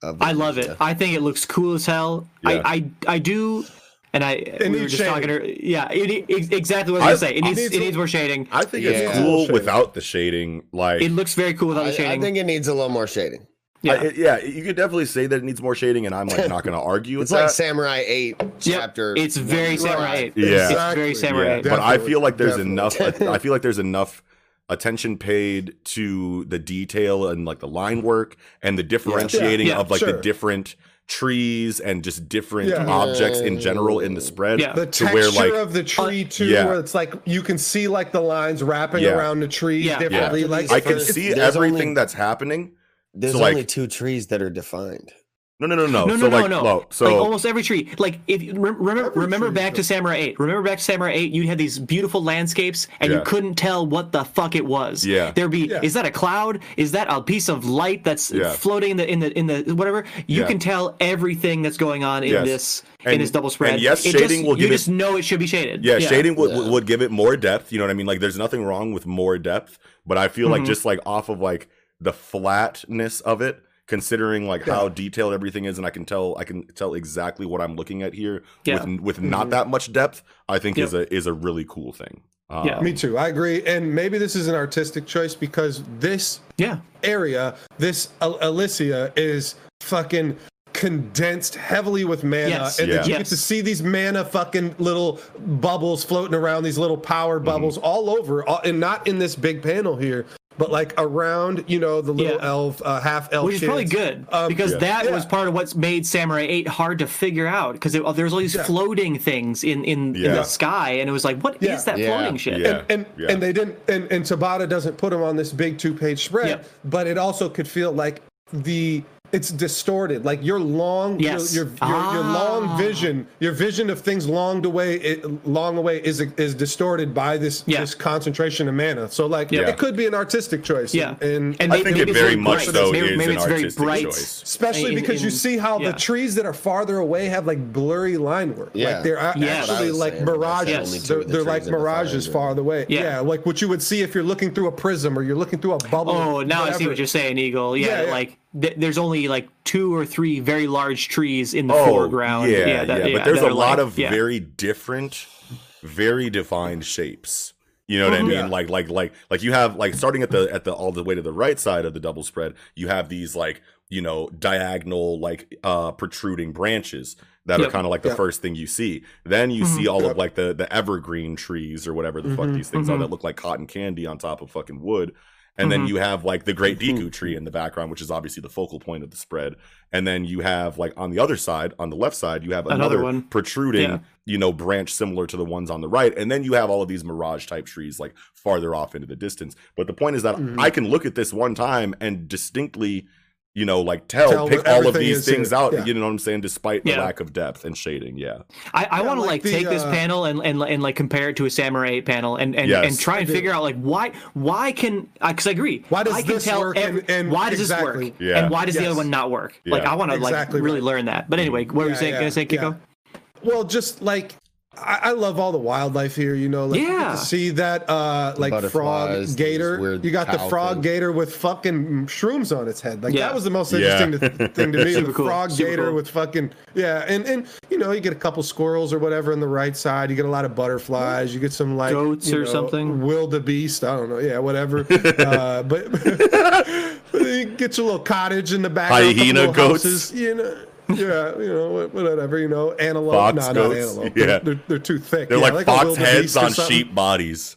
of I love it. Elysia. I think it looks cool as hell. Yeah. I, I I do, and I we were needs just talking. shading. ear- Yeah, it, it, exactly what I was I- gonna say. It needs needs it a- needs more shading. I think Yeah. it's Cool cool without the shading. Like, It looks very cool without I, the shading. I think it needs a little more shading. yeah. I- it- yeah, you could definitely say that it needs more shading, and I'm like not going to argue (laughs) with It's like that. Samurai 8 Yep, chapter. it's very. Samurai Right. 8. Yeah. It's very Samurai yeah, 8. but I feel like there's definitely. enough. I feel like there's enough attention paid to the detail and like the line work and the differentiating Yeah, of like sure. the different trees and just different Yeah. objects in general in the spread. Yeah. The to texture where like of the uh, tree too, yeah. where it's like you can see like the lines wrapping Yeah. around the tree Yeah. differently. Yeah. Like I can see everything only- that's happening. There's So, like- only two trees that are defined. No, no, no, no. No, no, so no, like, no. well, so like almost every tree. Like if you rem- remember, remember back to Samurai Eight. Remember back to Samurai Eight. You had these beautiful landscapes, and Yeah. you couldn't tell what the fuck it was. Yeah. There'd be. Yeah. Is that a cloud? Is that a piece of light that's Yeah. floating in the in the in the whatever? You Yeah. can tell everything that's going on in Yes. this And- in this double spread. and yes, It shading just, will you give it- You just know it should be shaded. yeah, shading would, Yeah. would give it more depth. You know what I mean? Like, there's nothing wrong with more depth, but I feel like Mhm. just like off of like the flatness of it, considering like how detailed everything is, and I can tell I can tell exactly what I'm looking at here Yeah. with with not that much depth. I think is a is a really cool thing. Um, Yeah. Me too. I agree. And maybe this is an artistic choice because this Yeah. area, this Al- Alicia is fucking condensed heavily with mana, Yes. and then Yeah. you Yes. get to see these mana fucking little bubbles floating around, these little power Mm-hmm. bubbles all over, all, and not in this big panel here, but like around, you know, the little Yeah. elf, uh, half elf, Which is probably good Um, because yeah. that was part of what's made Samurai 8 hard to figure out because there's all these Yeah. floating things in, in, in the sky, and it was like, what is Yeah. that Yeah. floating shit? Yeah. and and, yeah. and they didn't and, and Tabata doesn't put them on this big two page spread, Yep. but it also could feel like the it's distorted like your long Yes. your, your, your, your long Ah. vision your vision of things long away it, long away is is distorted by this Yeah. this concentration of mana so like Yeah. it could be an artistic choice Yeah. and, And I may- think maybe it very very much bright. though Maybe- is maybe an it's very artistic bright. choice. especially in- because you see how yeah. the trees that are farther away have like blurry line work Yeah. like they're a- Yes. actually What I was like saying, that's the mirages only two they're, the they're like in the mirages far farther away Yeah. yeah like what you would see if you're looking through a prism or you're looking through a bubble Oh, now I see what you're saying, Eagle. Yeah, Yeah, yeah. like th- there's only like two or three very large trees in the Oh, foreground. yeah, yeah, that- but there's a lot like- of yeah. very different, very defined shapes. You know what I mean? Yeah. Like, like, like, like you have like starting at the at the all the way to the right side of the double spread. You have these like you know diagonal like uh protruding branches that are kind of like the Yep. first thing you see. Then you see all of like the the evergreen trees or whatever the fuck Mhm, these things are mhm. that look like cotton candy on top of fucking wood. And then Mhm. you have like the Great Mhm. Deku tree in the background, which is obviously the focal point of the spread. And then you have like on the other side, on the left side, you have Another another, one. protruding, Yeah. you know, branch similar to the ones on the right. And then you have all of these mirage type trees like farther off into the distance. But the point is that Mhm. I can look at this one time and distinctly, you know, like tell, Tell pick all of these things here. out. Yeah. You know what I'm saying? Despite the Yeah. lack of depth and shading. Yeah. I, I Yeah, want to like like the, take this uh, panel and, and and like compare it to a Samurai 8 panel and and, Yes. and try and figure out like why why can because I agree Why does I can this tell work every- and- and why does this work Yeah. and why does the other one not work like I want to Exactly like really right. learn that but anyway what were you saying yeah, gonna say Kiko yeah. Well, just like I, I love all the wildlife here. You know, like Yeah. to see that uh like frog gator. You got the frog things. gator with fucking shrooms on its head. Like Yeah. that was the most Yeah. interesting to- thing to (laughs) me. The cool, frog super gator cool. with fucking yeah, and and you know you get a couple squirrels or whatever on the right side. You get a lot of butterflies. You get some like Goats you or know, something? Wildebeest. I don't know. Yeah, whatever. (laughs) uh, (laughs) but you get your little cottage in the back. Hyena goats. Houses, you know. (laughs) Yeah, you know, whatever, you know, antelope. Fox no, not goats, antelope. yeah. They're, they're, they're too thick. They're yeah, like, a fox heads on sheep bodies.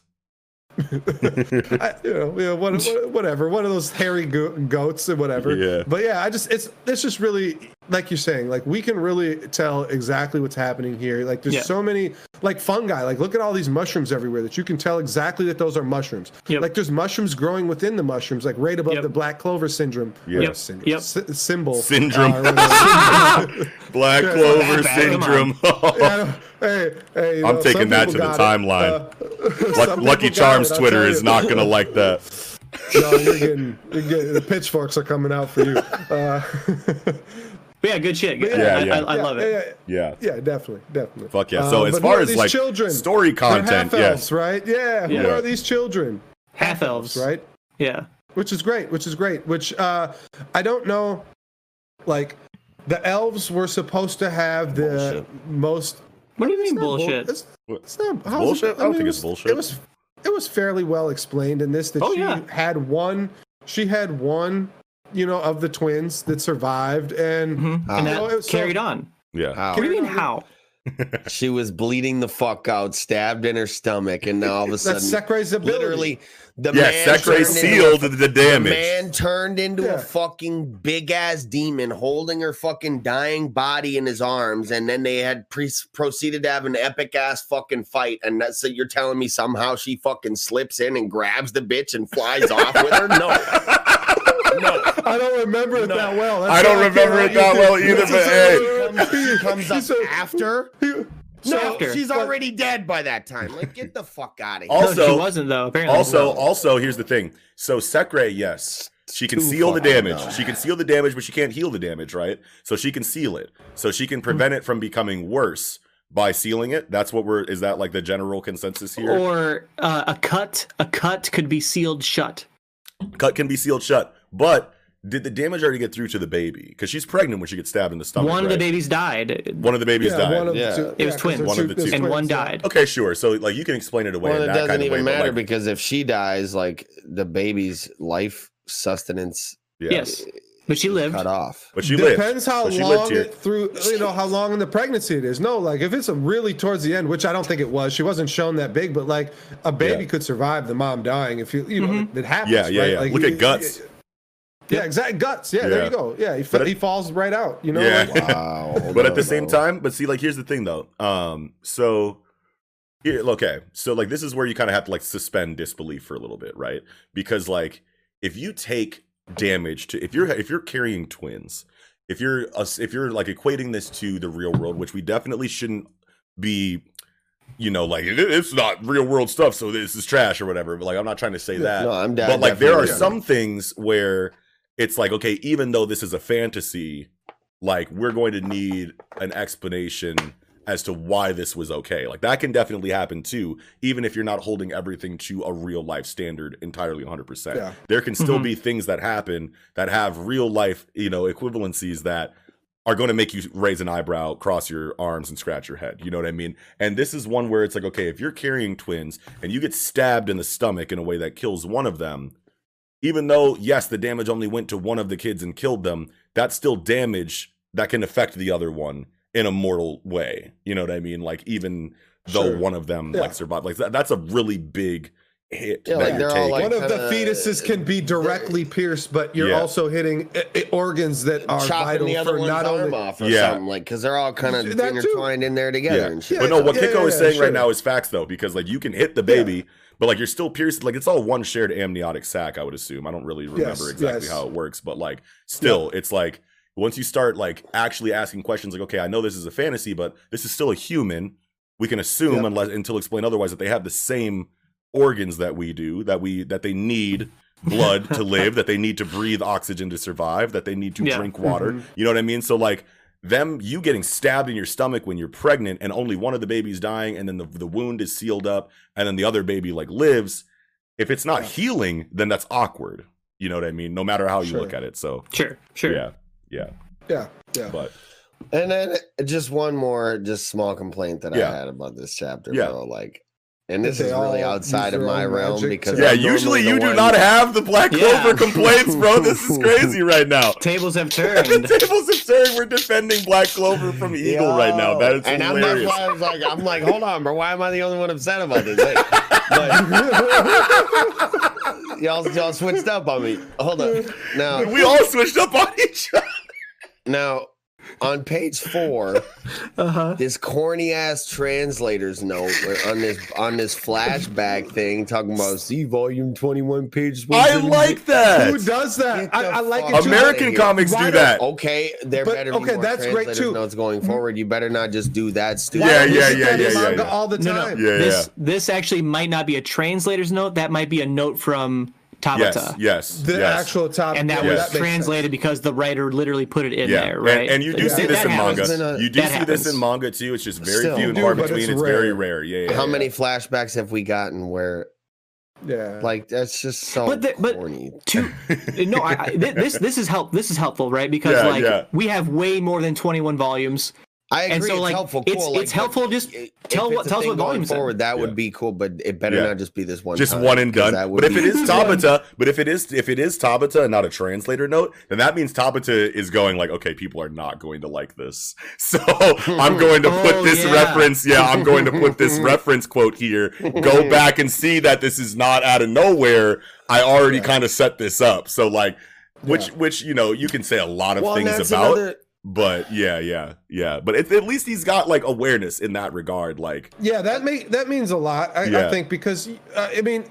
(laughs) I, you know, yeah, what, what- whatever. One of those hairy go- goats or whatever. Yeah. But yeah, I just it's it's just really like you're saying. Like we can really tell exactly what's happening here. Like there's Yeah. so many like fungi. Like look at all these mushrooms everywhere that you can tell exactly that those are mushrooms. Yep. Like there's mushrooms growing within the mushrooms, like right above Yep. the black clover syndrome. Yep. Yep. Syndrome. Yep. sy- symbol. Syndrome. Uh, whatever. (laughs) Black clover that bad, come syndrome. (laughs) Yeah, I don't- hey, hey, I'm know, taking that to the timeline. Uh, (laughs) Lucky Charms it, Twitter is not gonna like that. (laughs) no, you're getting, you're getting the pitchforks are coming out for you. Uh, (laughs) but yeah good shit good. Yeah, I, yeah. I, I love yeah, it Yeah, Yeah. yeah, definitely, definitely. Fuck yeah. So Uh, as far as like children? story content, They're half elves, yes. right? Yeah. Who Yeah. are these children? half elves Right. yeah Which is great. Which is great. Which uh, I don't know. Like the elves were supposed to have the Bullshit. most. What do you mean It's not bull- bullshit It's, it's not how's it- bullshit? I don't mean, think it it's was- bullshit. It was. It was fairly well explained in this that Oh, she yeah. had one. She had one. You know, of the twins that survived, and Mhm. How? and Oh, that so- carried on Yeah. How? what do you mean how (laughs) She was bleeding the fuck out, stabbed in her stomach, and now all of a sudden, that's Secre's ability. literally, the Yeah, man Secre turned into- sealed the The damage. man turned into Yeah. a fucking big ass demon holding her fucking dying body in his arms, and then they had pre- proceeded to have an epic ass fucking fight. And that's so you're telling me somehow she fucking slips in and grabs the bitch and flies off with her? No, (laughs) no. I don't remember it No. that well. That's I don't remember can't it that well either, but This is- Comes, comes up He said- after. he- No, After. she's But- already dead by that time. Like, get the fuck out of here. (laughs) Also- no, she wasn't though apparently Also, also, here's the thing. So Secre, yes, she can seal the damage. She can seal the damage, but she can't heal the damage, right? So she can seal it. So she can prevent it from becoming worse by sealing it. That's what we're. Is that like the general consensus here? or uh, a cut a cut could be sealed shut Cut can be sealed shut, but did the damage already get through to the baby? Because she's pregnant when she gets stabbed in the stomach. one of the babies died One of the babies Yeah, died. one of Yeah. the two. It was yeah, 'cause twins. they're One of the two. and one twins, yeah. died Okay, sure. So like you can explain it away Well, in it that doesn't kind of even way, matter like, because if she dies, like the baby's life sustenance yeah. yes But she lived. cut off. But she lived. Depends how But she long here. it through you know how long in the pregnancy it is. No, like if it's a really towards the end, which I don't think it was. She wasn't shown that big, but like a baby Yeah. could survive the mom dying if you you know mm-hmm. it happens. Yeah, yeah, right? yeah. Like, Look he- at guts. Yeah, exact Guts. Yeah, there you go. Yeah, he, fa- it- he falls right out. You know. Yeah. like- (laughs) Wow. but at the no, same time, but see, like, here's the thing, though. Um, so here, okay, so like, this is where you kind of have to like suspend disbelief for a little bit, right? Because like, if you take damage to, if you're if you're carrying twins, if you're us, if you're like equating this to the real world, which we definitely shouldn't be. You know, like it's not real world stuff, so this is trash or whatever. But like, I'm not trying to say that No, I'm down. but like there are definitely. some things where it's like okay even though this is a fantasy like we're going to need an explanation as to why this was okay like that can definitely happen too even if you're not holding everything to a real life standard entirely 100% Yeah. there can still Mhm. be things that happen that have real life you know equivalencies that are going to make you raise an eyebrow, cross your arms, and scratch your head. You know what I mean? And this is one where it's like, okay, if you're carrying twins and you get stabbed in the stomach in a way that kills one of them, even though, yes, the damage only went to one of the kids and killed them, that's still damage that can affect the other one in a mortal way. You know what I mean? Like, even though Sure. one of them Yeah. like survived, like that, that's a really big hit. Yeah, that like, you're they're all, taking. like, One of the fetuses can be directly pierced, but you're Yeah. also hitting uh, uh, organs that are chopping vital the other for not arm only. off or Yeah. something like because they're all kind of That too. intertwined in there together Yeah. and shit. But no, what Yeah, Kiko yeah, is yeah, saying right now is facts though, because like you can hit the baby, but like you're still pierced. Like it's all one shared amniotic sac, I would assume. I don't really remember Yes, exactly yes. how it works, but like still, it's like once you start like actually asking questions, like okay, I know this is a fantasy, but this is still a human. We can assume Yep. unless until explained otherwise that they have the same organs that we do, that we that they need blood to (laughs) live, that they need to breathe oxygen to survive, that they need to Yeah. drink water. Mhm. You know what I mean? So like them you getting stabbed in your stomach when you're pregnant and only one of the babies dying and then the, the wound is sealed up and then the other baby like lives if it's not healing then that's awkward you know what i mean no matter how you Sure. look at it so Sure, sure. yeah yeah Yeah, yeah. but And then just one more, just small complaint that Yeah. I had about this chapter, Yeah. bro. Like, and this is really outside of my realm magic because yeah usually you do one- not have the black Yeah. clover complaints bro (laughs) this is crazy right now (laughs) Tables have the (laughs) turned. tables have turned we're defending black clover from eagle right now that is and I'm, that's hilarious why I was like, I'm like, hold on, bro. Why am I the only one upset about this? Hey, but- y'all, y'all switched up on me. Hold on. Now, we all switched up on each other now, on page four, Uh-huh. this corny ass translator's note on this on this flashback thing talking about see volume 21 page i like that Who does that? I, I like it. fuck too. outta american comics do that Okay, there But- better be okay, more that's great, translators too. notes going forward. You better not just do that stupid. Why Yeah, yeah, yeah, yeah, yeah, yeah. all the No, no. time. Yeah, this this actually might not be a translator's note. That might be a note from yes Tabata. yes The yes. actual top, And that yeah, was makes sense. translated because the writer literally put it in yeah, there, right? and, you do Yeah. see That- this that in manga. happens. happens. You do That see this in manga too. It's just very Still. few and far between. it's It's, very rare. rare. Yeah, yeah. How yeah. many flashbacks have we gotten where Yeah, like that's just so But the- but- corny? to (laughs) no, I, I, this this is help. This is helpful, right? Because Yeah, like yeah. we have way more than twenty one volumes. I agree. and so, it's like, helpful. it's- like, it's helpful, just tell what- a tell us what going volumes in. forward. That Yeah. would be cool, but it better Yeah. not just be this one. just time, one and 'cause done. that would But if it is (laughs) Tabata, but if it is if it is Tabata and not a translator note, then that means Tabata is going like, okay, people are not going to like this. (laughs) So I'm (laughs) going to put Oh, this yeah. reference. Yeah, I'm going to put this reference quote here. Go back and see that this is not out of nowhere. I already kind of set this up. So like, which Yeah. which you know you can say a lot of well, things about. another. But yeah, yeah, yeah. But it, at least he's got like awareness in that regard. Like, yeah, that make that means a lot. I, Yeah. I think because uh, I mean,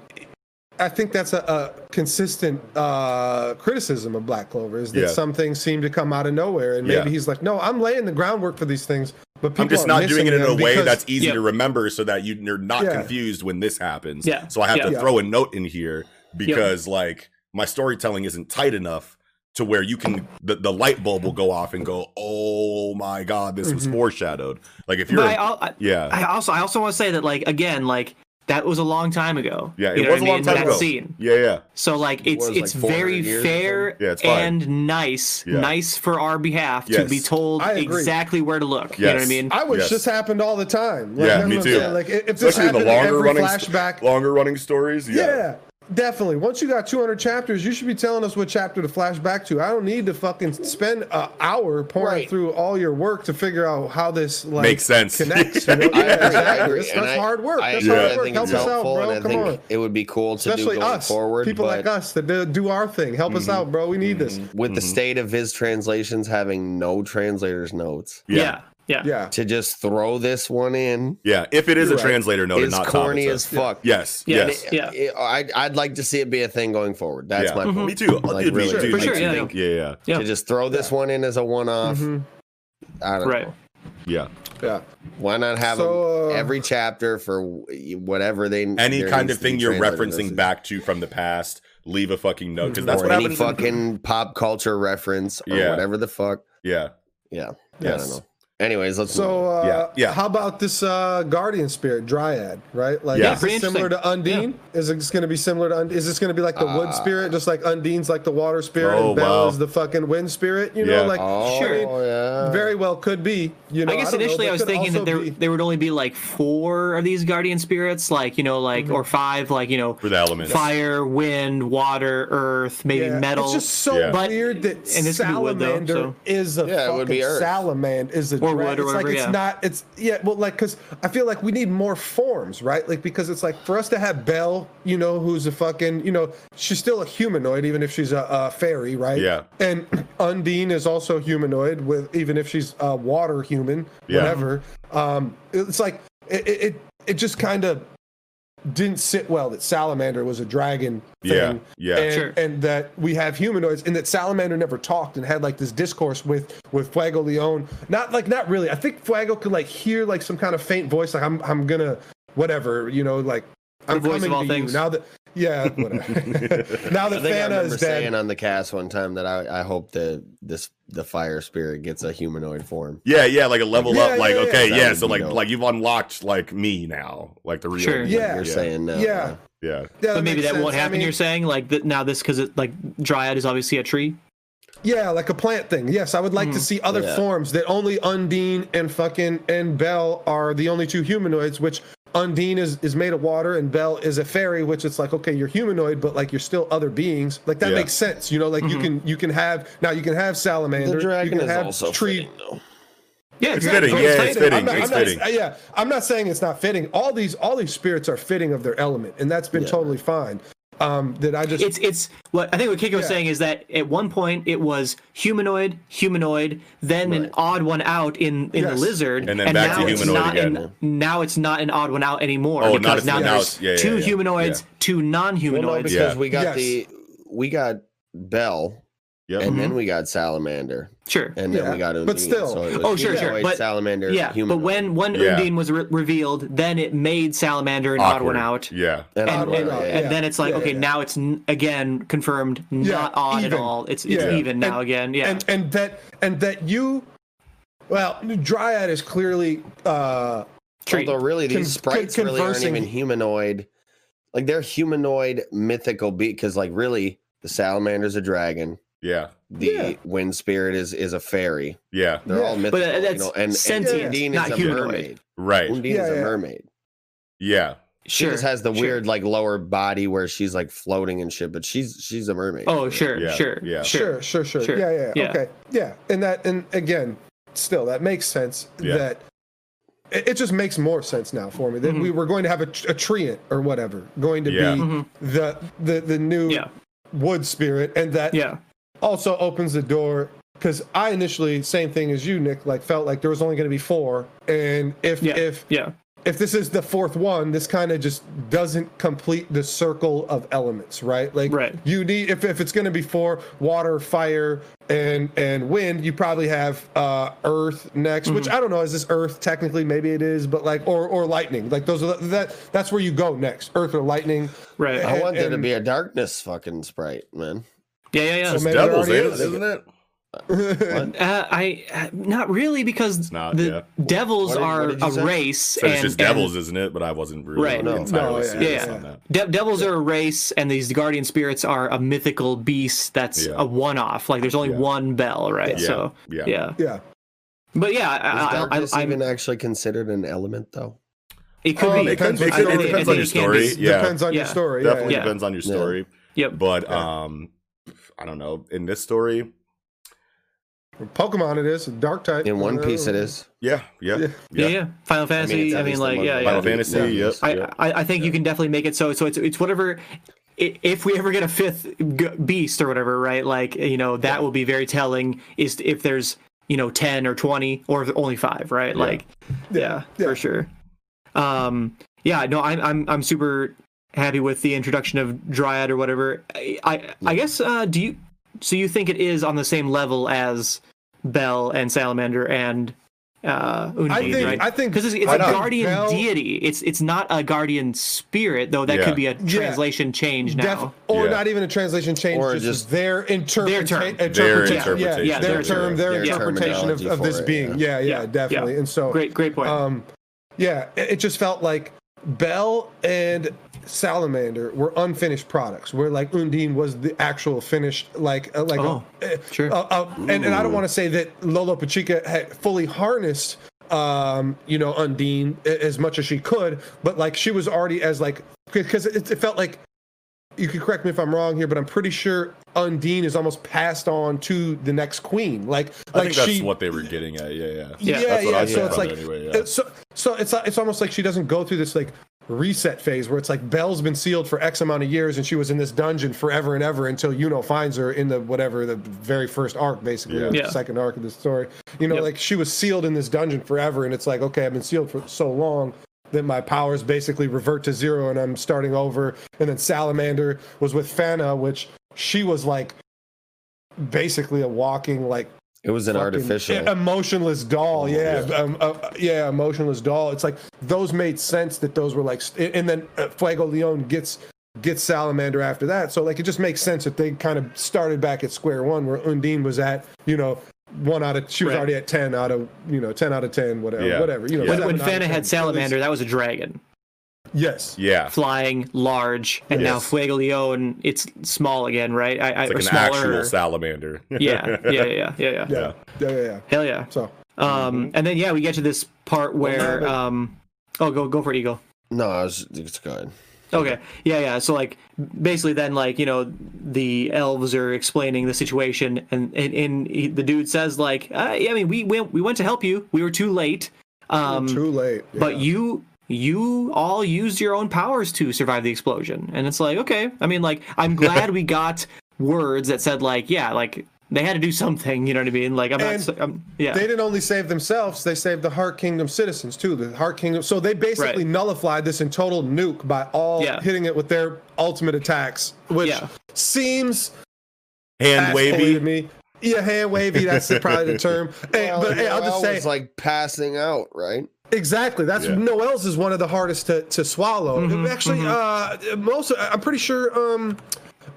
I think that's a, a consistent uh, criticism of Black Clover is that Yeah. some things seem to come out of nowhere, and maybe Yeah. he's like, no, I'm laying the groundwork for these things, but people I'm just not doing it in a them way because- that's easy Yeah. to remember so that you, you're not Yeah. confused when this happens. Yeah. So I have to Yeah. throw a note in here because like my storytelling isn't tight enough to where you can the, the light bulb will go off and go, oh my god, this was Mhm. foreshadowed. Like if you're I, I, yeah. I also I also want to say that like again like that was a long time ago. Yeah, You it know was a what long mean? time that ago. Scene. Yeah, yeah. So like it's was, it's 400 very fair Yeah, it's and nice, Yeah. nice for our behalf to be told exactly where to look. You know what I mean? I wish Yes. this happened all the time. Yeah, me I'm too. saying. Like if this Especially in the happened longer every running flashback, longer running stories. yeah. Yeah. definitely. Once you got 200 chapters, you should be telling us what chapter to flash back to. I don't need to fucking spend an hour pouring Right. through all your work to figure out how this like Makes sense. connects. (laughs) you know? I Yeah, I exactly. That's, and that's hard work. I, That's agree. hard I work. think Help it's us out, helpful, bro. and I Come think on. it would be cool to Especially do going us, forward. people but like us that do- do our thing. Help us out, bro. We need this. with Mm-hmm. the state of his translations having no translators notes, Yeah. Yeah. Yeah. Yeah. to just throw this one in Yeah. If it is a You're right. translator note and is not corny as fuck. Yes. Yeah, yes. it- yeah. It- I'd, I'd like to see it be a thing going forward. That's yeah. my point. Me too. Like, Dude, me really, too. For Me sure, too. yeah, yeah, yeah, Yeah. To just throw this one in as a one-off. Mhm. I don't Right. know. yeah. Yeah. Why not have So, them uh, every chapter for whatever they Any kind of thing you're referencing back to from the past, leave a fucking note because that's or what any happens. in- fucking pop culture reference or Yeah. whatever the fuck. yeah. Yeah. I Yes. don't know. Anyways, let's move So on. uh, Yeah, yeah. how about this uh, guardian spirit dryad? Right, like Yeah. is similar to interesting. Undine? Is it going to be similar to? Und- Is this going to be like the wood Uh, spirit, just like Undine's like the water spirit, Oh, and Bell wow. is the fucking wind spirit? You Yeah. know, like oh, I mean, yeah. very well could be. You know, I guess don't know, initially I was thinking that there be- there would only be like four of these guardian spirits, like you know, like Mm-hmm. or five, like you know, For the elements. fire, wind, water, earth, maybe Yeah, metal. It's just so Yeah. Weird that and this could wood, though, salamander so- is a Yeah, it fucking would be salamander is a Or dra- wood or it's like it's yeah. not it's yeah well like because I feel like we need more forms right like because it's like for us to have Bell you know who's a fucking you know she's still a humanoid even if she's a, a fairy right Yeah. and (clears throat) Undine is also humanoid with even if she's a water human Yeah. whatever um it's like it it, it, it just kind of didn't sit well that salamander was a dragon thing Yeah, yeah. and, Sure. and that we have humanoids and that salamander never talked and had like this discourse with with Fuegoleon not like not really i think fuego could like hear like some kind of faint voice like i'm i'm gonna whatever you know like i'm voice of coming all to things. you now that yeah whatever (laughs) now I that think I fana remember is saying dead on the cast one time that I, I hope that this the fire spirit gets a humanoid form. Yeah, yeah, like a level Yeah, up. Like, yeah, yeah. okay, yeah. So like, dope. like you've unlocked like me now, like the real. Sure. me. Yeah. You're yeah, saying no. yeah yeah. yeah but maybe makes that won't sense. I happen. mean, you're saying like th- now this because it like dryad is obviously a tree. Yeah, like a plant thing. Yes, I would like to hmm. see other Yeah. forms that only Undine and fucking and Bell are the only two humanoids, which Undine is, is made of water and Bell is a fairy, which it's like, okay, you're humanoid, but like you're still other beings. Like that Yeah. makes sense. You know, like you mm-hmm. can you can have now you can have salamander, The dragon you can is have also tree. fitting, though. Yeah, It's fitting, yeah, it's I'm not- it's I'm not- yeah, I'm not saying it's not fitting. All these all these spirits are fitting of their element, and that's been Yeah. totally fine. Um, that I just it's it's what I think what Kiko was saying is that at one point it was humanoid, humanoid, then an odd one out in in Yes. the lizard, And then back to now it's humanoid not again. An, now it's not an odd one out anymore Oh, because as- now now there's yeah, yeah, two yeah, humanoids, two Well, no, non-humanoids. because Yeah. we got Yes. the we got Bell, Yep. and then we got Salamander, Sure. and then Yeah, we got Undine. but still- so was Oh, sure, sure, but- Salamander, yeah, humanoid. but when when Yeah. Undine was re- revealed, then it made Salamander an odd one out. Yeah. and, And, Odd one and, out, and yeah. then it's like, Yeah, okay, yeah. now it's n- again confirmed, Yeah, not odd even. at all. It's it's Yeah. even now And- again. Yeah. and and that and that you well dryad is clearly uh Tree. although really these Con- sprites con- really aren't conversing- even humanoid, like they're humanoid mythical beat because like really the Salamander's a dragon, Yeah. the Yeah. wind spirit is is a fairy. Yeah. They're Yeah. all But, mythical, uh, that's you know, and, and sentient, Undine not is a humanoid. mermaid. Right. Undine Yeah, is a mermaid. Yeah. She sure. just has the sure. weird like lower body where she's like floating and shit, but she's she's a mermaid. Oh, sure, Yeah, sure, yeah. sure. sure sure sure, Sure. Yeah, yeah Yeah. okay yeah and that and again still that makes sense Yeah. that it, it just makes more sense now for me that Mm-hmm. we were going to have a, a treant or whatever going to Yeah. be Mhm. the the the new Yeah, wood spirit and that yeah, also opens the door because I initially same thing as you Nick like felt like there was only going to be four and if yeah, if yeah. if this is the fourth one, this kind of just doesn't complete the circle of elements, right? Like Right. you need if, if it's going to be four water, fire, and and wind, you probably have uh, earth next. Mm-hmm. Which I don't know, is this earth technically? Maybe it is, but like or or lightning. Like those are the, that that's where you go next, earth or lightning. Right. I want there to be a darkness fucking sprite, man. Yeah, yeah, yeah. So maybe Devils, there already is. it? isn't it? Uh, I uh, not really because not, the yeah. devils What did- are what did you a say? race, So and it's just and devils, isn't it? But I wasn't really Right. No. entirely No, yeah, serious yeah. on that. De- devils are a race, and these guardian spirits are a mythical beast that's Yeah. a one-off. Like there's only Yeah. one bell, right? Yeah. So Yeah. yeah, yeah. but yeah, Is I, I, I, even I'm, actually considered an element though? It could Um, be. it, could, depends- it, could- it depends on your think be. story. Yeah, Depends on your story. Definitely depends on your story. Yep. But Yeah. um, I don't know. In this story, Pokemon it is Dark type. In One Piece, it is. yeah, yeah, Yeah. Yeah, yeah. Final Fantasy. it's I mean, like, yeah, yeah. Final Fantasy. Yeah. Yep. I, yep. I, I think you can definitely make it so so it's it's whatever if we ever get a fifth beast or whatever right like you know that will be very telling is if there's you know 10 or 20 or only 5 right Yeah. like yeah, Yeah. for sure um yeah no i'm i'm i'm super happy with the introduction of dryad or whatever i i, I guess uh do you so you think it is on the same level as bell and salamander and uh Undine, I think right? I think because it's, it's a not? guardian Bell- deity. It's it's not a guardian spirit though. That Yeah. could be a Yeah. translation change now. Def- or Yeah. not even a translation change, Or just, just their interpretation. term. Their interpretation. Yeah, interpretation. Yeah, their their term, term. their interpretation of, of this it, being. Yeah, yeah, Yeah, definitely. yeah. And so, Great great point. um, yeah, it, it just felt like Bell and Salamander were unfinished products. Where like Undine was the actual finished, like uh, like Oh, uh, sure. uh, uh, and, and I don't want to say that Lolopechka had fully harnessed um you know undine as much as she could but like she was already as like because it, it felt like you could correct me if i'm wrong here but i'm pretty sure undine is almost passed on to the next queen like I like think that's she what they were getting at. Yeah, yeah. Yeah. yeah, That's what yeah. I So it's like anyway, yeah. uh, so so it's it's almost like she doesn't go through this like reset phase where it's like Bell's been sealed for X amount of years and she was in this dungeon forever and ever until Yuno finds her in the whatever the very first arc basically Yeah. or the Yeah. second arc of the story. You know, Yep. like she was sealed in this dungeon forever and it's like okay, I've been sealed for so long that my powers basically revert to zero and I'm starting over. And then Salamander was with Fana, which she was like basically a walking like It was an artificial. emotionless doll yeah Yeah. Um, uh, yeah emotionless doll it's like those made sense that those were like and then uh, Fuegoleon gets gets salamander after that so like it just makes sense that they kind of started back at square one where undine was at you know one out of she was Right. already at 10 out of you know 10 out of 10 whatever Yeah. whatever you know Yeah. when when Fana had at least. salamander, that was a dragon, yes yeah. flying, large, and now Yes. Fuegoleon, it's small again, right? I, I, It's like an smaller. actual salamander. (laughs) yeah, yeah, yeah, yeah, yeah, yeah. yeah yeah yeah, yeah. Hell yeah. so Um, and then yeah, we get to this part where um, oh, go go for it, Eagle. no, I was just go ahead. Okay. Yeah, yeah. So like basically then like, you know, the elves are explaining the situation and and, and he, the dude says like, uh, yeah, I mean, we went we went to help you. We were too late. Um too late but you you all used your own powers to survive the explosion. And it's like, okay. I mean, like I'm glad (laughs) we got words that said like, yeah, like they had to do something, you know what I mean? Like I'm And not I'm, yeah. They didn't only save themselves; they saved the Heart Kingdom citizens too. The Heart Kingdom. So they basically Right. nullified this in total nuke by all Yeah. hitting it with their ultimate attacks, which Yeah. seems Hand asshole to wavy. me. Yeah, hand wavy. That's (laughs) probably the term. Hey, Well, but hey, I'll just Noel say was like passing out, right? Exactly. That's Yeah. Noel's is one of the hardest to, to swallow. Mm-hmm, Actually, uh, most I'm pretty sure. Um,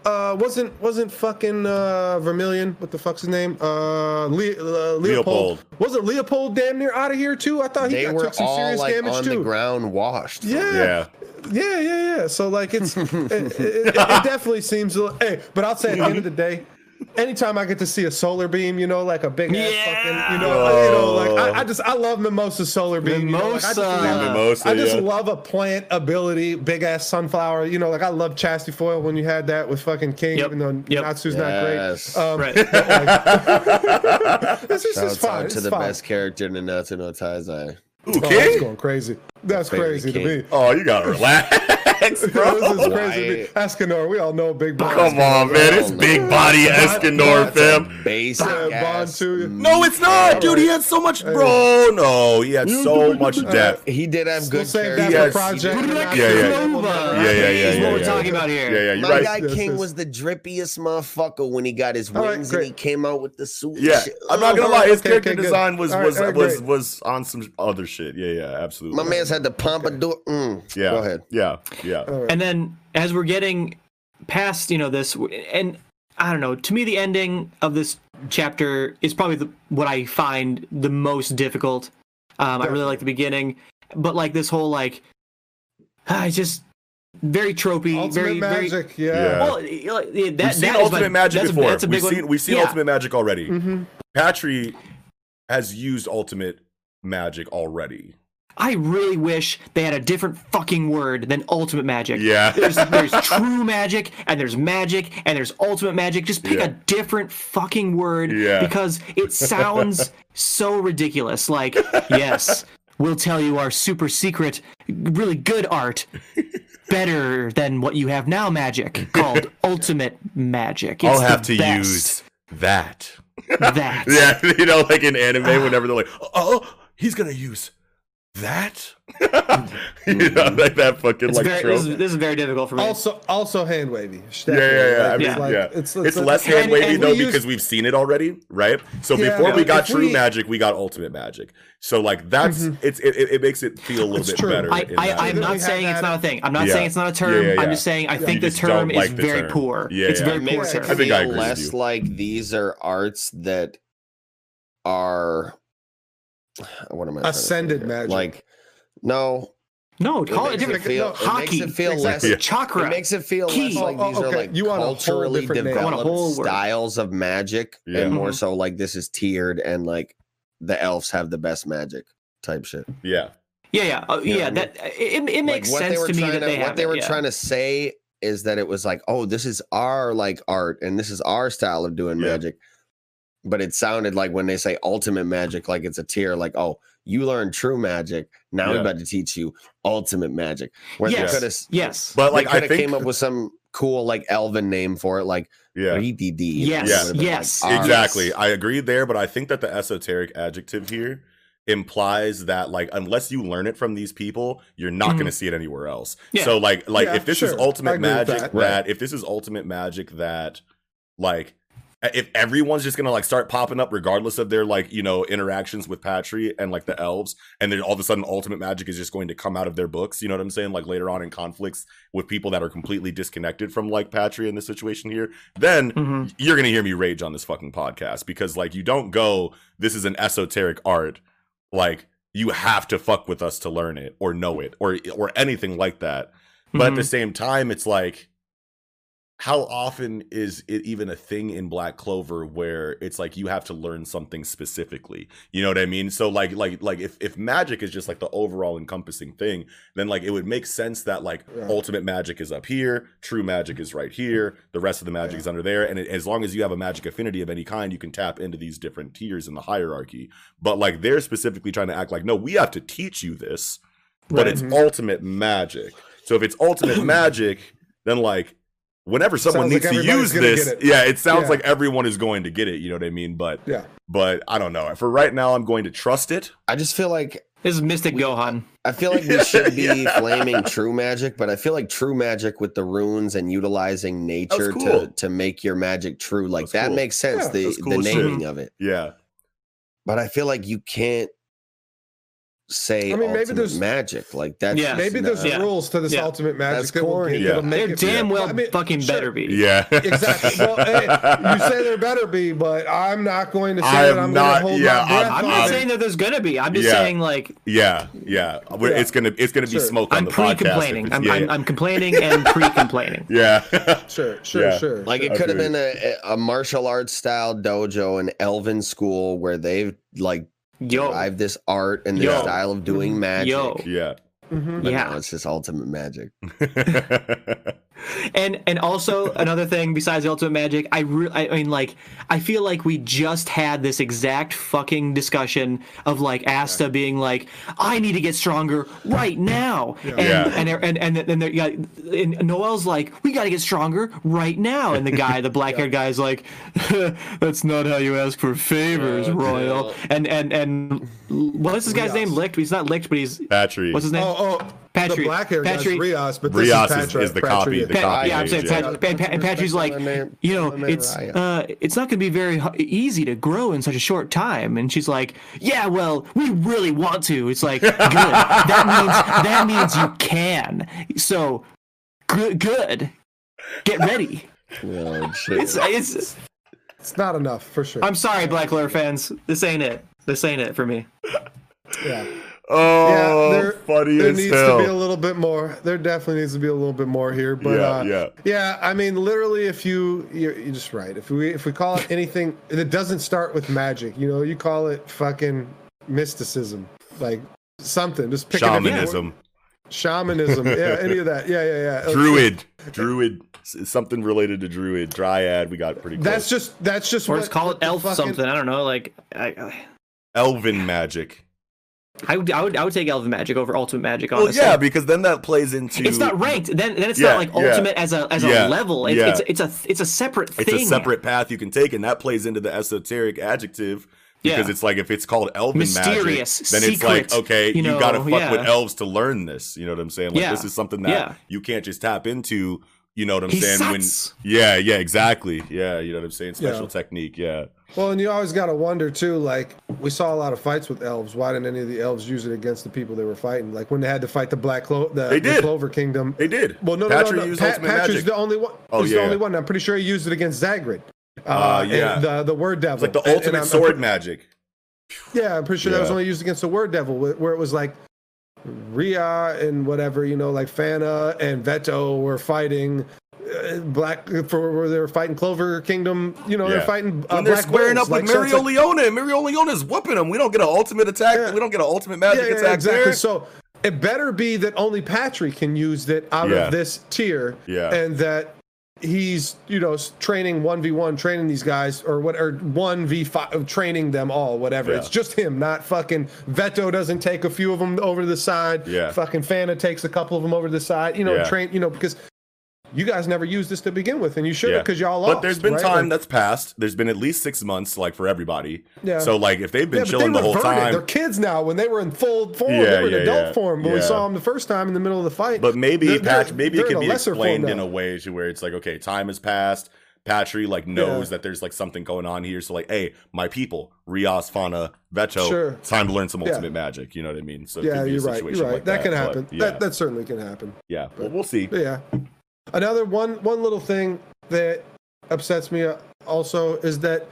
uh, wasn't wasn't fucking uh Vermillion? What the fuck's his name? Uh, Le- uh Leopold. Leopold. Wasn't Leopold damn near out of here too? I thought he They got, were took some all serious like damage on too. the ground, washed. Yeah. Yeah. yeah, yeah, yeah. So like it's (laughs) it, it, it, it definitely seems a little, hey, but I'll say at the end of the day, anytime I get to see a solar beam, you know, like a big ass Yeah. fucking, you know, you know, like I, I just I love mimosa solar beam. you know, like, I just, Mimosa. love, Mimosa, I just yeah. love a plant ability, big ass sunflower. You know, like I love Chastiefol when you had that with fucking King, Yep. even though Yep. Natsu's Yes. not great. Um, right. (laughs) it's just it's Shouts fine. to It's the fine. best character in the Nanatsu no Taizai. Ooh, Oh, that's King? going crazy. That's crazy to me. Oh, you gotta relax, (laughs) bro. this is crazy. to me. Escanor, we all know Big Boss. Come on, man. It's big body Escanor, fam. Basic ass. No, it's not, dude. He had so much, bro. No, he had so much depth. He did have We'll good save character. that Yes. Project. Yeah, yeah. Yeah, yeah, yeah, Is yeah, what we're yeah. talking about here. Yeah, yeah, you're My right. guy King was the drippiest motherfucker when he got his All right, wings and he came out with the suit. Yeah. I'm not gonna lie. His character okay, good. design was was all right, was great. was on some other shit. Yeah, yeah, absolutely. My man's had the pompadour. Mm. Yeah. Go ahead. Yeah, yeah. And then as we're getting past, you know, this, and I don't know, to me, the ending of this chapter is probably the, what I find the most difficult. Um, I really like the beginning, but like this whole like, I just very tropey, Ultimate very very. magic, Yeah. yeah. Well, yeah, that, We've seen that is Ultimate my- Magic that's a- before. that's a we've big seen one. we've seen Yeah. Ultimate Magic already. Mhm. Patry has used Ultimate Magic already. I really wish they had a different fucking word than ultimate magic. Yeah. (laughs) There's there's true magic and there's magic and there's ultimate magic. Just pick Yeah. a different fucking word Yeah. because it sounds (laughs) so ridiculous. Like, yes, we'll tell you our super secret, really good art. Better than what you have now, magic called (laughs) ultimate magic. It's I'll have to best. use that. that. Yeah, you know, like in anime, (sighs) whenever they're like, "Oh, he's gonna use that," (laughs) you know, mm-hmm. like that fucking It's like very, trope. this, is, this is very difficult for me. Also, also hand wavy. yeah, yeah, yeah. I mean, Yeah. Like, yeah. It's, It's, it's, less hand wavy though we use- because we've seen it already, right? So Yeah, before we got if true we- magic, we got ultimate magic. So like that's mm-hmm. it's it, it, it makes it feel a little It's bit true. better. I, in I, that I'm not saying it's not a thing. I'm not Yeah. saying it's not a term. Yeah, yeah, I'm just saying I You think the just don't term like is the very term. poor. Yeah, it's very poor makes it I think feel less like these are arts that are what am I trying to say Ascended magic. Like no, no, it call it makes different. feel, no, it hockey. makes it feel Exactly. less. Yeah. Chakra. It makes it feel Key. less like Oh, these oh, are like You want a whole culturally different name. I want a developed whole styles of magic, Yeah. and more Mhm. so like this is tiered and like the elves have the best magic type shit. yeah, yeah, yeah, uh, You know yeah. what I That it, it makes like sense to me that to, they what have they it, were yeah. trying to say is that it was like oh this is our like art and this is our style of doing Yeah. magic but it sounded like when they say ultimate magic like it's a tier like oh you learned true magic now we're Yeah. about to teach you ultimate magic where Yes. they could have Yes. but like like I could have think came up with some cool like elven name for it like yeah. RDD. Yes, Yeah. Would've been, yes, ours. Exactly. I agree there, but I think that the esoteric adjective here implies that like unless you learn it from these people, you're not Mhm. going to see it anywhere else. Yeah. So like like Yeah, if this is sure. I ultimate magic that. that, Right. if this is ultimate magic that like if everyone's just gonna like start popping up regardless of their like you know interactions with Patry and like the elves, and then all of a sudden ultimate magic is just going to come out of their books. You know what I'm saying? Like later on in conflicts with people that are completely disconnected from like Patry in this situation here, then hmm you're gonna hear me rage on this fucking podcast because like you don't go this is an esoteric art like you have to fuck with us to learn it or know it or or anything like that but at the same time it's like how often is it even a thing in black clover where it's like you have to learn something specifically you know what i mean so like like like if, if magic is just like the overall encompassing thing then like it would make sense that like Yeah. ultimate magic is up here true magic is right here the rest of the magic Yeah. is under there and it, as long as you have a magic affinity of any kind you can tap into these different tiers in the hierarchy but like they're specifically trying to act like no we have to teach you this but Right. it's ultimate magic so if it's ultimate (clears throat) magic then like whenever someone Sounds like needs to use this it. yeah it sounds Yeah. like everyone is going to get it you know what i mean but Yeah. but i don't know for right now i'm going to trust it I just feel like This is Mystic We- Gohan. I feel like we (laughs) should be Yeah. flaming true magic, but I feel like true magic with the runes and utilizing nature cool. to to make your magic true, like That's that cool. makes sense. Yeah, the that's the cool shit. naming of it, yeah but I feel like you can't say I mean, maybe there's- magic like that. Yeah. Maybe there's Yeah. rules to this Yeah. ultimate magic That's that will corny. Yeah. that'll make it- damn well I mean, fucking sure. better be. yeah (laughs) Exactly. Well, hey, you say there better be, but I'm not going to say I that I'm not- going to hold yeah, my breath. I'm- I'm not saying that there's gonna be. I'm just Yeah. saying like yeah yeah We're- Yeah. it's gonna it's gonna be Sure. smoke I'm the podcast if pre-complaining. I'm, yeah, I'm, yeah. I'm complaining and (laughs) pre-complaining. yeah Sure, sure, sure. Like it could have been a, a martial arts style dojo, an elven school where they've like Yo, derived this art and this Yo. style of doing magic. Yo. yeah Mhm. But Yeah. now it's just ultimate magic. (laughs) (laughs) and and also another thing besides the ultimate magic, I re- I mean like I feel like we just had this exact fucking discussion of like Asta being like, I need to get stronger right now, and, Yeah. and and and and, and, yeah, and Noel's like, we got to get stronger right now, and the guy, the (laughs) black haired guy, is like, (laughs) that's not how you ask for favors, Yeah, Royal, yeah. and and and what is this guy's name? Licht. He's not Licht, but he's Patrick. what's his name? Oh, oh, Patrick- the black hair guy's Patrick- Rios, but this Rios is, is- Patrick, is the copy, Patrick. the copy yeah, I'm saying page, yeah. Pat- Pat- Pat- Patrick's like, name- you know, it's uh, it's not going to be very easy to grow in such a short time. And she's like, yeah, well, we really want to. It's like, (laughs) good. that means that means you can. So, good, good. Get ready. Oh, (laughs) shit. It's it's. It's not enough for sure. I'm sorry, Black Clover fans. This ain't it. This ain't it for me. yeah. Oh yeah, there, funny there as needs hell to be a little bit more. There definitely needs to be a little bit more here. But Yeah, uh, yeah. yeah. I mean, literally, if you you're, you're just right. If we if we call it anything that doesn't start with magic, you know, you call it fucking mysticism. Like something. Just pick a different word. Shamanism, Shamanism. Yeah, (laughs) any of that. Yeah, yeah, yeah. druid, druid, something related to druid, dryad. We got pretty close. That's just that's just Or what, just call what it elf fucking- something. I don't know. Like I, I- elven magic. I would, I would, I would take elven magic over ultimate magic. Well, Honestly. yeah, because then that plays into It's not ranked. Then, then it's Yeah, not like yeah. ultimate as a as a Yeah, level. It's, yeah. it's it's a it's a separate thing. It's a separate path you can take, and that plays into the esoteric adjective. Because Yeah. it's like if it's called elven Mysterious, magic, then it's like okay, you, you gotta fuck with elves to learn this. You know what I'm saying? Like Yeah, this is something that yeah. you can't just tap into. You know what I'm He saying? sucks. When yeah, yeah, exactly. Yeah, you know what I'm saying? Special Yeah. technique. Yeah. Well, and you always got to wonder too. Like we saw a lot of fights with elves. Why didn't any of the elves use it against the people they were fighting? Like when they had to fight the Black Clo- the, They the did. Clover Kingdom. They did. Well, no, no, no, no. used Pat, ultimate magic. the only one. Oh, he's yeah. the only one. I'm pretty sure he used it against Zagred. Uh, yeah. the the word devil. It's like the And- and ultimate I'm- sword magic. Yeah, I'm pretty sure that was only used against the word devil, wh- where it was like Rhya and whatever, you know, like Fana and Vetto were fighting. uh, Black for where they were fighting Clover Kingdom, you know, Yeah. they're fighting uh, when they're Black squaring Wolves, up with like, so Mario it's like- Leone, and Mereoleona's whooping them. We don't get an ultimate attack. Yeah. We don't get an ultimate magic yeah, yeah, attack exactly. there. So it better be that only Patrick can use it out Yeah. of this tier, Yeah. and that he's you know training one v one, training these guys, or what, or one v five, training them all, whatever. Yeah. It's just him, not fucking Vetto. Doesn't take a few of them over to the side. Yeah. Fucking Fana takes a couple of them over to the side. You know, Yeah. train. You know because. You guys never used this to begin with, and you should Yeah. because y'all lost. But there's been right? time Like- that's passed. There's been at least six months, like for everybody. Yeah. So like, if they've been Yeah, chilling they the whole time, They're kids now. When they were in full form, Yeah, they were in yeah, adult yeah. form. When we saw them the first time in the middle of the fight. but maybe they're- Patch, they're- maybe they're it can be explained in a way to where it's like, okay, time has passed. Patry like knows that there's like something going on here. So like, hey, my people, Rios, Fana, Vetto, Sure. time to learn some ultimate magic. You know what I mean? So it Yeah, could be you're right. situation You're right. like that, can happen. That that certainly can happen. yeah. Well, we'll see. But yeah. Another one one little thing that upsets me uh, also is that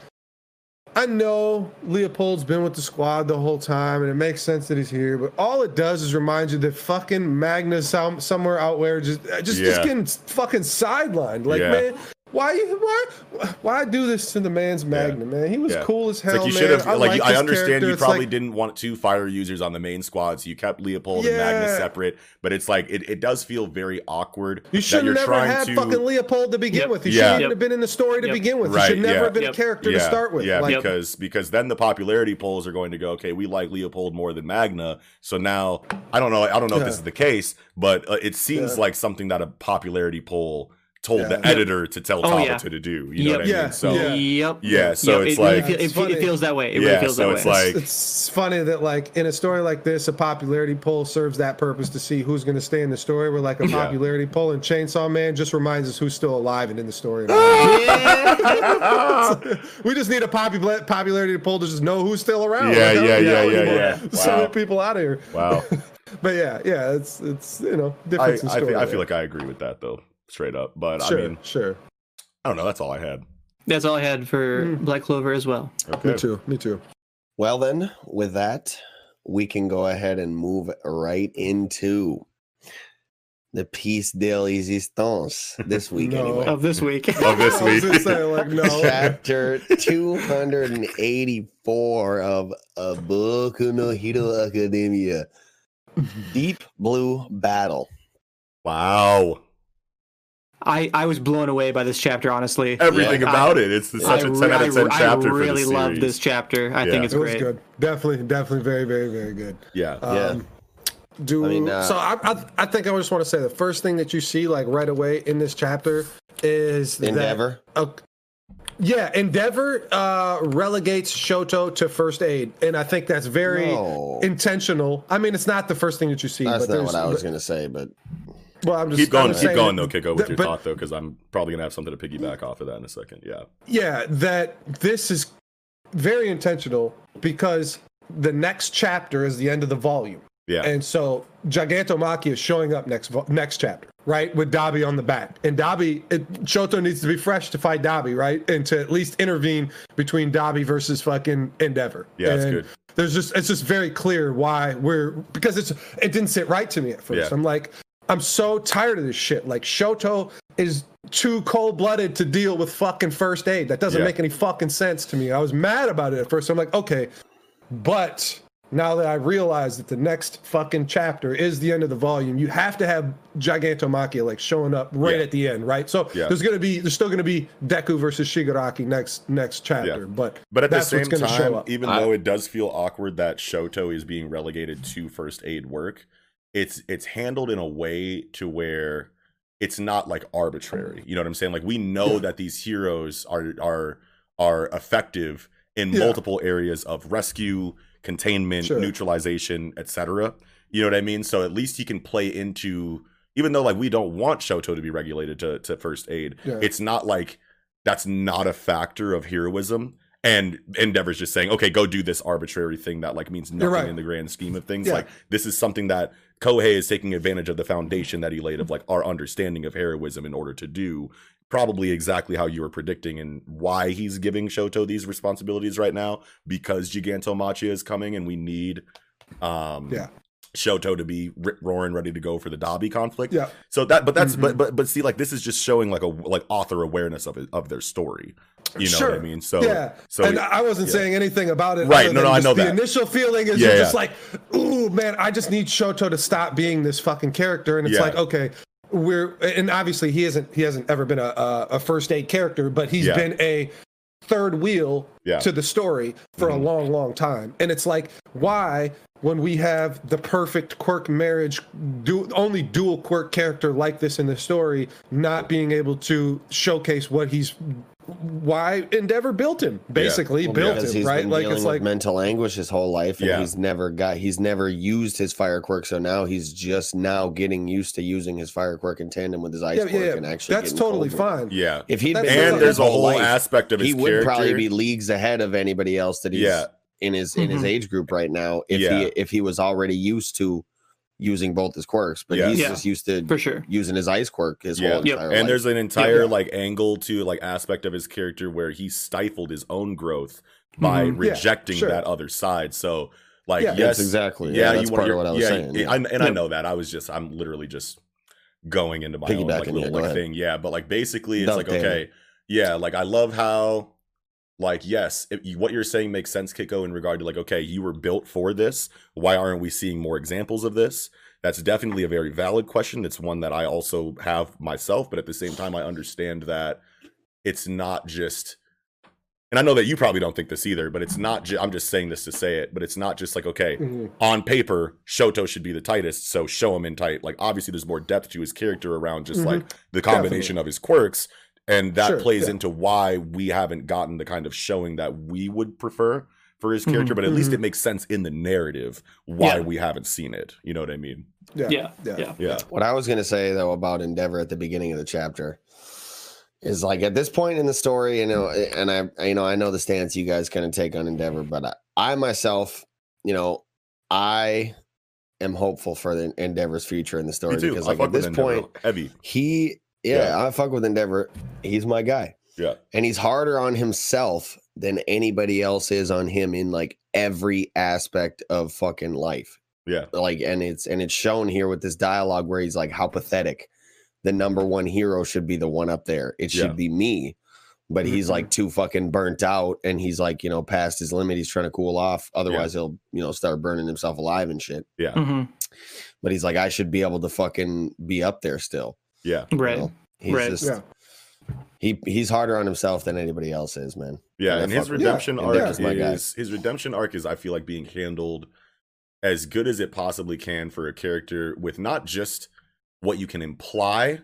I know Leopold's been with the squad the whole time, and it makes sense that he's here. But all it does is remind you that fucking Magna's some, somewhere out there, just uh, just, just getting fucking sidelined. Like, Yeah. man, why you why why do this to the man's Magna, man? He was Yeah. cool as It's hell, like you should have like, like I understand character. you It's probably like- didn't want two fire users on the main squad, so you kept Leopold and Magnus separate. But it's like it, it does feel very awkward. You should you're have never had to, fucking Leopold to begin Yep. with. You Yeah. shouldn't Yep. have been in the story to Yep. begin with. Right, he should never yeah. have been Yep. a character yeah, to start with. Yeah, like, because because then the popularity polls are going to go, okay, we like Leopold more than Magna. So now I don't know, I don't know if this is the case, but uh, it seems Yeah. like something that a popularity poll told the Yeah. editor to tell Oh, Tabata yeah. to do. You know what I Yeah, mean? So yeah. Yep. Yeah, so Yep, it's it like- feel- it, It's it feels that way. It Yeah, really feels so that it's way. like- it's funny that like in a story like this, a popularity poll serves that purpose to see who's going to stay in the story. Where like a Yeah. popularity poll in Chainsaw Man just reminds us who's still alive and in the story. (laughs) (laughs) we just need a popula- popularity poll to just know who's still around. Yeah, Like, I yeah, yeah, yeah, anymore. yeah. So Wow. many people out of here. wow. (laughs) But yeah, yeah, it's it's you know I, difference in I, feel, I feel like I agree with that though, straight up. But sure, I mean, sure. I don't know. That's all I had. That's all I had for Mm. Black Clover as well. Okay. Me too. Me too. Well, then, with that, we can go ahead and move right into the piece de resistance this (laughs) week, No. anyway. Of this week. (laughs) Of this I was week. gonna say, like, no. Chapter 284 of A Boku no Hero Academia (laughs) Deep Blue Battle. Wow. I, I was blown away by this chapter, honestly. Everything Yeah. about it. It's such I, a 10 re- out of 10 I, chapter I really for love this chapter. I Yeah. think it's It was great. good. Definitely, definitely very, very, very good. Yeah. Yeah. Um, do I mean, uh, so. I, I I think I just want to say the first thing that you see like right away in this chapter is that- Endeavor. uh, yeah, Endeavor uh, relegates Shoto to first aid, and I think that's very No. intentional. I mean, it's not the first thing that you see. That's but not there's- what I was going to say, but Well, I'm just Keep going, keep saying going though, Kiko, with that- your but- thought though, because I'm probably gonna have something to piggyback off of that in a second. Yeah. Yeah, that this is very intentional because the next chapter is the end of the volume. Yeah. And so Gigantomachia is showing up next next chapter, right? With Dabi on the back. And Dabi, it, Shoto needs to be fresh to fight Dabi, right? And to at least intervene between Dabi versus fucking Endeavor. Yeah, that's good. There's just it's just very clear why we're because it's it didn't sit right to me at first. Yeah. I'm like, I'm so tired of this shit. Like Shoto is too cold blooded to deal with fucking first aid. That doesn't Yeah. make any fucking sense to me. I was mad about it at first. I'm like, okay, but now that I realize that the next fucking chapter is the end of the volume, you have to have Gigantomachia like showing up right Yeah. at the end, right? So Yeah. there's gonna be there's still gonna be Deku versus Shigaraki next next chapter, but But at the that's same what's gonna show time, up. even I- though it does feel awkward that Shoto is being relegated to first aid work, it's it's handled in a way to where it's not like arbitrary. Mm-hmm. You know what I'm saying? Like we know Yeah. that these heroes are are are effective in Yeah. multiple areas of rescue, containment, Sure. neutralization, etc. You know what I mean? So at least he can play into even though like we don't want Shoto to be regulated to, to first aid, Yeah. it's not like that's not a factor of heroism. And Endeavor's just saying, okay, go do this arbitrary thing that like means nothing right. in the grand scheme of things. Yeah. Like this is something that Kohei is taking advantage of the foundation that he laid of like our understanding of heroism in order to do probably exactly how you were predicting and why he's giving Shoto these responsibilities right now because Gigantomachia is coming and we need um Yeah. Shoto to be rip roaring ready to go for the Dabi conflict. Yeah. So that, but that's, Mhm. but, but, but see, like this is just showing like a like author awareness of it, of their story. You know what I mean? So yeah, so and I wasn't yeah. saying anything about it. Right, no, no, I know the that. initial feeling is Yeah, you're yeah. just like, ooh, man, I just need Shoto to stop being this fucking character, and it's like, okay, we're and obviously he isn't he hasn't ever been a a, a first aid character, but he's been a third wheel Yeah. to the story for Mhm. a long, long time, and it's like, why? When we have the perfect quirk marriage, du- only dual quirk character like this in the story, not being able to showcase what he's why Endeavor built him. Basically, Well, built because him, right? Like it's like mental anguish his whole life, and Yeah. he's never got he's never used his fire quirk. So now he's just now getting used to using his fire quirk in tandem with his ice yeah, quirk, yeah, and actually That's totally cold with fine. yeah. If he'd been And there's a whole life, aspect of his he would character. probably be leagues ahead of anybody else that he's Yeah. In his in his age group right now. If Yeah. he if he was already used to using both his quirks, but Yeah. he's Yeah. just used to for sure. using his ice quirk his Yeah. whole Yep. entire and life. there's an entire Yeah. like angle to like aspect of his character where he stifled his own growth by Mhm. Yeah, rejecting sure. that other side. So like Yeah. yes, exactly. yeah, Yeah, that's you part want of what I was yeah, saying. yeah, yeah. I, and I know that I was just I'm literally just going into my own like little yeah, like thing. Yeah, but like basically it's like Dovetailing. okay, yeah, like I love how like yes, what you're saying makes sense, Kiko, in regard to like okay, you were built for this. Why aren't we seeing more examples of this? That's definitely a very valid question. It's one that I also have myself, but at the same time, I understand that it's not just and I know that you probably don't think this either, but it's not. Ju- I'm just saying this to say it, but it's not just like okay, Mhm. on paper, Shoto should be the tightest, so show him in tight. Like obviously, there's more depth to his character around just Mhm. like the combination of his quirks, and that Sure, plays yeah. into why we haven't gotten the kind of showing that we would prefer for his character. Mhm, But at least mhm. it makes sense in the narrative why Yeah. we haven't seen it. You know what I mean? Yeah, Yeah, yeah. yeah. Yeah. What I was going to say though about Endeavor at the beginning of the chapter is like at this point in the story, you know, and I, you know, I know the stance you guys kind of take on Endeavor, but I, I myself, you know, I am hopeful for the Endeavor's future in the story Me too. because like fuck at this Endeavor point, heavy. he, yeah, Yeah. I fuck with Endeavor. He's my guy. Yeah. and he's harder on himself than anybody else is on him in like every aspect of fucking life Yeah. like and it's and it's shown here with this dialogue where he's like how pathetic the number one hero should be the one up there it should Yeah. Mm-hmm. be me but he's like too fucking burnt out and he's like you know past his limit he's trying to cool off otherwise he'll you know start burning himself alive and shit Yeah. hmm but he's like i should be able to fucking be up there still Yeah. you Right. know? he's Right. just Yeah. he he's harder on himself than anybody else is man Yeah, I and his redemption Yeah, arc Endeavor's my guy. is his redemption arc is I feel like being handled as good as it possibly can for a character with not just what you can imply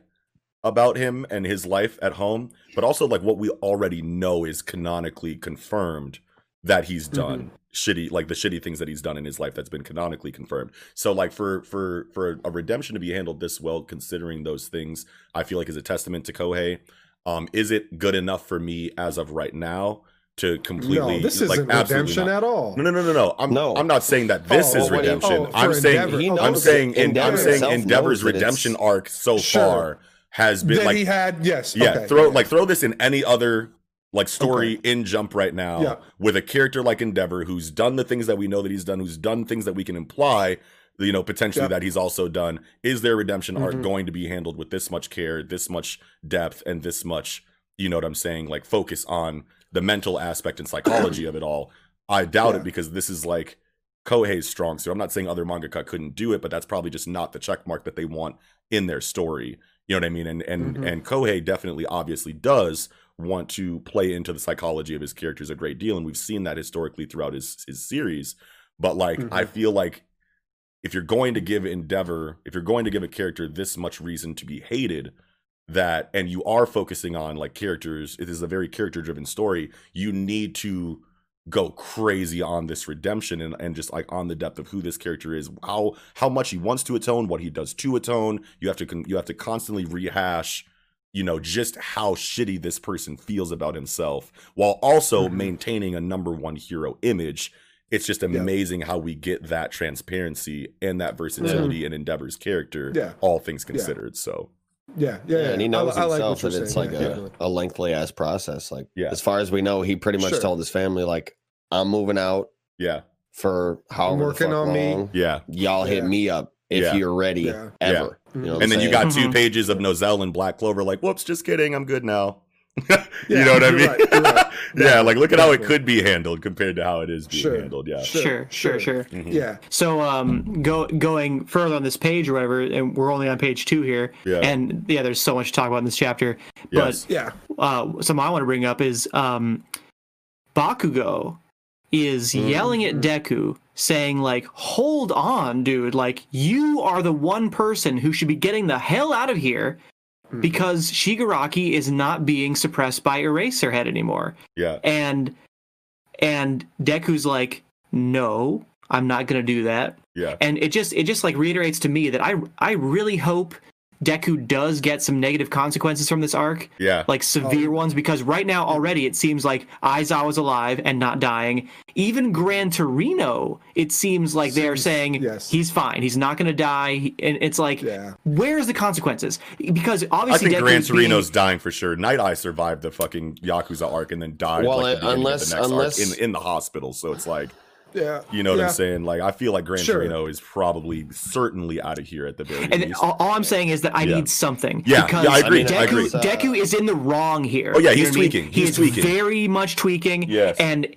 about him and his life at home, but also like what we already know is canonically confirmed that he's done shitty like the shitty things that he's done in his life that's been canonically confirmed. So like for for for a redemption to be handled this well considering those things, I feel like is a testament to Kohei. Um is it good enough for me as of right now to completely No, this like isn't redemption not. at all. No, no, no, no, no. I'm No. I'm not saying that this Oh, is oh, what do redemption. oh, I'm saying Endeavor. I'm saying in, I'm saying himself Endeavor's knows that redemption arc so Sure. far has been that like he had, yes. yeah, okay, throw yeah. like throw this in any other like story in Jump right now Yeah. with a character like Endeavor who's done the things that we know that he's done, who's done things that we can imply, you know, potentially Yeah. that he's also done. Is their redemption arc Mhm. going to be handled with this much care, this much depth, and this much, you know what I'm saying, like focus on the mental aspect and psychology of it all? I doubt Yeah. it because this is like Kohei's strong suit. I'm not saying other mangaka couldn't do it, but that's probably just not the check mark that they want in their story. You know what I mean? And and Mhm. and Kohei definitely obviously does want to play into the psychology of his characters a great deal, and we've seen that historically throughout his his series. But like I Mhm. feel like if you're going to give Endeavor, if you're going to give a character this much reason to be hated, that and you are focusing on like characters, it is a very character driven story, you need to go crazy on this redemption and, and just like on the depth of who this character is how how much he wants to atone what he does to atone you have to con- you have to constantly rehash you know just how shitty this person feels about himself while also Mhm. maintaining a number one hero image it's just amazing how we get that transparency and that versatility in endeavor's character Yeah. all things considered so Yeah, yeah, yeah. and he I knows I like himself what that you're it's saying, like yeah, a, definitely. a lengthy ass process. Like, Yeah. as far as we know, he pretty much Sure. told his family, like, I'm moving out yeah for however the working fuck on me. yeah Y'all hit me up if Yeah. you're ready Yeah. ever. You know and then you got two Mhm. pages of Nozel and Black Clover, like, whoops, just kidding, I'm good now. (laughs) you Yeah, know what I mean? right, right. (laughs) yeah, like look at how it could be handled compared to how it is being Sure. handled. Yeah. Sure, Sure, sure, sure. sure. Mhm. Yeah, So um go going further on this page or whatever, and we're only on page two here. Yeah. And yeah, there's so much to talk about in this chapter. Yes. yeah. Uh something I want to bring up is um Bakugo is Mhm. yelling at Deku saying like hold on dude like you are the one person who should be getting the hell out of here Mhm. because Shigaraki is not being suppressed by Eraserhead anymore Yeah. and and Deku's like no I'm not going to do that Yeah. and it just it just like reiterates to me that I I really hope Deku does get some negative consequences from this arc, Yeah. like severe ones, because right now already it seems like Aizawa's alive and not dying. Even Gran Torino, it seems like they are saying yes. he's fine, he's not going to die, and it's like, Yeah. where's the consequences? Because obviously, I think Deku Gran being- Torino's dying for sure. Night Eye survived the fucking Yakuza arc and then died Well, like, the uh, unless- of the next unless- arc in, in the hospital. So it's like, Yeah. you know what yeah. I'm saying? Like, I feel like Gran Sure. Torino is probably certainly out of here at the very And least. all, all I'm saying is that I Yeah. need something. Yeah, because yeah, I agree, I Deku, agree. Uh, Deku is in the wrong here. Oh, yeah, You he's know I mean? tweaking. He He's is tweaking. very much tweaking. Yes. And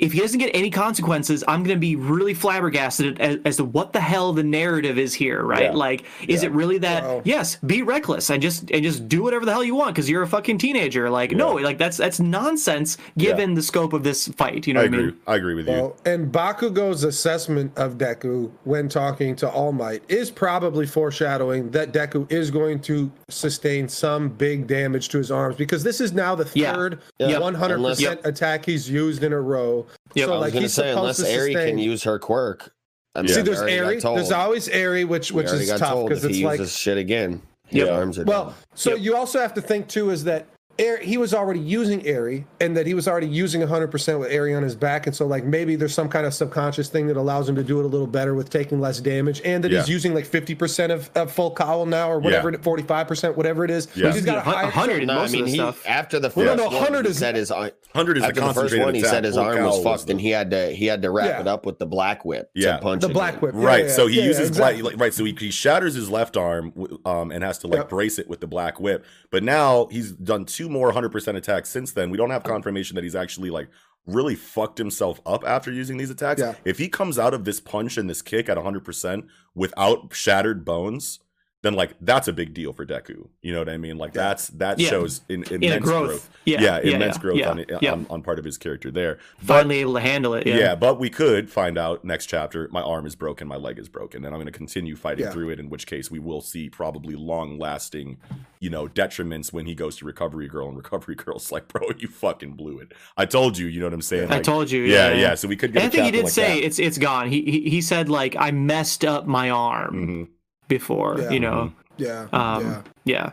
if he doesn't get any consequences, I'm going to be really flabbergasted as, as to what the hell the narrative is here, right? Yeah. Like, is Yeah. it really that? Wow. Yes, be reckless and just and just do whatever the hell you want because you're a fucking teenager. Like, no, like that's that's nonsense given the scope of this fight. You know I what I agree. mean? I agree with you. Well, and Bakugo's assessment of Deku when talking to All Might is probably foreshadowing that Deku is going to sustain some big damage to his arms because this is now the Yeah. third 100% Unless- attack he's used in a row. Yep. So I was like gonna he's say, unless to Eri sustain. can use her quirk. I mean, Yeah. See, there's already got Eri. told. There's always Eri, which which is got tough because it's he like uses shit again. Yep. His arms are Well, done. so Yep. you also have to think too is that Air, he was already using Eri and that he was already using 100% with Eri on his back. And so, like, maybe there's some kind of subconscious thing that allows him to do it a little better with taking less damage and that Yeah. he's using like 50% of, of full cowl now or whatever, Yeah. 45%, whatever it is. Yeah. He's got a Hun- higher. 100 in no, I most of mean, the he, stuff. after the Well, first no, no, one, 100 he is- said his ar- Hundred is after the the first one, he said his arm was fucked, the- and he had to he had to wrap Yeah. it up with the black whip Yeah. to punch The black whip. Right. yeah, so he yeah, uses exactly. black. Right. So he, he shatters his left arm, um, and has to like Yep. brace it with the black whip. But now he's done two more hundred percent attacks since then. We don't have oh. confirmation that he's actually like really fucked himself up after using these attacks. Yeah. If he comes out of this punch and this kick at hundred percent without shattered bones. Then like that's a big deal for Deku. You know what I mean? Like that's that Yeah. shows in, immense growth. growth. Yeah, yeah, yeah, immense growth on, on on part of his character there. But Finally able to handle it. yeah. Yeah. but we could find out next chapter. My arm is broken, my leg is broken, and I'm going to continue fighting through it. In which case, we will see probably long-lasting, you know, detriments when he goes to Recovery Girl, and Recovery (laughs) Girl's like, "Bro, you fucking blew it. I told you." You know what I'm saying? I told you. Yeah, Yeah. So we could get. And I think he did like say that. it's it's gone. He, he he said like I messed up my arm Mhm. Before. Yeah. You know. Yeah. Um, yeah.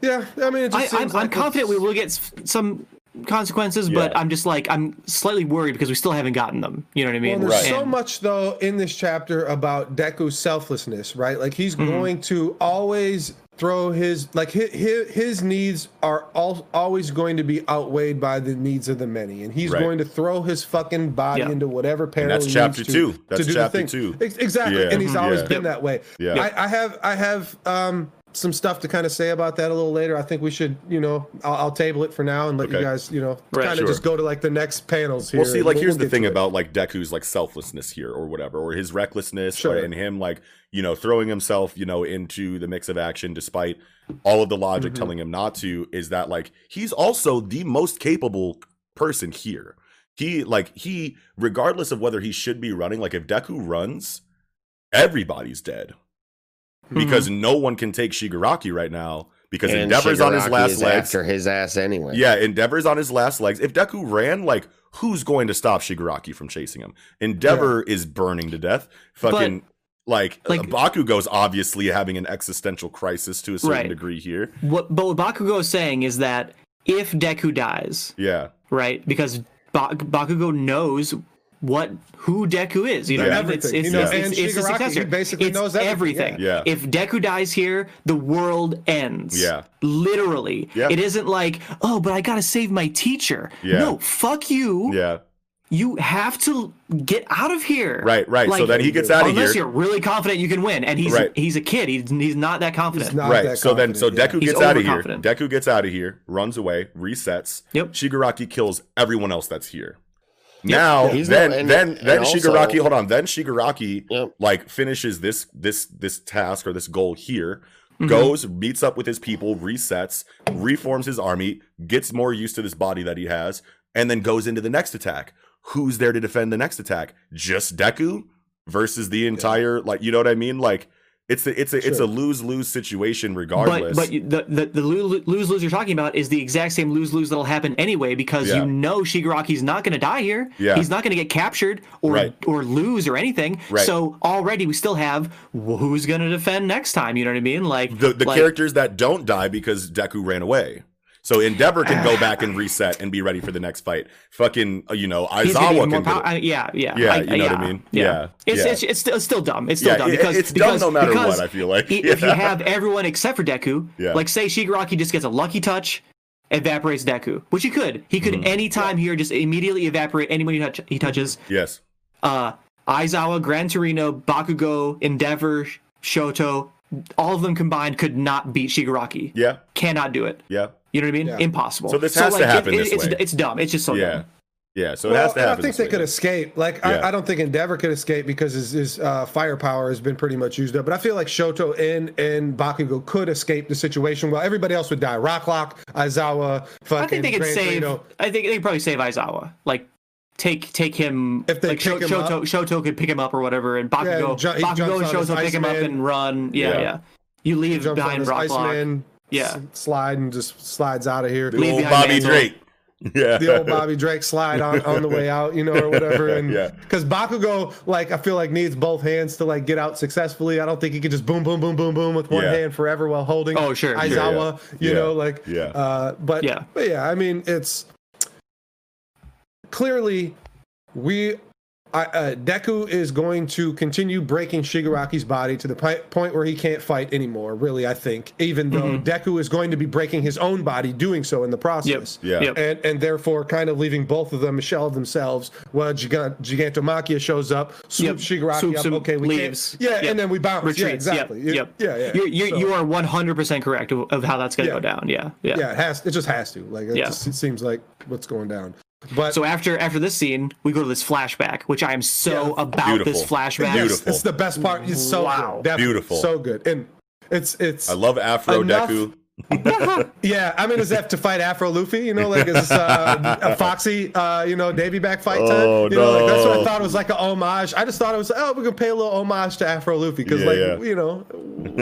Yeah. Yeah. I mean, it just I, seems I'm, I'm like confident we will get some consequences, but I'm just like I'm slightly worried because we still haven't gotten them. You know what I Well, mean? there's so And- much though in this chapter about Deku's selflessness, right? Like he's Mm-hmm. going to always throw his like his, his, needs are all, always going to be outweighed by the needs of the many, and he's Right. going to throw his fucking body Yeah. into whatever peril. that's he chapter needs to, two. That's to do chapter two. Exactly, Yeah. and he's always Yeah. been that way. Yeah. I, I have I have um some stuff to kind of say about that a little later. I think we should, you know, I'll, I'll table it for now and let you guys, you know, Right, kind of sure. just go to like the next panels here. Well, see, like we'll- here's we'll the thing it. about like Deku's like selflessness here, or whatever, or his recklessness, Sure. or, and him like you know throwing himself you know into the mix of action despite all of the logic Mhm. telling him not to. Is that like he's also the most capable person here. He like he regardless of whether he should be running, like if Deku runs, everybody's dead because no one can take Shigaraki right now because And Endeavor's on his last is legs. after his ass anyway. Yeah, Endeavor's on his last legs. If Deku ran, like, who's going to stop Shigaraki from chasing him? Endeavor is burning to death. Fucking like, like- uh, Bakugo's obviously having an existential crisis to a certain Right. degree here. What, but what Bakugo is saying is that if Deku dies, Yeah, right, because ba- Bakugo knows what who Deku is. You know, Yeah. what I mean? it's Everything. it's, You it's, and it's, it's the he successor. basically it's knows everything, yeah. If Deku dies here, the world ends. Yeah. literally. Yeah. It isn't like, oh, but I gotta save my teacher. Yeah. No, fuck you. yeah, You have to get out of here. right, right. so Like, then he gets out of Unless here. Unless you're really confident you can win, and he's Right. he's a kid. He's he's not that confident. He's not Right. that So then, so confident, yeah. Deku He's gets out of here. overconfident. Deku gets out of here, runs away, resets. Yep. Shigaraki kills everyone else that's here. Yep. Now, He's then, no- and- then, and then also- Shigaraki. Hold on. Then Shigaraki Yep. like finishes this this this task or this goal here. Mhm. Goes, meets up with his people, resets, reforms his army, gets more used to this body that he has, and then goes into the next attack. Who's there to defend the next attack? Just Deku versus the entire like you know what I mean? Like it's a it's a it's a lose lose situation regardless. but you- the the, the lose lose you're talking about is the exact same lose lose that'll happen anyway because Yeah. you know Shigaraki's not going to die here. Yeah. He's not going to get captured or Right. or lose or anything. Right. So already we still have wh- who's going to defend next time. You know what I mean? Like the the like, characters that don't die because Deku ran away. So Endeavor can go back and (sighs) reset and be ready for the next fight. Fucking, uh, you know, Aizawa can do. I- yeah, yeah, Yeah, I- you know what I mean? Yeah, Yeah, It's, yeah. it's it's still, it's still dumb. It's still Yeah, dumb because it's dumb because, no matter what, I feel like. if you (laughs) have everyone except for Deku, Yeah. like say Shigaraki just gets a lucky touch, evaporates Deku, which he could. He could Mm-hmm. anytime here just immediately evaporate anyone he, touch, he touches. Yes. Uh, Aizawa, Gran Torino, Bakugo, Endeavor, Shoto, all of them combined could not beat Shigaraki. Yeah. Cannot do it. Yeah. You know what I mean? Yeah. Impossible. So this has to like, happen it- this it's, way. It's dumb. It's just so Yeah. dumb. Yeah. So it Well, has to and I happen. think this they way. could escape. Like Yeah. I, I don't think Endeavor could escape because his, his uh, firepower has been pretty much used up. But I feel like Shoto and and Bakugo could escape the situation while everybody else would die. Rocklock, Aizawa, fucking. I think they could Gran save. Torino. I think they could probably save Aizawa. Like take take him. If they like pick him Shoto, up. Shoto could pick him up or whatever, and Bakugo, and ju- Bakugo and Shoto pick him up and run. Yeah, Yeah. yeah. You leave behind his Rocklock. Iceman, Yeah. s- slide and just slides out of here. The Leave old Bobby Mantle. Drake. (laughs) Yeah. the old Bobby Drake slide on, on the way out, you know, or whatever. (laughs) And Yeah. because Bakugo, like, I feel like needs both hands to like get out successfully. I don't think he can just boom, boom, boom, boom, boom with one Yeah. hand forever while holding. Oh, sure, sure, Aizawa, you Yeah. know, like, Yeah. Uh, but Yeah. but yeah, I mean, it's clearly we. I, uh, Deku is going to continue breaking Shigaraki's body to the pi- point where he can't fight anymore. Really, I think, even though Mm-hmm. Deku is going to be breaking his own body, doing so in the process Yeah. Yep. and and therefore kind of leaving both of them a shell of themselves. Well, Gigant, Gigantomachia shows up, Yep. swoops Shigaraki Swoops up. Okay, we leaves. can't. Yeah, Yep. and then we bounce. Retreats. Yeah, exactly. Yep. Yeah, yep. yeah, yeah. You're, you're, So- you are 100% correct of, of how that's going to Yeah. go down. Yeah. Yeah. Yeah, it has. It just has to. Like, it Yeah. just it seems like what's going down. But So after after this scene, we go to this flashback, which I am so Yeah. about this flashback. yes, Beautiful. it's the best part. It's so Wow. good. Beautiful. So good, and it's it's. I love Afro Enough- Deku. (laughs) Yeah, I'm in is that to fight Afro Luffy? You know, like is this uh, a Foxy, uh, you know, Davy back fight time? Oh, you know, like that's what I thought it was like a homage. I just thought it was oh, we're gonna pay a little homage to Afro Luffy because, Yeah, like, yeah. you know,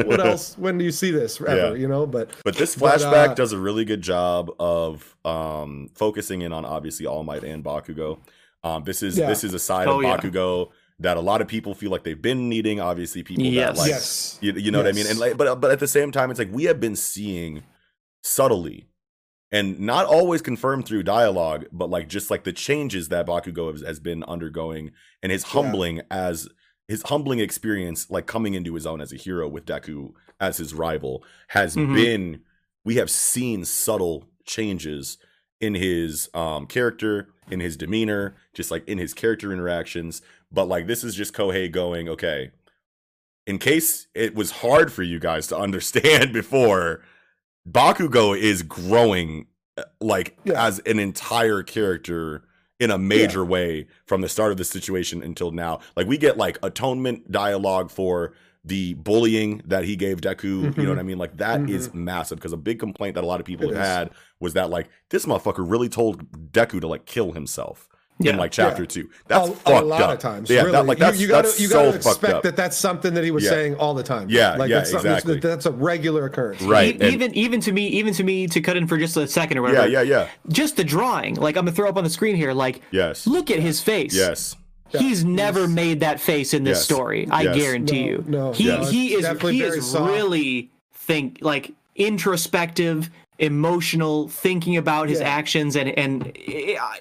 what else? (laughs) When do you see this ever? Yeah. You know, but But this But, flashback uh, does a really good job of um, focusing in on obviously All Might and Bakugo. Um, this is Yeah. this is a side Oh, of yeah. Bakugo that a lot of people feel like they've been needing. Obviously, people Yes. that like yes, you, you know what I mean. And like, but but at the same time, it's like we have been seeing subtly, and not always confirmed through dialogue, but like just like the changes that Bakugo has, has been undergoing, and his humbling as his humbling experience, like coming into his own as a hero with Deku as his rival, has Mhm. been. We have seen subtle changes in his um character, in his demeanor, just like in his character interactions. But like this is just Kohei going, okay, in case it was hard for you guys to (laughs) understand before, Bakugo is growing uh, like Yeah. as an entire character in a major way from the start of the situation until now. Like we get like atonement dialogue for the bullying that he gave Deku. You know what I mean? Like that is massive because a big complaint that a lot of people It have is. had was that like this motherfucker really told Deku to like kill himself Yeah. in like chapter Yeah. two. That's a, fucked a lot up. of times. Yeah, really. that, like that's you, you gotta that's you so gotta fucked expect up. that that's something that he was Yeah. saying all the time. Yeah, like yeah, that's exactly. that, that's a regular occurrence. Right, E- even even to me, even to me, to cut in for just a second or Yeah, whatever. yeah, yeah. yeah. Just the drawing, like I'm gonna throw up on the screen here. Like, Yes. look at his face. Yes. He's never made that face in this Yes. story. I Yes. guarantee No, you. no, he no, he is he is soft. really think like introspective, emotional, thinking about his Yeah. actions and and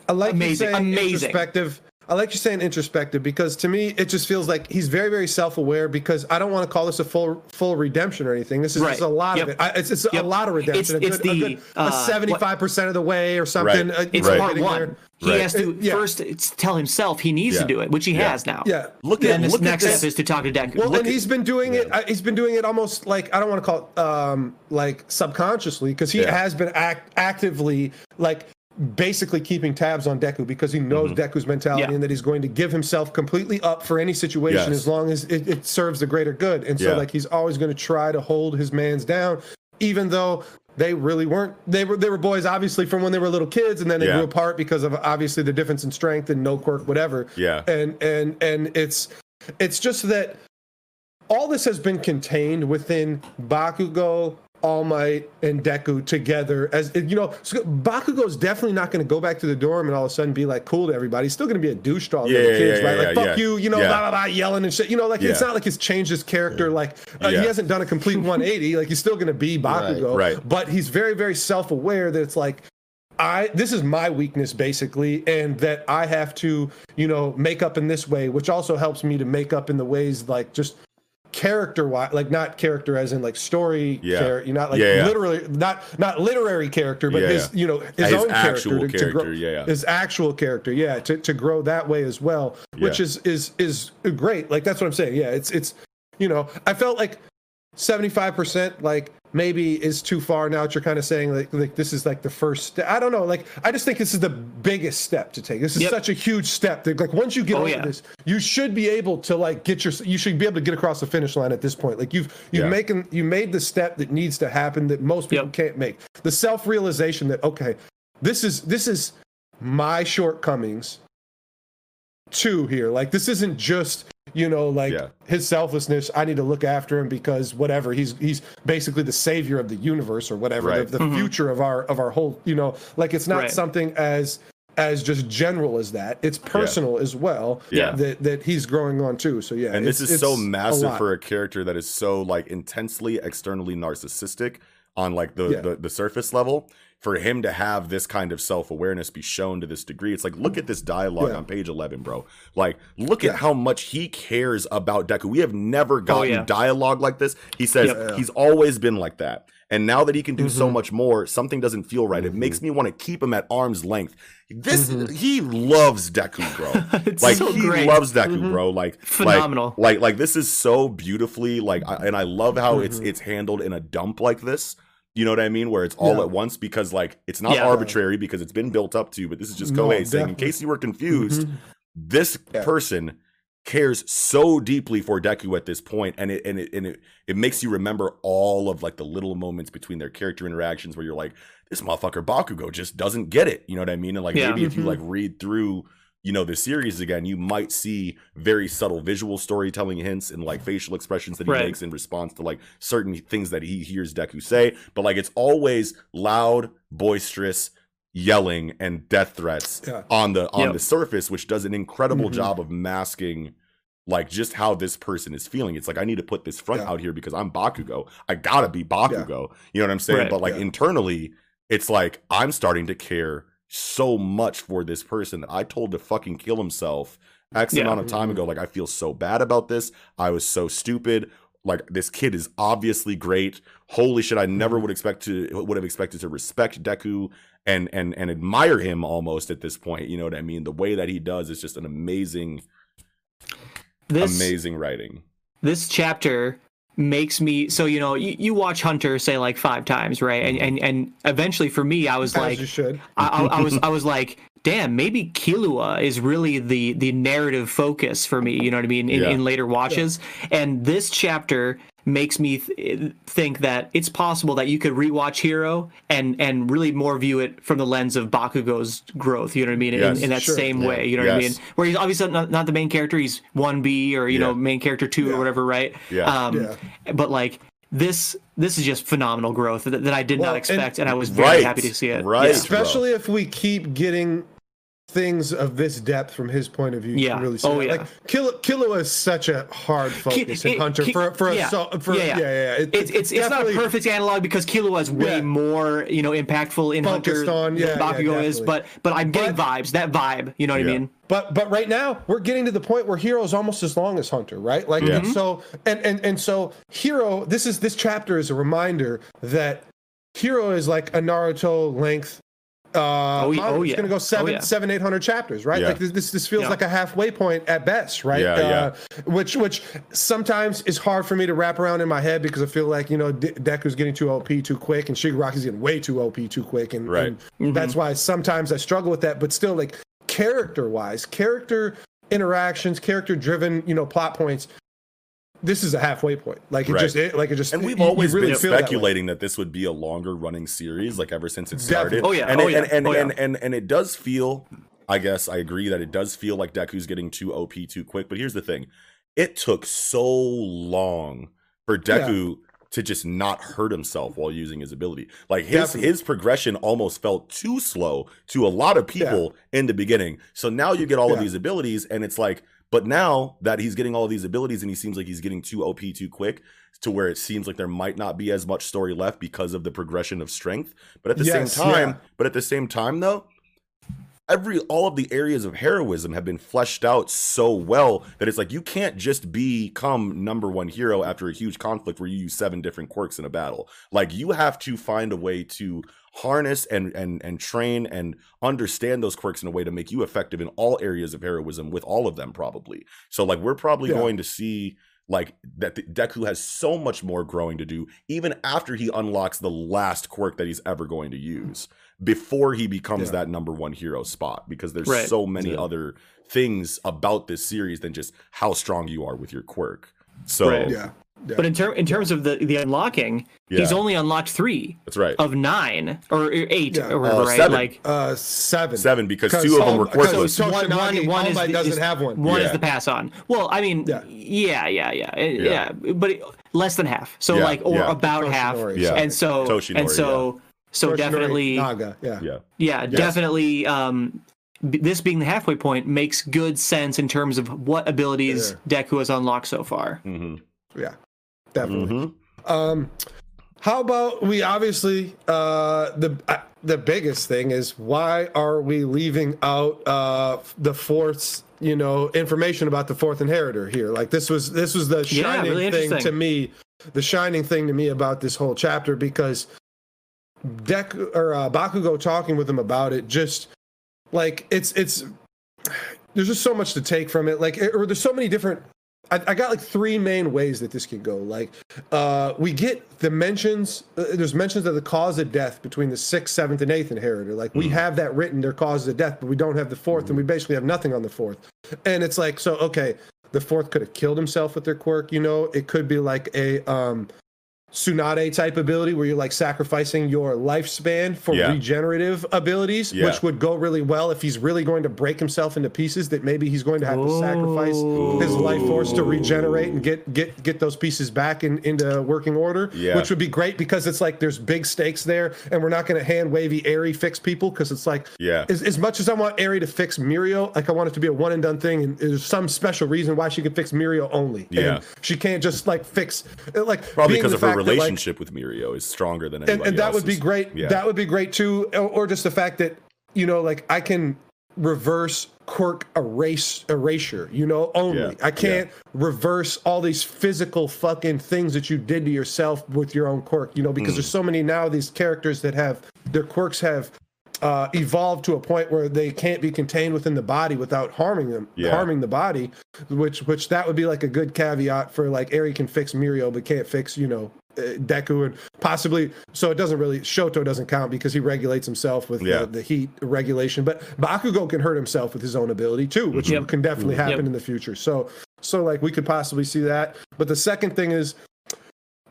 I like amazing, you amazing. introspective. I like you saying introspective because to me it just feels like he's very very self aware because I don't want to call this a full full redemption or anything. This is Right. just a lot Yep. of it. I, it's it's Yep. a lot of redemption. It's- a it's good, the, a good uh, seventy five percent of the way or something. Right. uh, It's know, part getting one. there. He Right. has to Uh, yeah. first tell himself he needs Yeah. to do it, which he Yeah. has now. Yeah. Look at this look next at step is to talk to Deku. Well, Look and at- he's been doing it. uh, He's been doing it almost like I don't want to call it um, like subconsciously because he Yeah. has been act- actively like basically keeping tabs on Deku because he knows Deku's mentality Yeah. and that he's going to give himself completely up for any situation Yes. as long as it, it serves the greater good. And so Yeah. like he's always going to try to hold his man's down, even though. They really weren't. They were. They were boys, obviously, from when they were little kids, and then they Yeah. grew apart because of obviously the difference in strength and no quirk, whatever Yeah. and and and it's it's just that all this has been contained within Bakugo, All Might, and Deku together. As you know, so Bakugo's definitely not going to go back to the dorm and all of a sudden be like cool to everybody. He's still going to be a douche to all the Yeah, yeah, kids, yeah, right? like fuck you, you know, blah blah blah, yelling and shit. You know, like it's not like he's changed his character. Like uh, he hasn't done a complete (laughs) 180. like he's still going to be Bakugo, Right. But he's very very self aware that it's like. I this is my weakness basically, and that I have to, you know, make up in this way, which also helps me to make up in the ways like just character wise, like not character as in like story, Yeah. char- you're not like Yeah, yeah. literally not not literary character, but Yeah, his you know his, His own actual character, to, to grow, yeah, yeah. his actual character, yeah, to, to grow that way as well, which is is is great. Like that's what I'm saying. Yeah, it's it's you know I felt like 75 percent like maybe is too far now that you're kind of saying like like this is like the first step i don't know like i just think this is the biggest step to take this is Yep. such a huge step that like once you get Oh, over yeah. this you should be able to like get your you should be able to get across the finish line at this point like you've you've Yeah. making you made the step that needs to happen that most people Yep. can't make the self-realization that okay this is this is my shortcomings too here like this isn't just you know like Yeah. his selflessness i need to look after him because whatever he's he's basically the savior of the universe or whatever Right. the, the future of our of our whole you know like it's not Mm-hmm. Right. something as as just general as that it's personal as well Yeah. that that he's growing on too so yeah and this it's- is so it's a massive for a character that is so like intensely externally narcissistic on like the, Yeah. the the surface level for him to have this kind of self-awareness be shown to this degree it's like look at this dialogue Yeah. on page 11 bro like look Yeah. at how much he cares about deku we have never gotten yeah. dialogue like this he says Yep. he's always been like that and now that he can do Mm-hmm. so much more something doesn't feel right it makes me want to keep him at arm's length this he loves deku bro (laughs) It's like so he great. loves deku bro like Phenomenal. like, like like this is so beautifully like I, and i love how it's Mm-hmm. it's handled in a dump like this you know what i mean where it's all Yeah. at once because like it's not Yeah. arbitrary because it's been built up to but this is just No, kohei saying in case you were confused Mhm. this Yeah. person cares so deeply for deku at this point and it and it and it, it makes you remember all of like the little moments between their character interactions where you're like this motherfucker bakugo just doesn't get it you know what i mean and like maybe if you Mhm. like read through you know the series again you might see very subtle visual storytelling hints and like facial expressions that he Right. makes in response to like certain things that he hears deku say but like it's always loud boisterous yelling and death threats Yeah. on the on Yep. the surface which does an incredible Mhm. job of masking like just how this person is feeling it's like i need to put this front Yeah. out here because i'm bakugo i gotta be bakugo you know what i'm saying Right. but like Yeah. internally it's like i'm starting to care so much for this person that i told to fucking kill himself x Yeah. amount of time mm-hmm. ago. Like i feel so bad about this. I was so stupid. Like this kid is obviously great. Holy shit i never mm-hmm. would expect to would have expected to respect deku and and and admire him almost at this point you know what i mean? The way that he does is just an amazing This amazing writing. this chapter makes me so you know you, you watch Hunter say like five times right and and and eventually for me I was As like you should. I, I, I was (laughs) I was like, damn, maybe Killua is really the the narrative focus for me. You know what I mean? In, Yeah. in later watches, and this chapter makes me th- think that it's possible that you could rewatch Hero and and really more view it from the lens of Bakugo's growth. You know what I mean? Yes, in, in that sure. same Yeah. way. You know what I mean? Where he's obviously not, not the main character. He's one B or you know main character two Yeah. or whatever, right? Yeah. Um, Yeah. But like. This this is just phenomenal growth that, that I did Well, not and- expect, and, I was very Right, happy to see it. right. Yeah. especially if we keep getting things of this depth from his point of view. Yeah. can really see Oh, that. yeah. Like Killua, Killua is such a hard focus it- Hunter Ki- for for yeah. a so, for Yeah, yeah yeah. yeah. yeah. It- it's it's, it's not a perfect analog because Killua is way Yeah. more you know impactful in Focused Hunter on- yeah, than yeah, Bakugo is, but but I'm getting But- vibes that vibe. You know what Yeah. I mean? But but right now we're getting to the point where Hero is almost as long as Hunter, right? Like Yeah. and so and and and so Hero. This is this chapter is a reminder that Hero is like a Naruto length. Uh, Oh, yeah- oh, it's yeah. gonna go seven, Oh, yeah. seven, eight hundred chapters, right? Yeah. Like this, this, this feels Yeah. like a halfway point at best, right? Yeah, uh, Which, which sometimes is hard for me to wrap around in my head because I feel like you know De- Deku's getting too OP too quick, and Shigaraki's getting way too OP too quick, and, Right. and Mm-hmm. that's why sometimes I struggle with that. But still, like character wise, character interactions, character driven, you know, plot points. This is a halfway point. Like it Right. just, it, like it just. And we've you- you always really been feel that speculating that, this would be a longer running series, like ever since it started. Definitely. Oh, yeah. and Oh, it, yeah. and and, Oh, yeah. and, and and it does feel. I guess I agree that it does feel like Deku's getting too OP too quick. But here's the thing: it took so long for Deku to just not hurt himself while using his ability. Like his Definitely. his progression almost felt too slow to a lot of people in the beginning. So now you get all of these abilities, and it's like. But now that he's getting all these abilities and he seems like he's getting too OP too quick, to where it seems like there might not be as much story left because of the progression of strength. But at the Yes, same time, yeah. but at the same time though, every all of the areas of heroism have been fleshed out so well that it's like you can't just become number one hero after a huge conflict where you use seven different quirks in a battle. Like you have to find a way to harness and and and train and understand those quirks in a way to make you effective in all areas of heroism with all of them probably. So like we're probably Yeah. going to see like that the- Deku has so much more growing to do even after he unlocks the last quirk that he's ever going to use before he becomes Yeah. that number one hero spot because there's Right. so many Yeah. other things about this series than just how strong you are with your quirk. So Right. Yeah. yeah. But in term in terms of the the unlocking, he's Yeah. only unlocked three that's right. of nine or eight Yeah. or whatever, Uh, right? seven. Like uh, seven. Seven because 'Cause two of them were because quirkless. So one, one, Toshinori, one All is, Might doesn't is- have one. One Yeah. is the pass on. Well, I mean, Yeah. yeah, yeah, yeah, yeah, Yeah. but it, less than half. So Yeah, like, or yeah. about half. Yeah. And so, Toshinori, and so, so Toshinori definitely, Naga. Yeah. yeah. yeah, definitely. Um, b- this being the halfway point makes good sense in terms of what abilities Deku has unlocked so far. hmm Yeah. Definitely. hmm Um, how about we obviously uh, the uh, the biggest thing is why are we leaving out uh, the fourth you know information about the fourth inheritor here? Like this was this was the Yeah, shining really thing to me, the shining thing to me about this whole chapter because Deku or uh, Bakugo talking with him about it just like it's it's there's just so much to take from it like or there's so many different I, I got like three main ways that this can go like uh we get the mentions uh, there's mentions of the cause of death between the sixth seventh and eighth inheritor like we have that written their causes of death but we don't have the 4th and we basically have nothing on the fourth. And it's like so okay the fourth could have killed himself with their quirk you know? It could be like a um Tsunade type ability where you're like sacrificing your lifespan for Yeah. regenerative abilities, Yeah. which would go really well if he's really going to break himself into pieces. That maybe he's going to have to sacrifice his life force to regenerate and get get get those pieces back in, into working order. Yeah. Which would be great because it's like there's big stakes there, and we're not going to hand wavy Eri fix people because it's like Yeah. as, as much as I want Eri to fix Mirio, like I want it to be a one and done thing, and there's some special reason why she can fix Mirio only. Yeah. and she can't just like fix like Probably because of her that, like, relationship with Mirio is stronger than and, anybody and that would be great. Yeah. That would be great too, or, or just the fact that you know, like I can reverse quirk erase erasure. You know, only Yeah, I can't reverse all these physical fucking things that you did to yourself with your own quirk. You know, Mm. because there's so many now these characters that have their quirks have uh, evolve to a point where they can't be contained within the body without harming them, Yeah. harming the body. Which which that would be like a good caveat for like Eri can fix Mirio but can't fix you know Deku and possibly so it doesn't really Shoto doesn't count because he regulates himself with Yeah. the, the heat regulation. But Bakugo can hurt himself with his own ability too, which Yep. can definitely happen Yep. in the future. So so like we could possibly see that. But the second thing is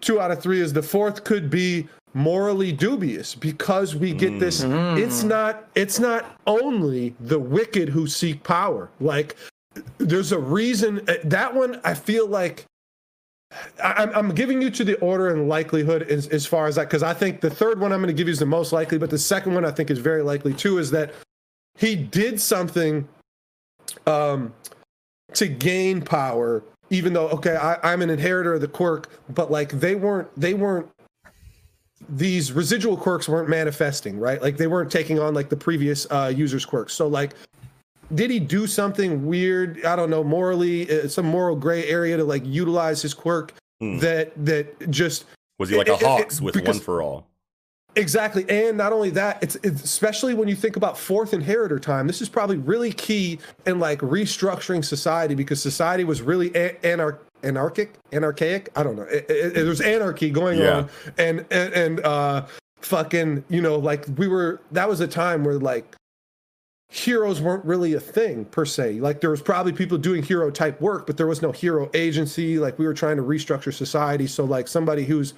two out of three is the fourth could be morally dubious because we get this it's not it's not only the wicked who seek power like there's a reason uh, that one i feel like I- I'm, I'm giving you to the order and likelihood as, as far as that because I think the third one I'm going to give you is the most likely, but the second one I think is very likely too. Is that he did something um, to gain power, even though okay, I, I'm an inheritor of the quirk, but like they weren't they weren't these residual quirks weren't manifesting right like they weren't taking on like the previous uh users quirks so like did he do something weird i don't know morally uh, some moral gray area to like utilize his quirk Hmm. that that just Was he like a It- it- it- with because- one for all? Exactly, and not only that, it's, it's especially when you think about fourth inheritor time. This is probably really key in like restructuring society because society was really a- anar- anarchic, anarchaic. I don't know. It, it, it- there's anarchy going Yeah. on, and and, and uh, fucking, you know, like we were. That was a time where like heroes weren't really a thing per se. Like there was probably people doing hero type work, but there was no hero agency. Like we were trying to restructure society. So like somebody who's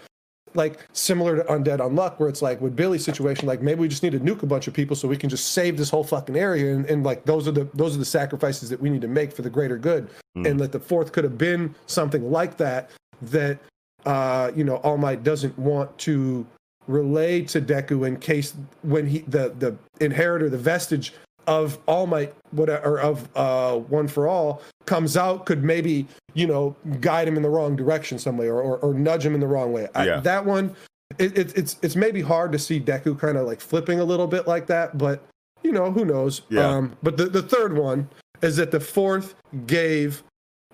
like similar to Undead Unluck, where it's like with Billy's situation, like maybe we just need to nuke a bunch of people so we can just save this whole fucking area, and, and like those are the those are the sacrifices that we need to make for the greater good, and that the fourth could have been something like that that uh, you know All Might doesn't want to relay to Deku in case when he the the inheritor, the vestige of All Might, whatever, or of uh, One for All comes out, could maybe you know guide him in the wrong direction some way, or or, or nudge him in the wrong way. I- Yeah. that one, it, it, it's it's maybe hard to see Deku kind of like flipping a little bit like that, but you know who knows. Yeah. Um, but the the third one is that the fourth gave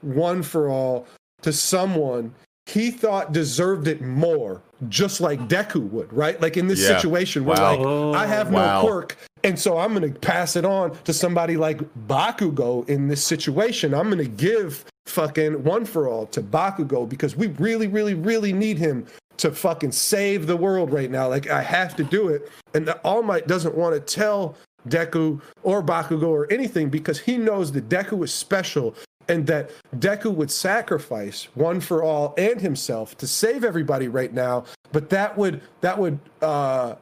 One for All to someone he thought deserved it more, just like Deku would, right? Like in this Yeah. situation where Wow. like I have no Wow. quirk, and so I'm gonna pass it on to somebody like Bakugo in this situation. I'm gonna give fucking one for all to Bakugo because we really, really, really need him to fucking save the world right now. Like I have to do it. And the All Might doesn't want to tell Deku or Bakugo or anything because he knows that Deku is special and that Deku would sacrifice one for all and himself to save everybody right now. But that would that would uh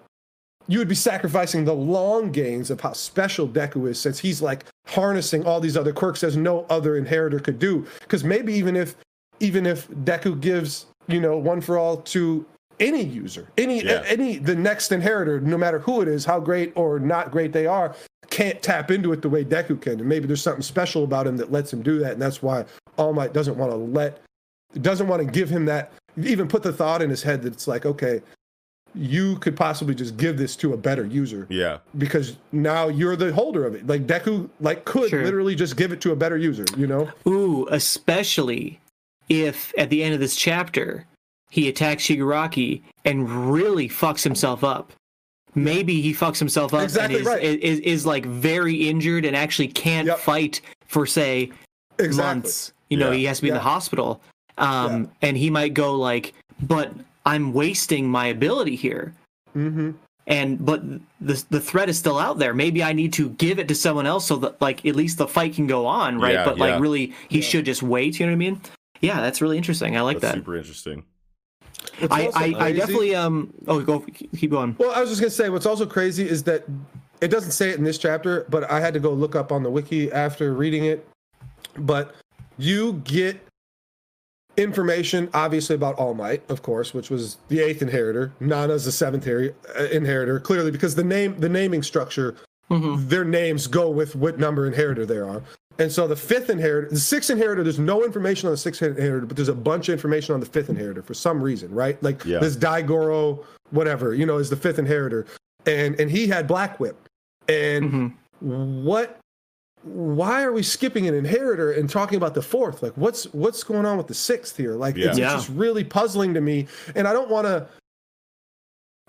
you would be sacrificing the long gains of how special Deku is since he's like harnessing all these other quirks as no other inheritor could do. Because maybe even if even if Deku gives, you know, one for all to any user, any Yeah. any the next inheritor, no matter who it is, how great or not great they are, can't tap into it the way Deku can. And maybe there's something special about him that lets him do that. And that's why All Might doesn't want to let doesn't want to give him that even put the thought in his head that it's like, okay, you could possibly just give this to a better user Yeah. because now you're the holder of it. Like Deku, like could Sure. literally just give it to a better user. You know? Ooh, especially if at the end of this chapter he attacks Shigaraki and really fucks himself up. Maybe he fucks himself up Exactly and is, right. is, is like very injured and actually can't Yep. fight for say Exactly. months. You know, Yeah. he has to be in the hospital. Um, and he might go like, but I'm wasting my ability here. Mm-hmm. And but the the threat is still out there. Maybe I need to give it to someone else so that like at least the fight can go on, right? Yeah, but like yeah. really, he should just wait. You know what I mean? Yeah, that's really interesting. I like That's that. super interesting. I, I, I definitely um. Oh, go keep going. Well, I was just gonna say what's also crazy is that it doesn't say it in this chapter, but I had to go look up on the wiki after reading it. But you get information, obviously, about All Might, of course, which was the eighth inheritor. Nana's the seventh heri- uh, inheritor, clearly because the name, the naming structure, their names go with what number inheritor they are. And so the fifth inheritor, the sixth inheritor, there's no information on the sixth inheritor, but there's a bunch of information on the fifth inheritor for some reason, right? Like Yeah. this Daigoro, whatever, you know, is the fifth inheritor. And and he had Black Whip. And Mhm. what why are we skipping an inheritor and talking about the fourth? Like what's what's going on with the sixth here? Like Yeah. it's, Yeah. it's just really puzzling to me. And I don't want to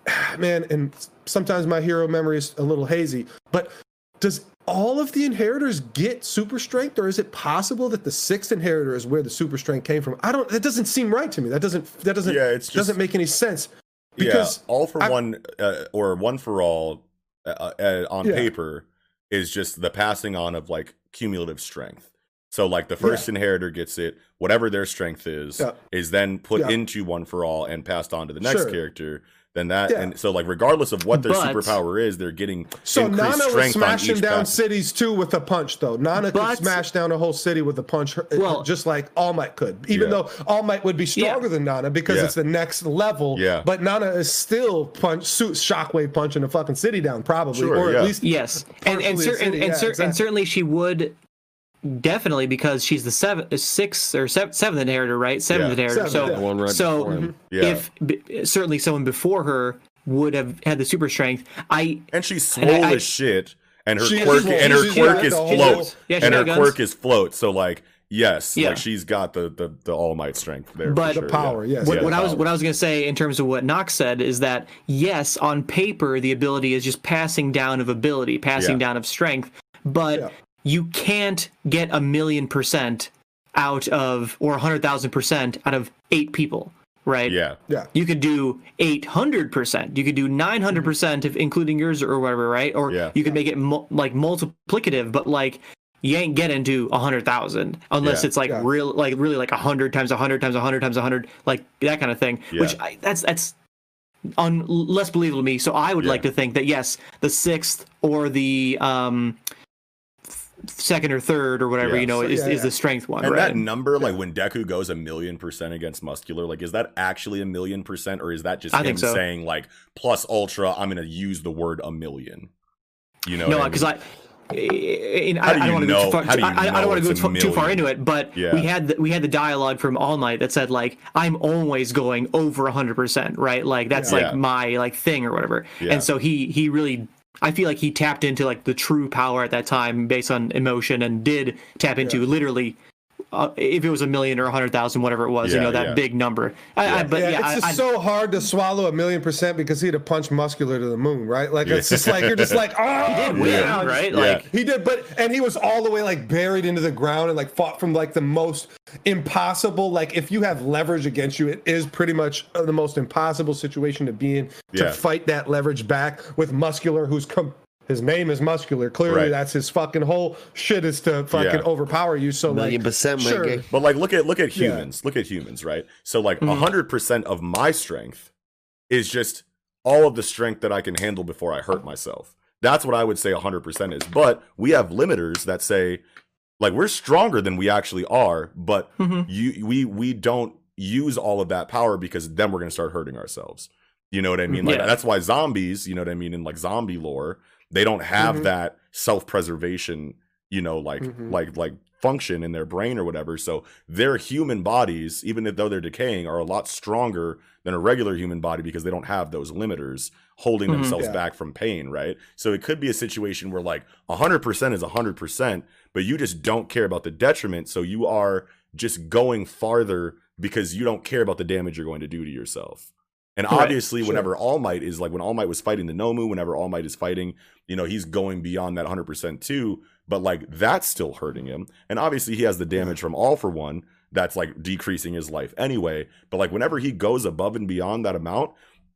(sighs) man, and sometimes my hero memory is a little hazy, but does all of the inheritors get super strength, or is it possible that the sixth inheritor is where the super strength came from? I don't. That doesn't seem right to me. That doesn't. That doesn't. Yeah, it's just- doesn't make any sense. Because yeah, all for I- one uh, or one for all uh, uh, on Yeah. paper is just the passing on of like cumulative strength. So like the first inheritor gets it, whatever their strength is, Yeah. is then put Yeah. into one for all and passed on to the next Sure. character. Then that Yeah. and so like regardless of what their But- superpower is, they're getting So increased Nana was strength on smashing each down pass. cities too with a punch, though. Nana But- could smash down a whole city with a punch, Well- just like All Might could. Even Yeah. though All Might would be stronger than Nana because Yeah. it's the next level. Yeah. But Nana is still punch, su- shockwave punching a fucking city down, probably, Sure, or yeah. at least Yes, and and, partially a cer- and, city, and, yeah, cer- exactly. and certainly she would definitely because she's the seventh, sixth or seventh, seventh inheritor, right? Seventh Yeah. inheritor. Seventh, so yeah. The one right so before him. Yeah. if b- certainly someone before her would have had the super strength, I and she's And I- swole I- as shit, and her She is quirk swole. and her She's quirk got is the whole- float, Yeah, she and her got quirk guns. is float. So like yes, Yeah. like she's got the the the all might strength there. for But- The sure, power, yeah. yes. what, Yeah, what I was power. what I was going to say in terms of what Knox said is that yes, on paper the ability is just passing down of ability, passing Yeah. down of strength, but Yeah. You can't get a million percent out of or a hundred thousand percent out of eight people, right? yeah. yeah. You could do eight hundred percent. You could do nine hundred percent if including yours or whatever, right? Or Yeah. you could make it mul- like multiplicative, but like you ain't getting to a hundred thousand unless Yeah. it's like Yeah. real, like really like a hundred times a hundred times a hundred times a hundred, like that kind of thing. Which Yeah. I, that's that's un, less believable to me. So I would Yeah. like to think that yes, the sixth or the um second or third or whatever Yeah. you know So- is, yeah, is yeah. the strength one, And right? that number, like when Deku goes a million percent against Muscular, like is that actually a million percent, or is that just I him so. saying like plus Ultra? I'm gonna use the word a million. You know? no, because I, mean? I, I, do I, don't want to go too far. do I, I don't want to go too, too far into it, but Yeah. we had the, we had the dialogue from All Might that said like I'm always going over hundred percent, right? Like that's Yeah. like my like thing or whatever. Yeah. And so he he really. I feel like he tapped into like the true power at that time based on emotion and did tap into literally uh, if it was a million or a hundred thousand, whatever it was, you know, that yeah. big number. I, I, but yeah, yeah, it's I, just I, so hard to swallow a million percent because he'd have punched muscular to the moon, right? Like it's just like you're just like, oh, (laughs) he did win, right? Like He did, but and he was all the way like buried into the ground and like fought from like the most impossible. Like if you have leverage against you, it is pretty much uh, the most impossible situation to be in to fight that leverage back with muscular, who's come. His name is muscular. Clearly, Right. that's his fucking whole shit is to fucking Yeah. overpower you. So Million like, percent, sure. guy. But like, look at look at Yeah. humans. Look at humans, right? So like, Mhm. hundred percent of my strength is just all of the strength that I can handle before I hurt myself. That's what I would say hundred percent is. But we have limiters that say, like, we're stronger than we actually are, but Mhm. you we we don't use all of that power because then we're gonna start hurting ourselves. You know what I mean? Like Yeah. that's why zombies, you know what I mean, in like zombie lore, they don't have Mhm. that self-preservation, you know, like Mhm. like like function in their brain or whatever. So their human bodies, even though they're decaying, are a lot stronger than a regular human body because they don't have those limiters holding Mhm. themselves Yeah. back from pain, right? So it could be a situation where like 100% is 100%, but you just don't care about the detriment, so you are just going farther because you don't care about the damage you're going to do to yourself. And obviously, sure. whenever All Might is like when All Might was fighting the Nomu, whenever All Might is fighting, you know, he's going beyond that 100% too, but like that's still hurting him. And obviously, he has the damage from All for One that's like decreasing his life anyway. But like whenever he goes above and beyond that amount,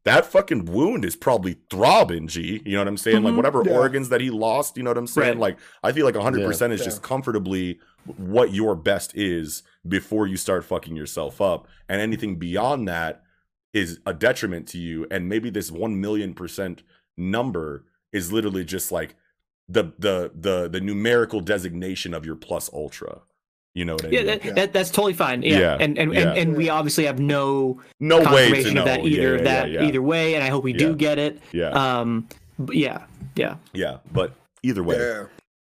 that fucking wound is probably throbbing, G. You know what I'm saying? Like Mhm. whatever Yeah. organs that he lost, you know what I'm saying? Right. Like I feel like 100% is Yeah. just comfortably what your best is before you start fucking yourself up. And anything beyond that is a detriment to you. And maybe this 1 million percent number is literally just like the the the the numerical designation of your plus ultra. You know what I yeah, mean? that, Yeah. that that's totally fine. Yeah, Yeah, and and, yeah. and and we obviously have no no way to confirmation know of that either yeah, that yeah, yeah. either way, and I hope we Yeah. do get it. Yeah, Um, but yeah, yeah. yeah. But either way, Yeah.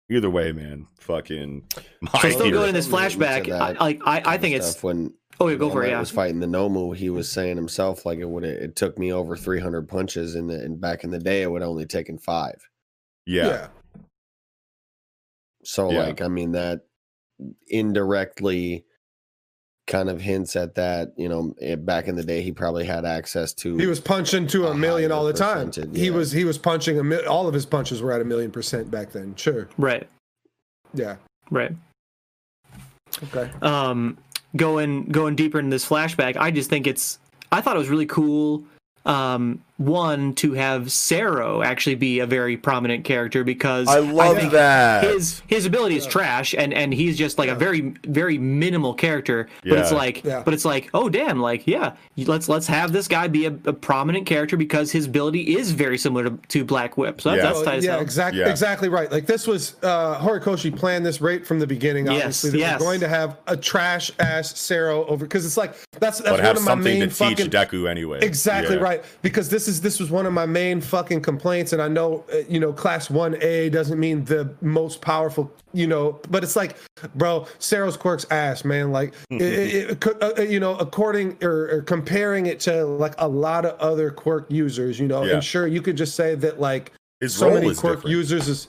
either way, man, fucking my So still (laughs) going in this flashback, I, like I, I kind think it's when oh yeah, go All for it. Might Yeah, was fighting the Nomu, he was saying himself like it would it took me over 300 punches and, and back in the day it would only taken 5. yeah. So Yeah. like I mean that indirectly kind of hints at that. You know, eh, back in the day, he probably had access to. He was punching to a A million all the higher time. percentage, He was he was punching a mil- all of his punches were at a million percent back then. Sure. Right. Yeah. Right. Okay. um, going going deeper in this flashback, I just think it's. I thought it was really cool. Um, one to have Sero actually be a very prominent character because I love think that. his his ability is trash and and he's just like a very very minimal character but it's like Yeah. but it's like oh damn like yeah let's let's have this guy be a, a prominent character because his ability is very similar to, to black whip so that's, Yeah. that's tight as yeah, exactly, Yeah. exactly right. Like this was uh Horikoshi planned this right from the beginning. Yes, Obviously, that yes. we're going to have a trash ass Sero over because it's like that's that's but one have of my something main to teach fucking Deku anyway. Exactly Yeah. right. Because this is this was one of my main fucking complaints, and I know uh, you know class one A doesn't mean the most powerful, you know, but it's like, bro, Sero's quirk's ass, man. Like, it, it, it could, uh, uh, you know, according or, or comparing it to like a lot of other quirk users, you know, Yeah. and sure you could just say that like His so many quirk different. users is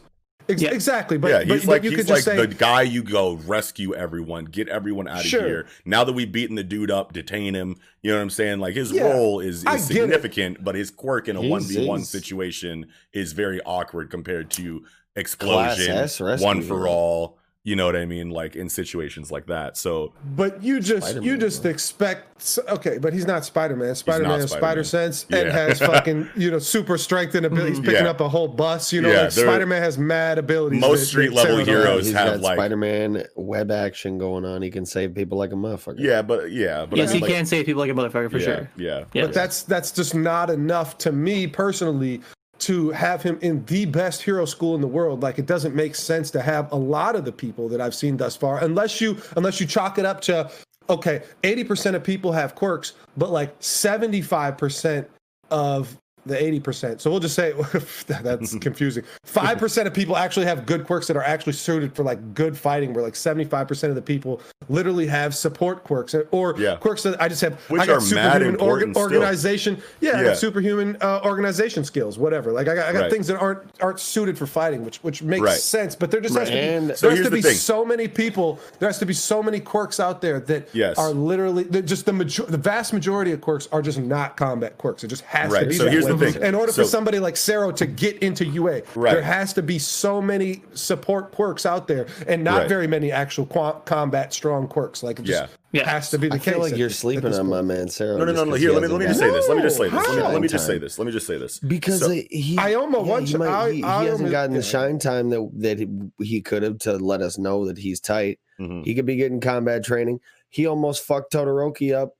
ex- Yeah. exactly, but yeah, he's but like you he's could like just say the guy you go rescue everyone, get everyone out of Sure. here. Now that we've beaten the dude up, detain him. You know what I'm saying? Like his Yeah, role is, is get it. significant, but his quirk in a He's- one v one he's- situation is very awkward compared to explosion, one for hero. all. You know what I mean? Like in situations like that. So But you just you Spider-Man, just bro. expect okay, but he's not Spider Man. Spider Man has Spider-Man. spider sense and has (laughs) fucking you know super strength and ability. He's mm-hmm. picking Yeah. up a whole bus. You know, Yeah, like Spider Man has mad abilities. Most that- street that level Sero don't have. heroes He's have, got like- Spider-Man web action going on. He can save people like a motherfucker. yeah, but yeah, but I yes mean, he like, can save people like a motherfucker for yeah, sure Yeah, Yeah. But that's that's just not enough to me personally to have him in the best hero school in the world. Like it doesn't make sense to have a lot of the people that I've seen thus far, unless you unless you chalk it up to okay, eighty percent of people have quirks, but like seventy five percent of the 80%. So we'll just say (laughs) that's (laughs) confusing. 5% of people actually have good quirks that are actually suited for like good fighting, where like 75% of the people literally have support quirks or Yeah. quirks that I just have. Which I got are mad superhuman important still. organization. Yeah, I Yeah. got superhuman uh, organization skills, whatever. Like I got, I got Right. things that aren't aren't suited for fighting, which which makes Right. sense. But there just has to be, And- there So has to the be thing. so many people. There has to be so many quirks out there that Yes. are literally they're just the major, the vast majority of quirks are just not combat quirks. It just has to Right. be So that here's way. The thing. In order for somebody like Sero to get into UA, Right. there has to be so many support quirks out there, and not Right. very many actual qua- combat strong quirks. Like it just Yeah. has to be the I case. feel like you're at sleeping this on my man Sero. No, no, no, just no. 'cause Here, let me let me just say got- this. Let me just say this. Let me, let me just say this. Let me just say this. Because So- he, he, I almost yeah, he, might- I- he, he I hasn't almost- gotten yeah. the shine time that that he, he could have to let us know that he's tight. Mhm. He could be getting combat training. He almost fucked Todoroki up.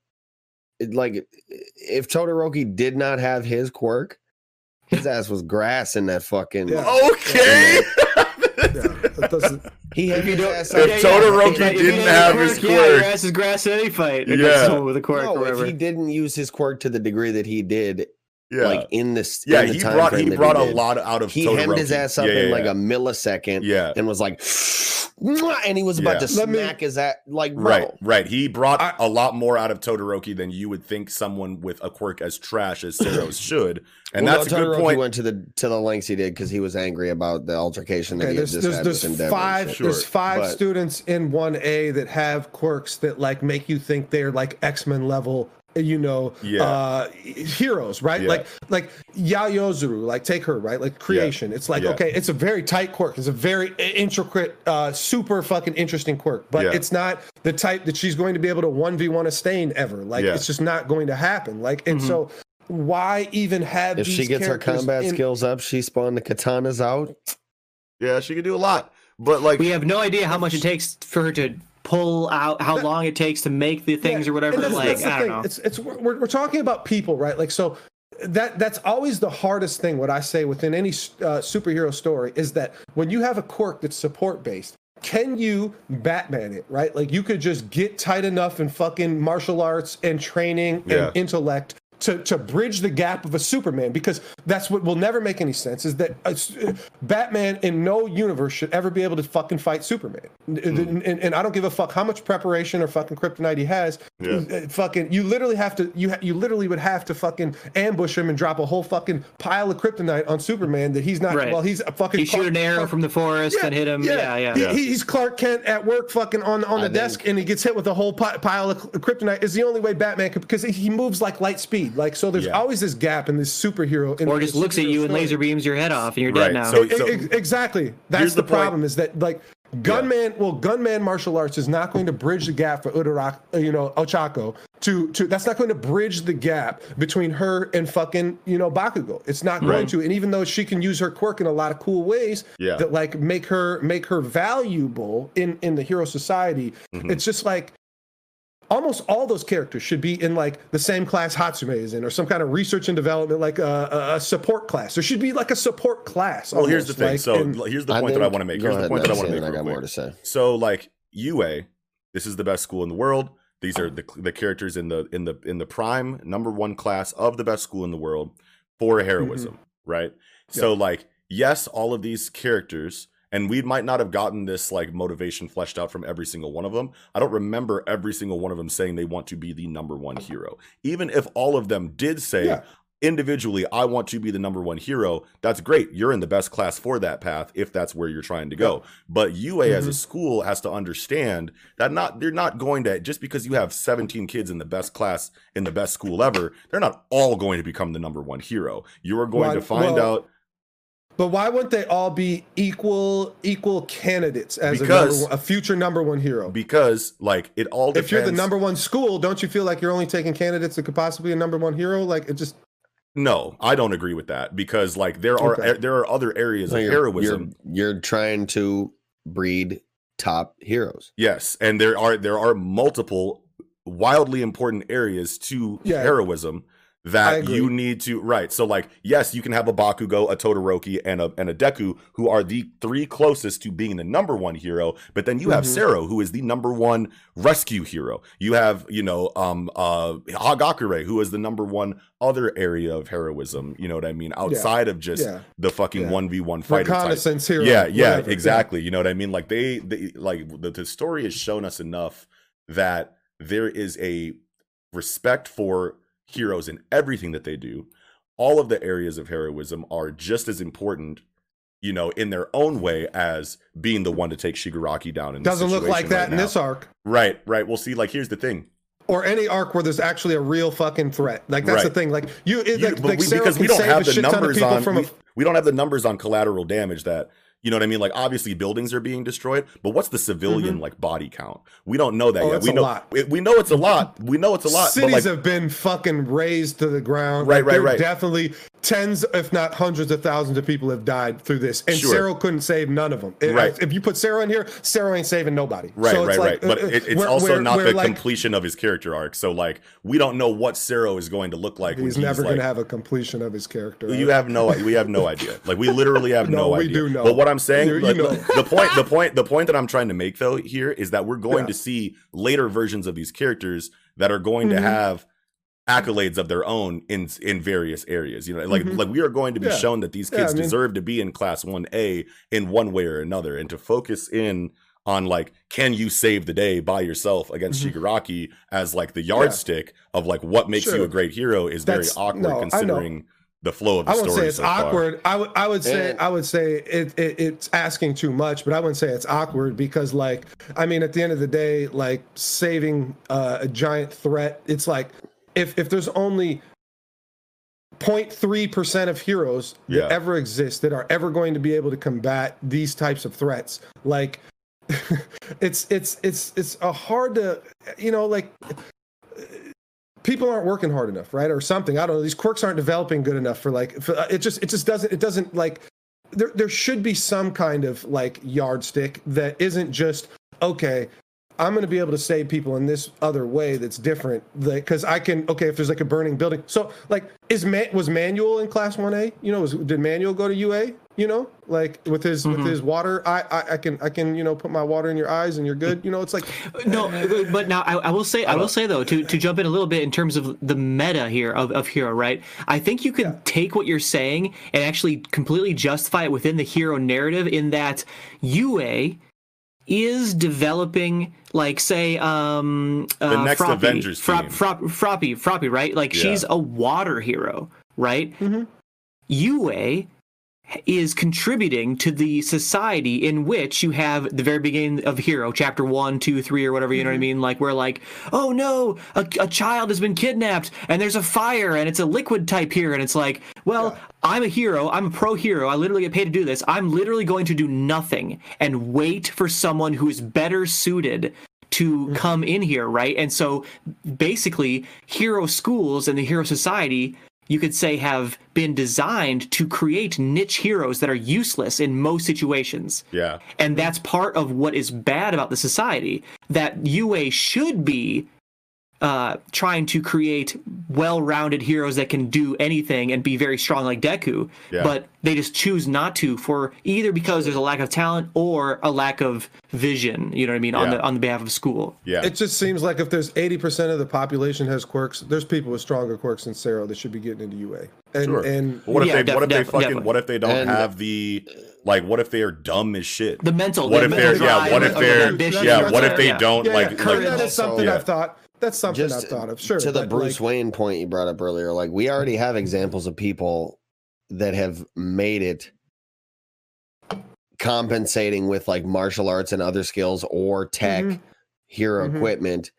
It, like if Todoroki did not have his quirk, his ass was grass in that fucking. Yeah. Okay. (laughs) Yeah, that doesn't. (laughs) He had If you his ass If up- Todoroki if you didn't don't have quirk, his yeah, your quirk. ass is grass in any fight. Yeah. with a quirk or No, whatever. if he didn't use his quirk to the degree that he did, yeah. like in this, yeah, in the he time brought frame he that brought a lot out of He Todoroki. hemmed his ass up Yeah, in yeah, like yeah. a millisecond, Yeah. and was like, and he was about Yeah. to Let me- smack his ass. Like, bro, Right, right. He brought I- a lot more out of Todoroki than you would think someone with a quirk as trash as Sero's (laughs) should, and Well, that's no, a good Todoroki point. went to the to the lengths he did because he was angry about the altercation that Okay, he had there's just there's, had there's with Endeavor. five and shit. there's five But- students in one A that have quirks that like make you think they're like X Men level, you know, Yeah. uh, heroes, right? Yeah. Like like Yaoyorozu, like take her, right? Like creation. It's like Yeah. okay, it's a very tight quirk. It's a very intricate, uh, super fucking interesting quirk, but Yeah. it's not the type that she's going to be able to one v one a stain ever. Like Yeah. it's just not going to happen. Like and so. Why even have if she gets her combat in- skills up, she spawned the katanas out. yeah, she could do a lot, but like we have no idea how much it takes for her to pull out, how long it takes to make the things Yeah, or whatever. that's- like that's I don't thing. know. It's it's we're, we're talking about people, right? Like so that that's always the hardest thing. What I say within any uh, superhero story is that when you have a quirk that's support based. Can you Batman it, right? Like you could just get tight enough in fucking martial arts and training Yeah. and intellect to to bridge the gap of a Superman because that's what will never make any sense is that a s- Batman in no universe should ever be able to fucking fight Superman. Hmm. And, and- and I don't give a fuck how much preparation or fucking kryptonite he has. Yeah. Uh, Fucking you literally have to you you literally would have to fucking ambush him and drop a whole fucking pile of kryptonite on Superman that he's not Right. well he's a fucking He shoot an arrow Clark- from the forest and hit him. Yeah, yeah. He- he's Clark Kent at work, fucking on on the I desk, think- and he gets hit with a whole pile of kryptonite. Is the only way Batman could because he moves like light speed. Like so, there's Yeah. always this gap in this superhero. In Or just looks at superhero you and laser beams your head off, and you're Right, dead now. so- e- exactly. That's the, the problem is that like Gunhead well Gunhead martial arts is not going to bridge the gap for Uraraka, uh, you know Ochako to to that's not going to bridge the gap between her and fucking you know Bakugo. It's not going Right. to. And even though she can use her quirk in a lot of cool ways Yeah. that like make her make her valuable in in the hero society, Mm-hmm. it's just like almost all those characters should be in like the same class Hatsume is in, or some kind of research and development, like a, a, a support class. There should be like a support class. Well, here's the thing. like, so and- here's the I point that I want to make. go Here's the ahead, point that I want to make. I real got more quick. to say. So like UA, this is the best school in the world. These are the the characters in the in the in the prime number one class of the best school in the world for mm-hmm. heroism, right? So like yes, all of these characters and we might not have gotten this like motivation fleshed out from every single one of them. I don't remember every single one of them saying they want to be the number one hero. Even if all of them did say Yeah. individually, I want to be the number one hero, that's great. You're in the best class for that path if that's where you're trying to go. But UA as a mm-hmm. school has to understand that not they're not going to just because you have 17 kids in the best class in the best school ever, they're not all going to become the number one hero. You are going Why- to find well, out But why wouldn't they all be equal equal candidates as a, Because- number one, a future number one hero? because like it all depends. if you're the number one school, don't you feel like you're only taking candidates that could possibly be a number one hero? Like it just No, I don't agree with that because like there are Okay. there are other areas No, of you're, heroism. You're, you're trying to breed top heroes. Yes, and there are there are multiple wildly important areas to Yeah. heroism I that you need to right. So like yes, you can have a Bakugo, a Todoroki, and a and a Deku who are the three closest to being the number one hero, but then you have Mhm. Sero who is the number one rescue hero. You have, you know, um uh Hagakure who is the number one other area of heroism, you know what I mean, outside of just yeah. the fucking 1v1 fighter type. hero. Yeah, yeah, whatever. exactly. You know what I mean? Like they, they like the, the story has shown us enough that there is a respect for heroes in everything that they do. All of the areas of heroism are just as important, you know, in their own way as being the one to take Shigaraki down. In Doesn't look like situation that right in now. this arc. Right, right. We'll see, like here's the thing. Or any arc where there's actually a real fucking threat. Like that's the thing. Like you, it, You- like, like we, because we don't have the shit ton of numbers on from we, a we don't have the numbers on collateral damage that you know what I mean. Like obviously buildings are being destroyed, but what's the civilian like body count? We don't know that Mm-hmm. Oh, yet. We know we- we know it's a lot. We know it's a lot. Cities but like, have been fucking razed to the ground. Right, Like, right, right. Definitely tens, if not hundreds of thousands of people have died through this, and Sure. Sero couldn't save none of them. If- Right. If you put Sero in here, Sero ain't saving nobody. Right, So it's right, like, right. But uh, it, it's where- also where- not where, the like, completion of his character arc. So like we don't know what Sero is going to look like. He's never going to have a completion of his character. You have no, we have no (laughs) idea. Like we literally have No, no, we idea. do know. But what I'm saying, You- you like, know. the point, the point, the point that I'm trying to make though here is that we're going Yeah. to see later versions of these characters that are going Mhm. to have accolades of their own in in various areas. You know, like Mhm. like we are going to be Yeah. shown that these Yeah, kids I mean- deserve to be in class 1A in one way or another and to focus in on like can you save the day by yourself against Mhm. Shigaraki as like the yardstick of like what makes you a great hero is very awkward no, I know. considering the flow of the I wouldn't story say it's so far. awkward. I would I would say And- I would say it, it it's asking too much, but I wouldn't say it's awkward because like I mean at the end of the day, like saving uh, a giant threat, it's like if if there's only 0.3 percent of heroes Yeah. that ever exist that are ever going to be able to combat these types of threats, like (laughs) it's it's it's it's a hard to you know like people aren't working hard enough, right? Or something. I don't know. These quirks aren't developing good enough for like. For, uh, it just it just doesn't it doesn't like. There there should be some kind of like yardstick that isn't just okay. I'm going to be able to save people in this other way that's different. Because I can okay if there's like a burning building. So like is man was manual in class one A? You know, was, did manual go to UA? You know, like with his Mm-hmm. with his water, I, I I can I can you know put my water in your eyes and you're good. You know, it's like No, but now I, I will say I will say though to, to jump in a little bit in terms of the meta here of, of hero, right? I think you could take what you're saying and actually completely justify it within the hero narrative in that UA is developing like say um The uh, next Froppy, Avengers Frop, team. Frop, Froppy, Froppy, right? Like Yeah. she's a water hero, right? mm-hmm. UA is contributing to the society in which you have the very beginning of Hero, chapter one, two, three, or whatever, you know what I mm-hmm. mean? Like, where, like, oh no, a, a child has been kidnapped and there's a fire and it's a liquid type here. And it's like, well, I'm a hero. I'm a pro hero. I literally get paid to do this. I'm literally going to do nothing and wait for someone who is better suited to mm-hmm. come in here, right? And so basically, hero schools and the hero society, you could say, have been designed to create niche heroes that are useless in most situations. Yeah. And that's part of what is bad about the society that UA should be uh, trying to create well-rounded heroes that can do anything and be very strong like Deku, Yeah. but they just choose not to for either because there's a lack of talent or a lack of vision. You know what I mean on the on the behalf of school. Yeah. it just seems like if there's 80% of the population has quirks, there's people with stronger quirks than Sero that should be getting into UA. And Sure. and But what if Yeah, they what if def- they fucking definitely. what if they don't And- have the like what if they are dumb as shit? The mental, What the if mental they're yeah, what if they're yeah, what if they don't like like that is something Yeah. I've thought. That's something just I've thought of. Sure. to the Bruce like, Wayne point you brought up earlier, like we already have examples of people that have made it compensating with like martial arts and other skills or tech Mhm. hero Mhm. equipment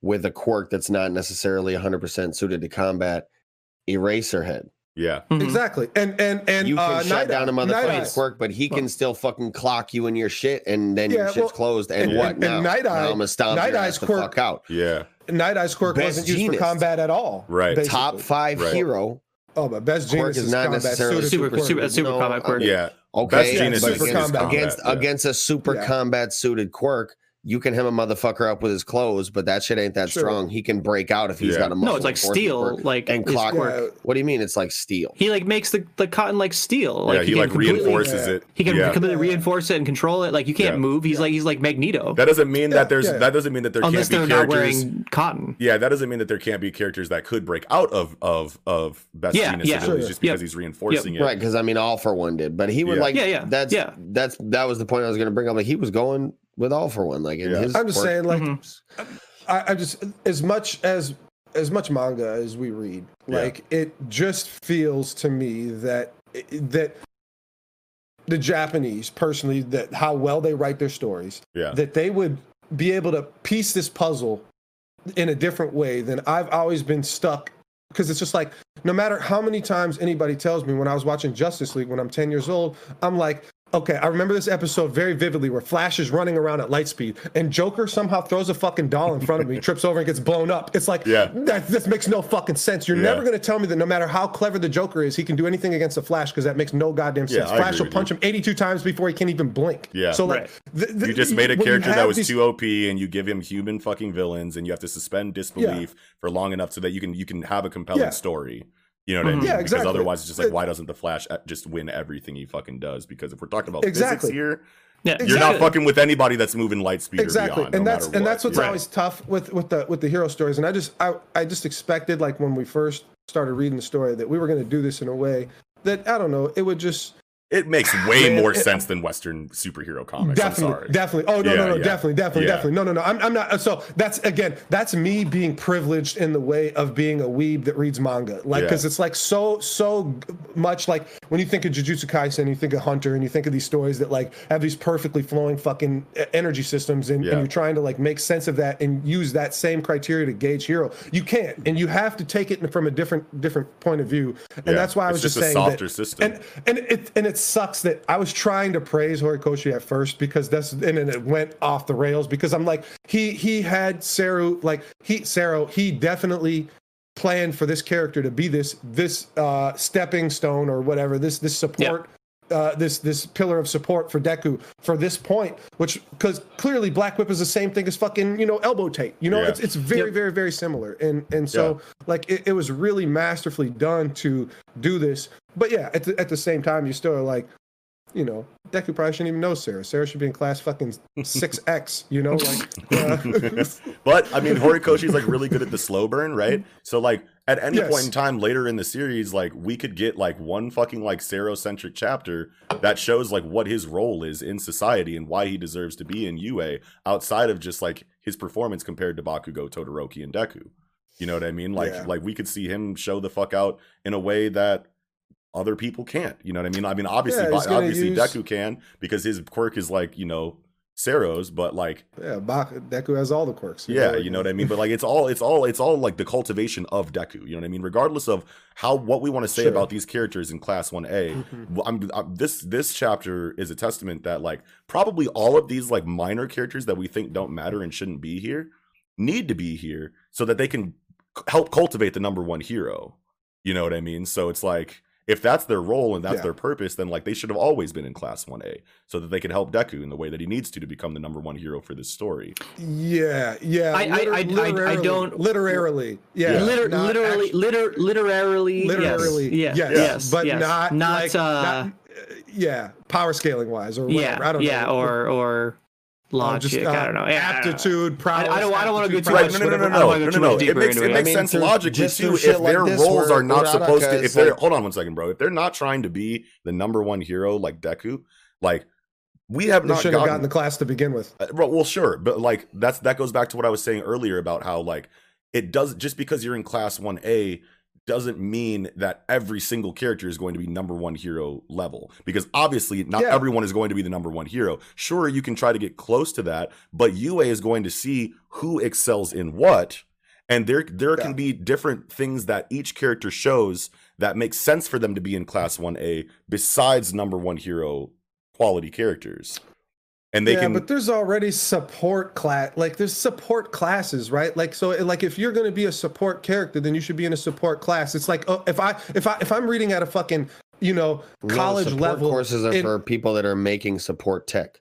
with a quirk that's not necessarily 100% suited to combat eraserhead yeah. Mhm. Exactly. And and and you can uh, shut Night down a Eye- Night motherfucker's quirk but he can still fucking clock you in your shit and then Yeah, your shit's well, closed and, and- what and- now and Night Now Eye- i'm gonna stomp Night your Eye's ass the quirk- fuck out Yeah. Night Eye's quirk Best wasn't used Genius. for combat at all. Right. basically. top five Right. hero Oh, but best quirk genius is is not combat necessarily suited super, super, quirk. super No, combat quirk. Yeah. Okay, Best Yeah, genius super is, is combat. combat. against against a super combat suited quirk, you can hem a motherfucker up with his clothes, but that shit ain't that Sure. strong. He can break out if he's Yeah. got a muscle. No, it's like steel, like and his clock. Yeah. What do you mean? It's like steel. He like makes the, the cotton like steel. Like yeah, he, can like reinforces Yeah. it. He can yeah. completely reinforce it and control it. Like you can't Yeah. move. He's like he's like Magneto, That doesn't mean Yeah, that there's yeah. that doesn't mean that there unless can't they're be not characters. wearing cotton. Yeah, that doesn't mean that there can't be characters that could break out of of of best Yeah, genius yeah. abilities Sure. just because Yep. he's reinforcing it. Right, because I mean, all for one did, but he would Yeah. like. Yeah, yeah, That's yeah. that's that was the point I was going to bring up. Like he was going with all for one. Like in Yeah. his. I'm just quirk- saying, like, Mhm. I, I just as much as as much manga as we read, Yeah. like it just feels to me that that the Japanese personally that how well they write their stories, Yeah. that they would be able to piece this puzzle in a different way than I've always been stuck because it's just like no matter how many times anybody tells me when I was watching Justice League when I'm 10 years old, I'm like, okay, I remember this episode very vividly where Flash is running around at light speed and Joker somehow throws a fucking doll in front of me, trips over and gets blown up. It's like, Yeah. that, this makes no fucking sense. You're Yeah. never going to tell me that no matter how clever the Joker is, he can do anything against the Flash because that makes no goddamn sense. I Flash will punch you. him 82 times before he can even blink. Yeah. So like, Right. th- th- you just made a character that was these- too OP and you give him human fucking villains and you have to suspend disbelief for long enough so that you can you can have a compelling Yeah. story. You know what I Mhm. mean? Yeah, exactly. Because otherwise it's just like It- why doesn't the Flash uh, just win everything he fucking does? Because if we're talking about Exactly. physics here, Yeah, you're not fucking with anybody that's moving light speed exactly or beyond, and no that's and what. that's what's Yeah. always tough with with the with the hero stories and i just i i just expected like when we first started reading the story that we were going to do this in a way that i don't know it would just It makes way more uh, sense than Western superhero comics. definitely I'm sorry. definitely oh no Yeah, no no yeah. definitely definitely Yeah. definitely no no no I'm, I'm not uh, so that's again that's me being privileged in the way of being a weeb that reads manga like because it's like so so much like when you think of jujutsu kaisen you think of hunter and you think of these stories that like have these perfectly flowing fucking e- energy systems and, and you're trying to like make sense of that and use that same criteria to gauge hero you can't and you have to take it from a different different point of view and that's why i It's was just, just a saying softer that, system. and and it and it sucks that I was trying to praise Horikoshi at first because that's and then it went off the rails because I'm like he he had Sero like he Sero he definitely planned for this character to be this this uh stepping stone or whatever this this support uh, this this pillar of support for Deku for this point, which because clearly Black Whip is the same thing as fucking you know elbow tape. You know, Yeah. it's it's very Yep. very very similar, and and so like it, it was really masterfully done to do this. But yeah, at the, at the same time, you still are like, you know, Deku probably shouldn't even know Sero. Sero should be in class fucking six (laughs) X. You know, like. (laughs) uh, (laughs) but I mean, Horikoshi's like really good at the slow burn, right? So like at any Yes. point in time later in the series, like we could get like one fucking like Sero-centric chapter that shows like what his role is in society and why he deserves to be in UA outside of just like his performance compared to Bakugo, Todoroki, and Deku. You know what I mean? Like Yeah. like we could see him show the fuck out in a way that other people can't. You know what I mean? I mean, obviously, Yeah, obviously use- Deku can because his quirk is like you know Sero's, but like yeah, Bak- Deku has all the quirks. yeah, like, you know what I mean. But like, it's all, it's all, it's all like the cultivation of Deku. You know what I mean. Regardless of how what we want to say Sure. about these characters in Class One A, (laughs) I'm, I'm this this chapter is a testament that like probably all of these like minor characters that we think don't matter and shouldn't be here need to be here so that they can c- help cultivate the number one hero. You know what I mean? So it's like if that's their role and that's Yeah. their purpose, then like they should have always been in Class One A so that they can help Deku in the way that he needs to to become the number one hero for this story. Yeah, yeah. I- I- I- I- I don't- literally. Yeah, Yeah. Liter- literally, actu- liter- literarily, literally. yes. yes, yeah, yes, but yes. not not, like, uh, not, uh, yeah, power scaling wise or yeah. I don't yeah, know. or or Uh, logic. just, uh, I don't know. Yeah, I don't know. aptitude, I, prowess. I don't. I don't want to go too Right, much. no, no, no, no, whatever. No, don't want to no, no, no. It makes into it it. makes I mean, sense through- logically just too if shit like their roles are not supposed to. If they're like- hold on one second, bro. If they're not trying to be the number one hero like Deku, like we have They not shouldn't have gotten. gotten the class to begin with. Uh, Well, well, sure, but like that's that goes back to what I was saying earlier about how like it does just because you're in class 1A doesn't mean that every single character is going to be number one hero level because obviously not Yeah. everyone is going to be the number one hero. Sure, you can try to get close to that, but UA is going to see who excels in what and there there Yeah. can be different things that each character shows that makes sense for them to be in class 1A besides number one hero quality characters. And they yeah, can but there's already support class. Like there's support classes, right? Like so, like if you're going to be a support character, then you should be in a support class. It's like oh, if I if I if I'm reading at a fucking you know college support level courses are in- for people that are making support tech.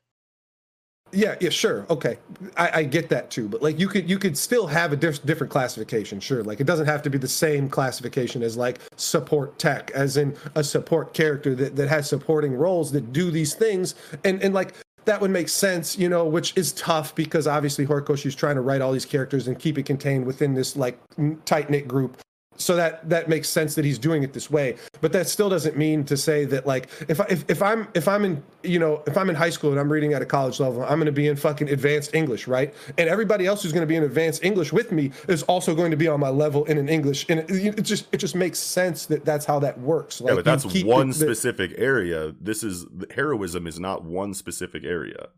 Yeah, yeah, sure, okay, I, I get that too. But like, you could you could still have a diff- different classification, sure. Like, it doesn't have to be the same classification as like support tech, as in a support character that that has supporting roles that do these things, and and like that would make sense, you know, which is tough because obviously Horikoshi's trying to write all these characters and keep it contained within this like tight knit group. So that that makes sense that he's doing it this way, but that still doesn't mean to say that like if I, if, if I'm if I'm in you know if I'm in high school and I'm reading at a college level, I'm going to be in fucking advanced English, right? And everybody else who's going to be in advanced English with me is also going to be on my level in an English, and it, it just it just makes sense that that's how that works. Like, yeah, but that's one the- specific area. This is heroism is not one specific area.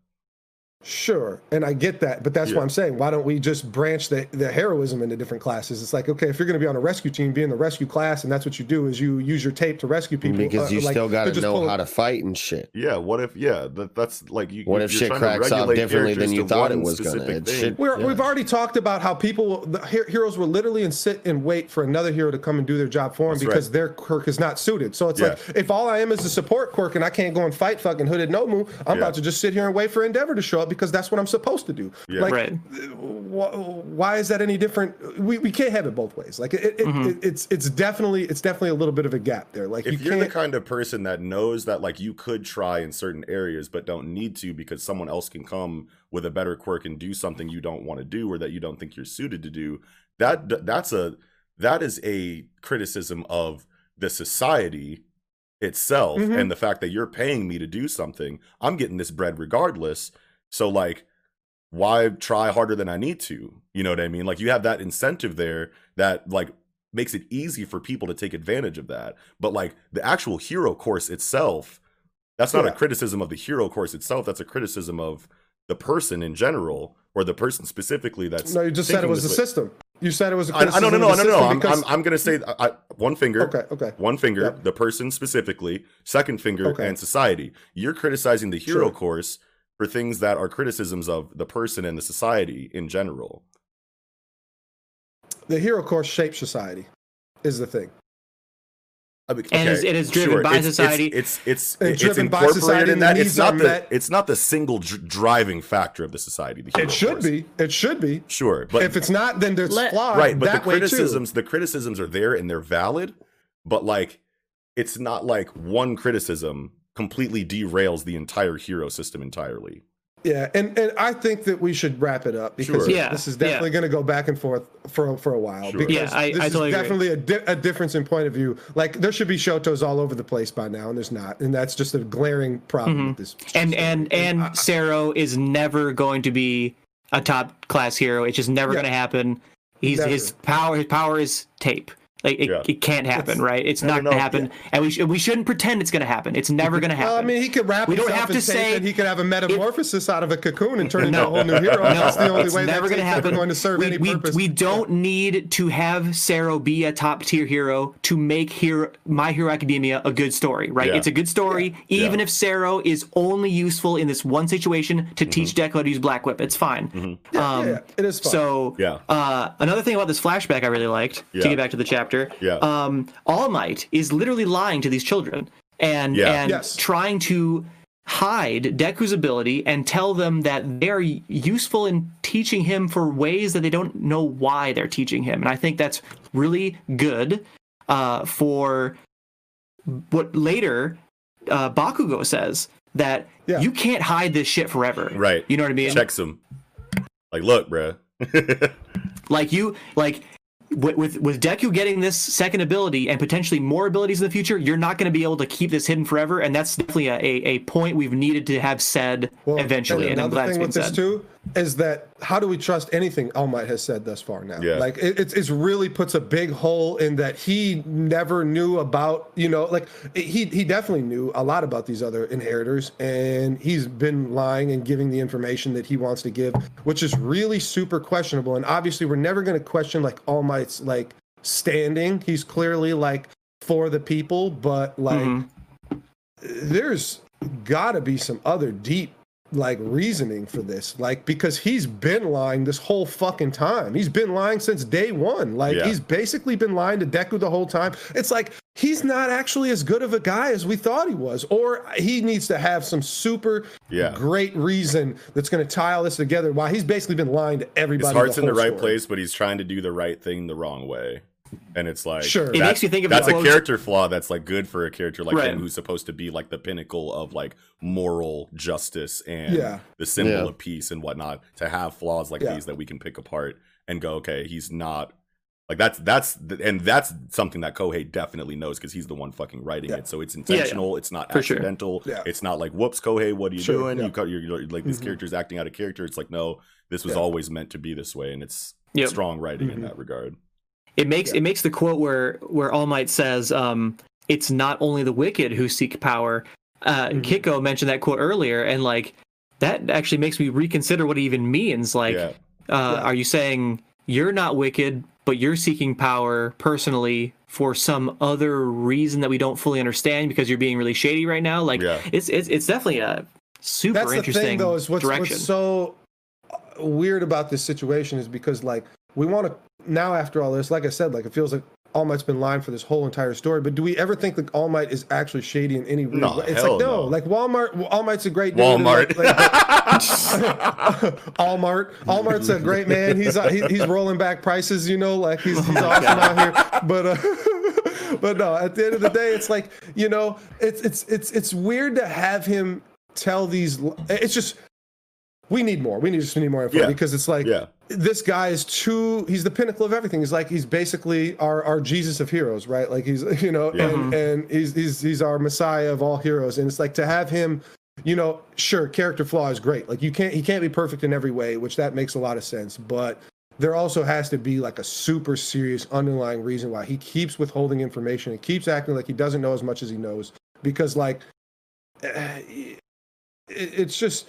Sure, and I get that, but that's Yeah. why I'm saying why don't we just branch the the heroism into different classes? It's like okay, if you're going to be on a rescue team, be in the rescue class, and that's what you do is you use your tape to rescue people because uh, you like, still got to know pull- how to fight and shit. Yeah, what if? Yeah, that, that's like you. What you- if you're shit cracks out differently than you thought it was gonna? specific It thing. should- We're, Yeah. We've already talked about how people, the heroes will literally and sit and wait for another hero to come and do their job for them That's because right. their quirk is not suited. So it's Yeah. like, if all I am is a support quirk and I can't go and fight fucking Hooded Nomu, I'm Yeah. about to just sit here and wait for Endeavor to show up because that's what I'm supposed to do. Yeah. Like, Right. wh- why is that any different? We, we can't have it both ways. Like, it, it, Mm-hmm. it, it's it's definitely it's definitely a little bit of a gap there. Like, if you you're the can't. kind of person that knows that like you could try in certain areas but don't need to because someone else can come with a better quirk and do something you don't want to do or that you don't think you're suited to do that that's a that is a criticism of the society itself Mhm. and the fact that you're paying me to do something i'm getting this bread regardless so like why try harder than i need to you know what i mean like you have that incentive there that like makes it easy for people to take advantage of that but like the actual hero course itself that's not Yeah. a criticism of the hero course itself that's a criticism of the person in general or the person specifically that's no, you just said it was the way. system. You said it was a I, I no no no no no. I'm, because- I'm, I'm gonna say I, one finger. okay, okay. One finger, Yep. the person specifically, second finger, Okay. and society. You're criticizing the hero Sure. course for things that are criticisms of the person and the society in general. The hero course shapes society, is the thing. I mean, And it's- it is driven by it's, society. It's it's And it's, it's driven by incorporated society in that. It's not are the met. it's not the single dr- driving factor of the society. The It should course. be. It should be. sure, but if it's not, then there's Let- flawed right but the that way criticisms the criticisms are there and they're valid but like it's not like one criticism completely derails the entire hero system entirely. Yeah, and and I think that we should wrap it up because Sure. Yeah, this is definitely yeah. going to go back and forth for for a while. Sure. Because Yeah, I- this I is totally agree. definitely a, di- a difference in point of view. Like there should be shotos all over the place by now, and there's not, and that's just a glaring problem with this. Mm-hmm. and and and Sero is never going to be a top class hero. It's just never Yeah. going to happen. He's Never. his power. His power is tape. Like it, Yeah. it can't happen, It's- right? It's not going to happen, and we sh- we shouldn't pretend it's going to happen. It's never going to happen. Well, I mean, he could wrap We don't himself have in to say- and he could have a metamorphosis out of a cocoon and turn (laughs) into a whole new hero. That's the only it's way never that's going to happen. going to serve we, any we, purpose. we don't need to have Sero be a top tier hero to make hero, My Hero Academia a good story, right? Yeah. It's a good story, even Yeah. if Sero is only useful in this one situation to teach Deku to use Black Whip. It's fine. Um, yeah, yeah, it is fine. So, Yeah. uh, another thing about this flashback I really liked Yeah. to get back to the chapter. Yeah. Um, All Might is literally lying to these children and Yeah. and Yes. trying to hide Deku's ability and tell them that they're useful in teaching him for ways that they don't know why they're teaching him. And I think that's really good uh, for what later uh, Bakugo says that Yeah. you can't hide this shit forever. Right. You know what I mean? Checks him. Like, look, bruh. (laughs) Like you, like with, with with Deku getting this second ability and potentially more abilities in the future, you're not going to be able to keep this hidden forever, and that's definitely a, a, a point we've needed to have said Well, eventually. And, I'm another glad it's thing been with this said. too is that how do we trust anything All Might has said thus far now? Yeah. Like it, it's it's really puts a big hole in that he never knew about. You know, like he he definitely knew a lot about these other inheritors, and he's been lying and giving the information that he wants to give, which is really super questionable. And obviously, we're never going to question like All Might's like standing. He's clearly like for the people, but like Mm-hmm. there's got to be some other deep like reasoning for this like because he's been lying this whole fucking time he's been lying since day one like Yeah. he's basically been lying to deku the whole time it's like he's not actually as good of a guy as we thought he was or he needs to have some super Yeah. great reason that's going to tie all this together why he's basically been lying to everybody His heart's the in the right story. place, but he's trying to do the right thing the wrong way. And it's like Sure. It makes you think of that's a quote- character flaw that's like good for a character like Right. him who's supposed to be like the pinnacle of like moral justice and Yeah. the symbol Yeah. of peace and whatnot. To have flaws like Yeah. these that we can pick apart and go, okay, he's not like that's that's and that's something that Kohei definitely knows because he's the one fucking writing Yeah. it. So it's intentional. It's not For sure. accidental. Yeah. It's not like whoops, Kohei, what are you Sure, doing? yeah. You cut you're, you're like this Mhm. character's acting out of character. It's like no, this was Yeah. always meant to be this way, and it's Yep. strong writing in Mhm. that regard. It makes Yeah. it makes the quote where where All Might says, um, "It's not only the wicked who seek power." Uh, Mhm. Kiko mentioned that quote earlier, and like that actually makes me reconsider what it even means. Like, yeah, uh, Yeah. are you saying you're not wicked, but you're seeking power personally for some other reason that we don't fully understand because you're being really shady right now? Like, Yeah. it's it's it's definitely a super that's the interesting thing though is what's, direction. what's so weird about this situation is because like we want to now after all this like i said like it feels like all might's been lying for this whole entire story but do we ever think that all might is actually shady in any real No, way it's hell like no, no. like walmart all might's a great dude Walmart. like- like- (laughs) Allmart. Allmart's a great man. He's uh, he, he's rolling back prices, you know, like he's, he's awesome out here. But uh, (laughs) but no, at the end of the day, it's like you know, it's it's it's it's weird to have him tell these. It's just we need more. We need just need more info Yeah. because it's like yeah, this guy is too. He's the pinnacle of everything. He's like he's basically our our Jesus of heroes, right? Like he's (laughs) you know, Yeah. and and he's he's he's our Messiah of all heroes. And it's like to have him you know, sure, character flaw is great. Like you can't he can't be perfect in every way, which that makes a lot of sense. But there also has to be like a super serious underlying reason why he keeps withholding information and keeps acting like he doesn't know as much as he knows. Because like, eh, it's just,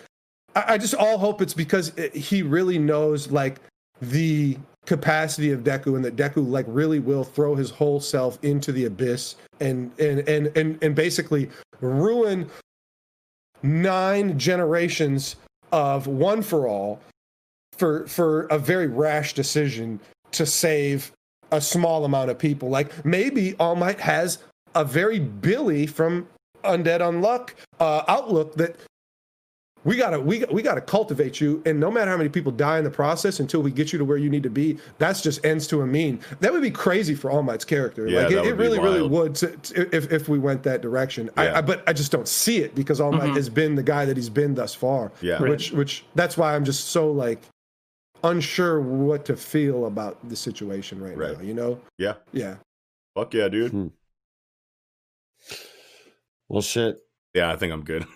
I, I just all hope it's because it, he really knows like the capacity of Deku and that Deku like really will throw his whole self into the abyss and and and and, and basically ruin nine generations of one for all for for a very rash decision to save a small amount of people. Like maybe all might has a very billy from undead unluck uh, outlook that we gotta we we gotta cultivate you, and no matter how many people die in the process, until we get you to where you need to be, that's just ends to a mean. That would be crazy for All Might's character. Yeah, like that it, it would be really really would to, to- if if we went that direction. Yeah. I, I but I just don't see it because All Might has been the guy that he's been thus far. Yeah. which which that's why I'm just so like unsure what to feel about the situation right, Right. now. You know? Yeah. Yeah. Fuck yeah, dude. Hmm. Well, shit. Yeah, I think I'm good. (laughs)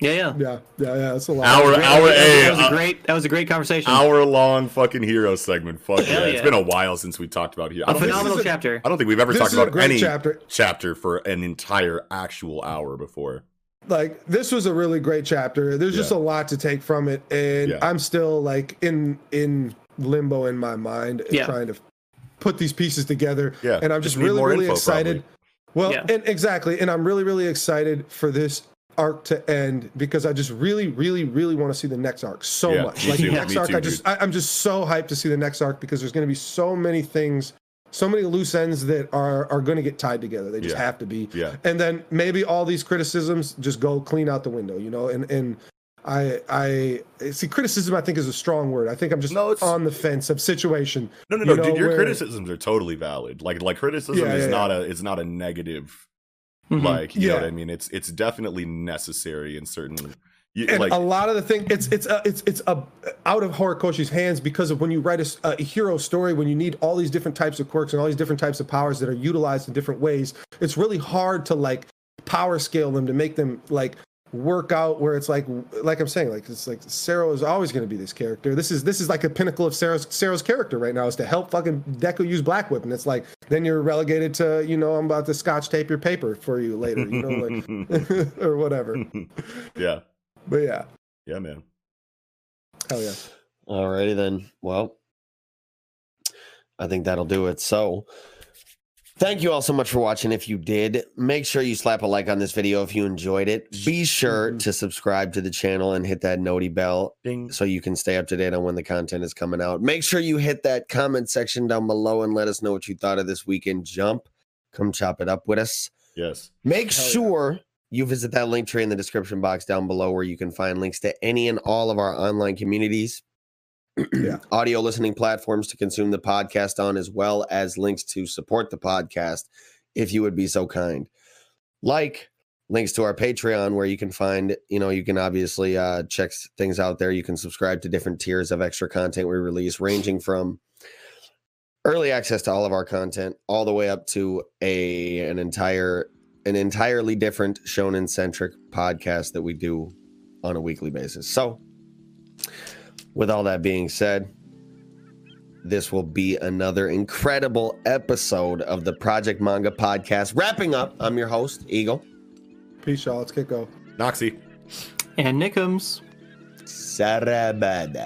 Yeah, yeah. Yeah, yeah, yeah. That's a lot. Hour, Great- hour, that, hey, that was uh, a great. That was a great conversation. hour long fucking hero segment. Fuck yeah. Hell It's yeah. been a while since we talked about hero. I a phenomenal this is a- chapter. I don't think we've ever This talked about any chapter. chapter for an entire actual hour before. like this was a really great chapter. There's just Yeah. a lot to take from it, and Yeah. I'm still like in in limbo in my mind, Yeah. trying to put these pieces together. Yeah, and I'm just just really really info, excited. Well, Yeah. and exactly, and I'm really really excited for this arc to end because I just really really really want to see the next arc so Yeah, much. Like too, the next arc, too, I just I, I'm just so hyped to see the next arc because there's going to be so many things. So many loose ends that are are going to get tied together. They just Yeah. have to be Yeah. and then maybe all these criticisms just go clean out the window, you know. And and I I see criticism. I think is a strong word. I think I'm just No, on the fence of situation. No, no, no, You know, dude. Your where- criticisms are totally valid. Like, like criticism Yeah, is yeah, not a, it's not a negative. Mhm. Like, you know Yeah. what I mean? It's, it's definitely necessary in certain. You, And like, a lot of the thing, it's it's uh, it's it's uh, out of Horikoshi's hands because of when you write a hero story, when you need all these different types of quirks and all these different types of powers that are utilized in different ways. It's really hard to like power scale them to make them like work out where it's like like I'm saying like it's like Sero is always going to be this character. This is this is like a pinnacle of Sero's Sero's character right now is to help fucking Deku use Black Whip and it's like then you're relegated to you know I'm about to scotch tape your paper for you later you know like (laughs) (laughs) or whatever. yeah. But yeah, Yeah, man. hell yeah. Alrighty then. Well, I think that'll do it. So, thank you all so much for watching. If you did, make sure you slap a like on this video if you enjoyed it. Be sure mm-hmm. to subscribe to the channel and hit that noti bell Ding. so you can stay up to date on when the content is coming out. Make sure you hit that comment section down below and let us know what you thought of this weekend jump. Come chop it up with us. Yes. Make Hell yeah. sure you visit that link tree in the description box down below where you can find links to any and all of our online communities, Yeah. (clears throat) audio listening platforms to consume the podcast on, as well as links to support the podcast if you would be so kind. Like links to our Patreon where you can find, you know, you can obviously uh, check things out there. You can subscribe to different tiers of extra content we release, ranging from early access to all of our content all the way up to a an entire an entirely different shonen centric podcast that we do on a weekly basis. So, with all that being said, this will be another incredible episode of the Project Manga Podcast. Wrapping up, I'm your host, Eagle. Peace, y'all. Let's get go. Noxie. And Nickums. Sarabada.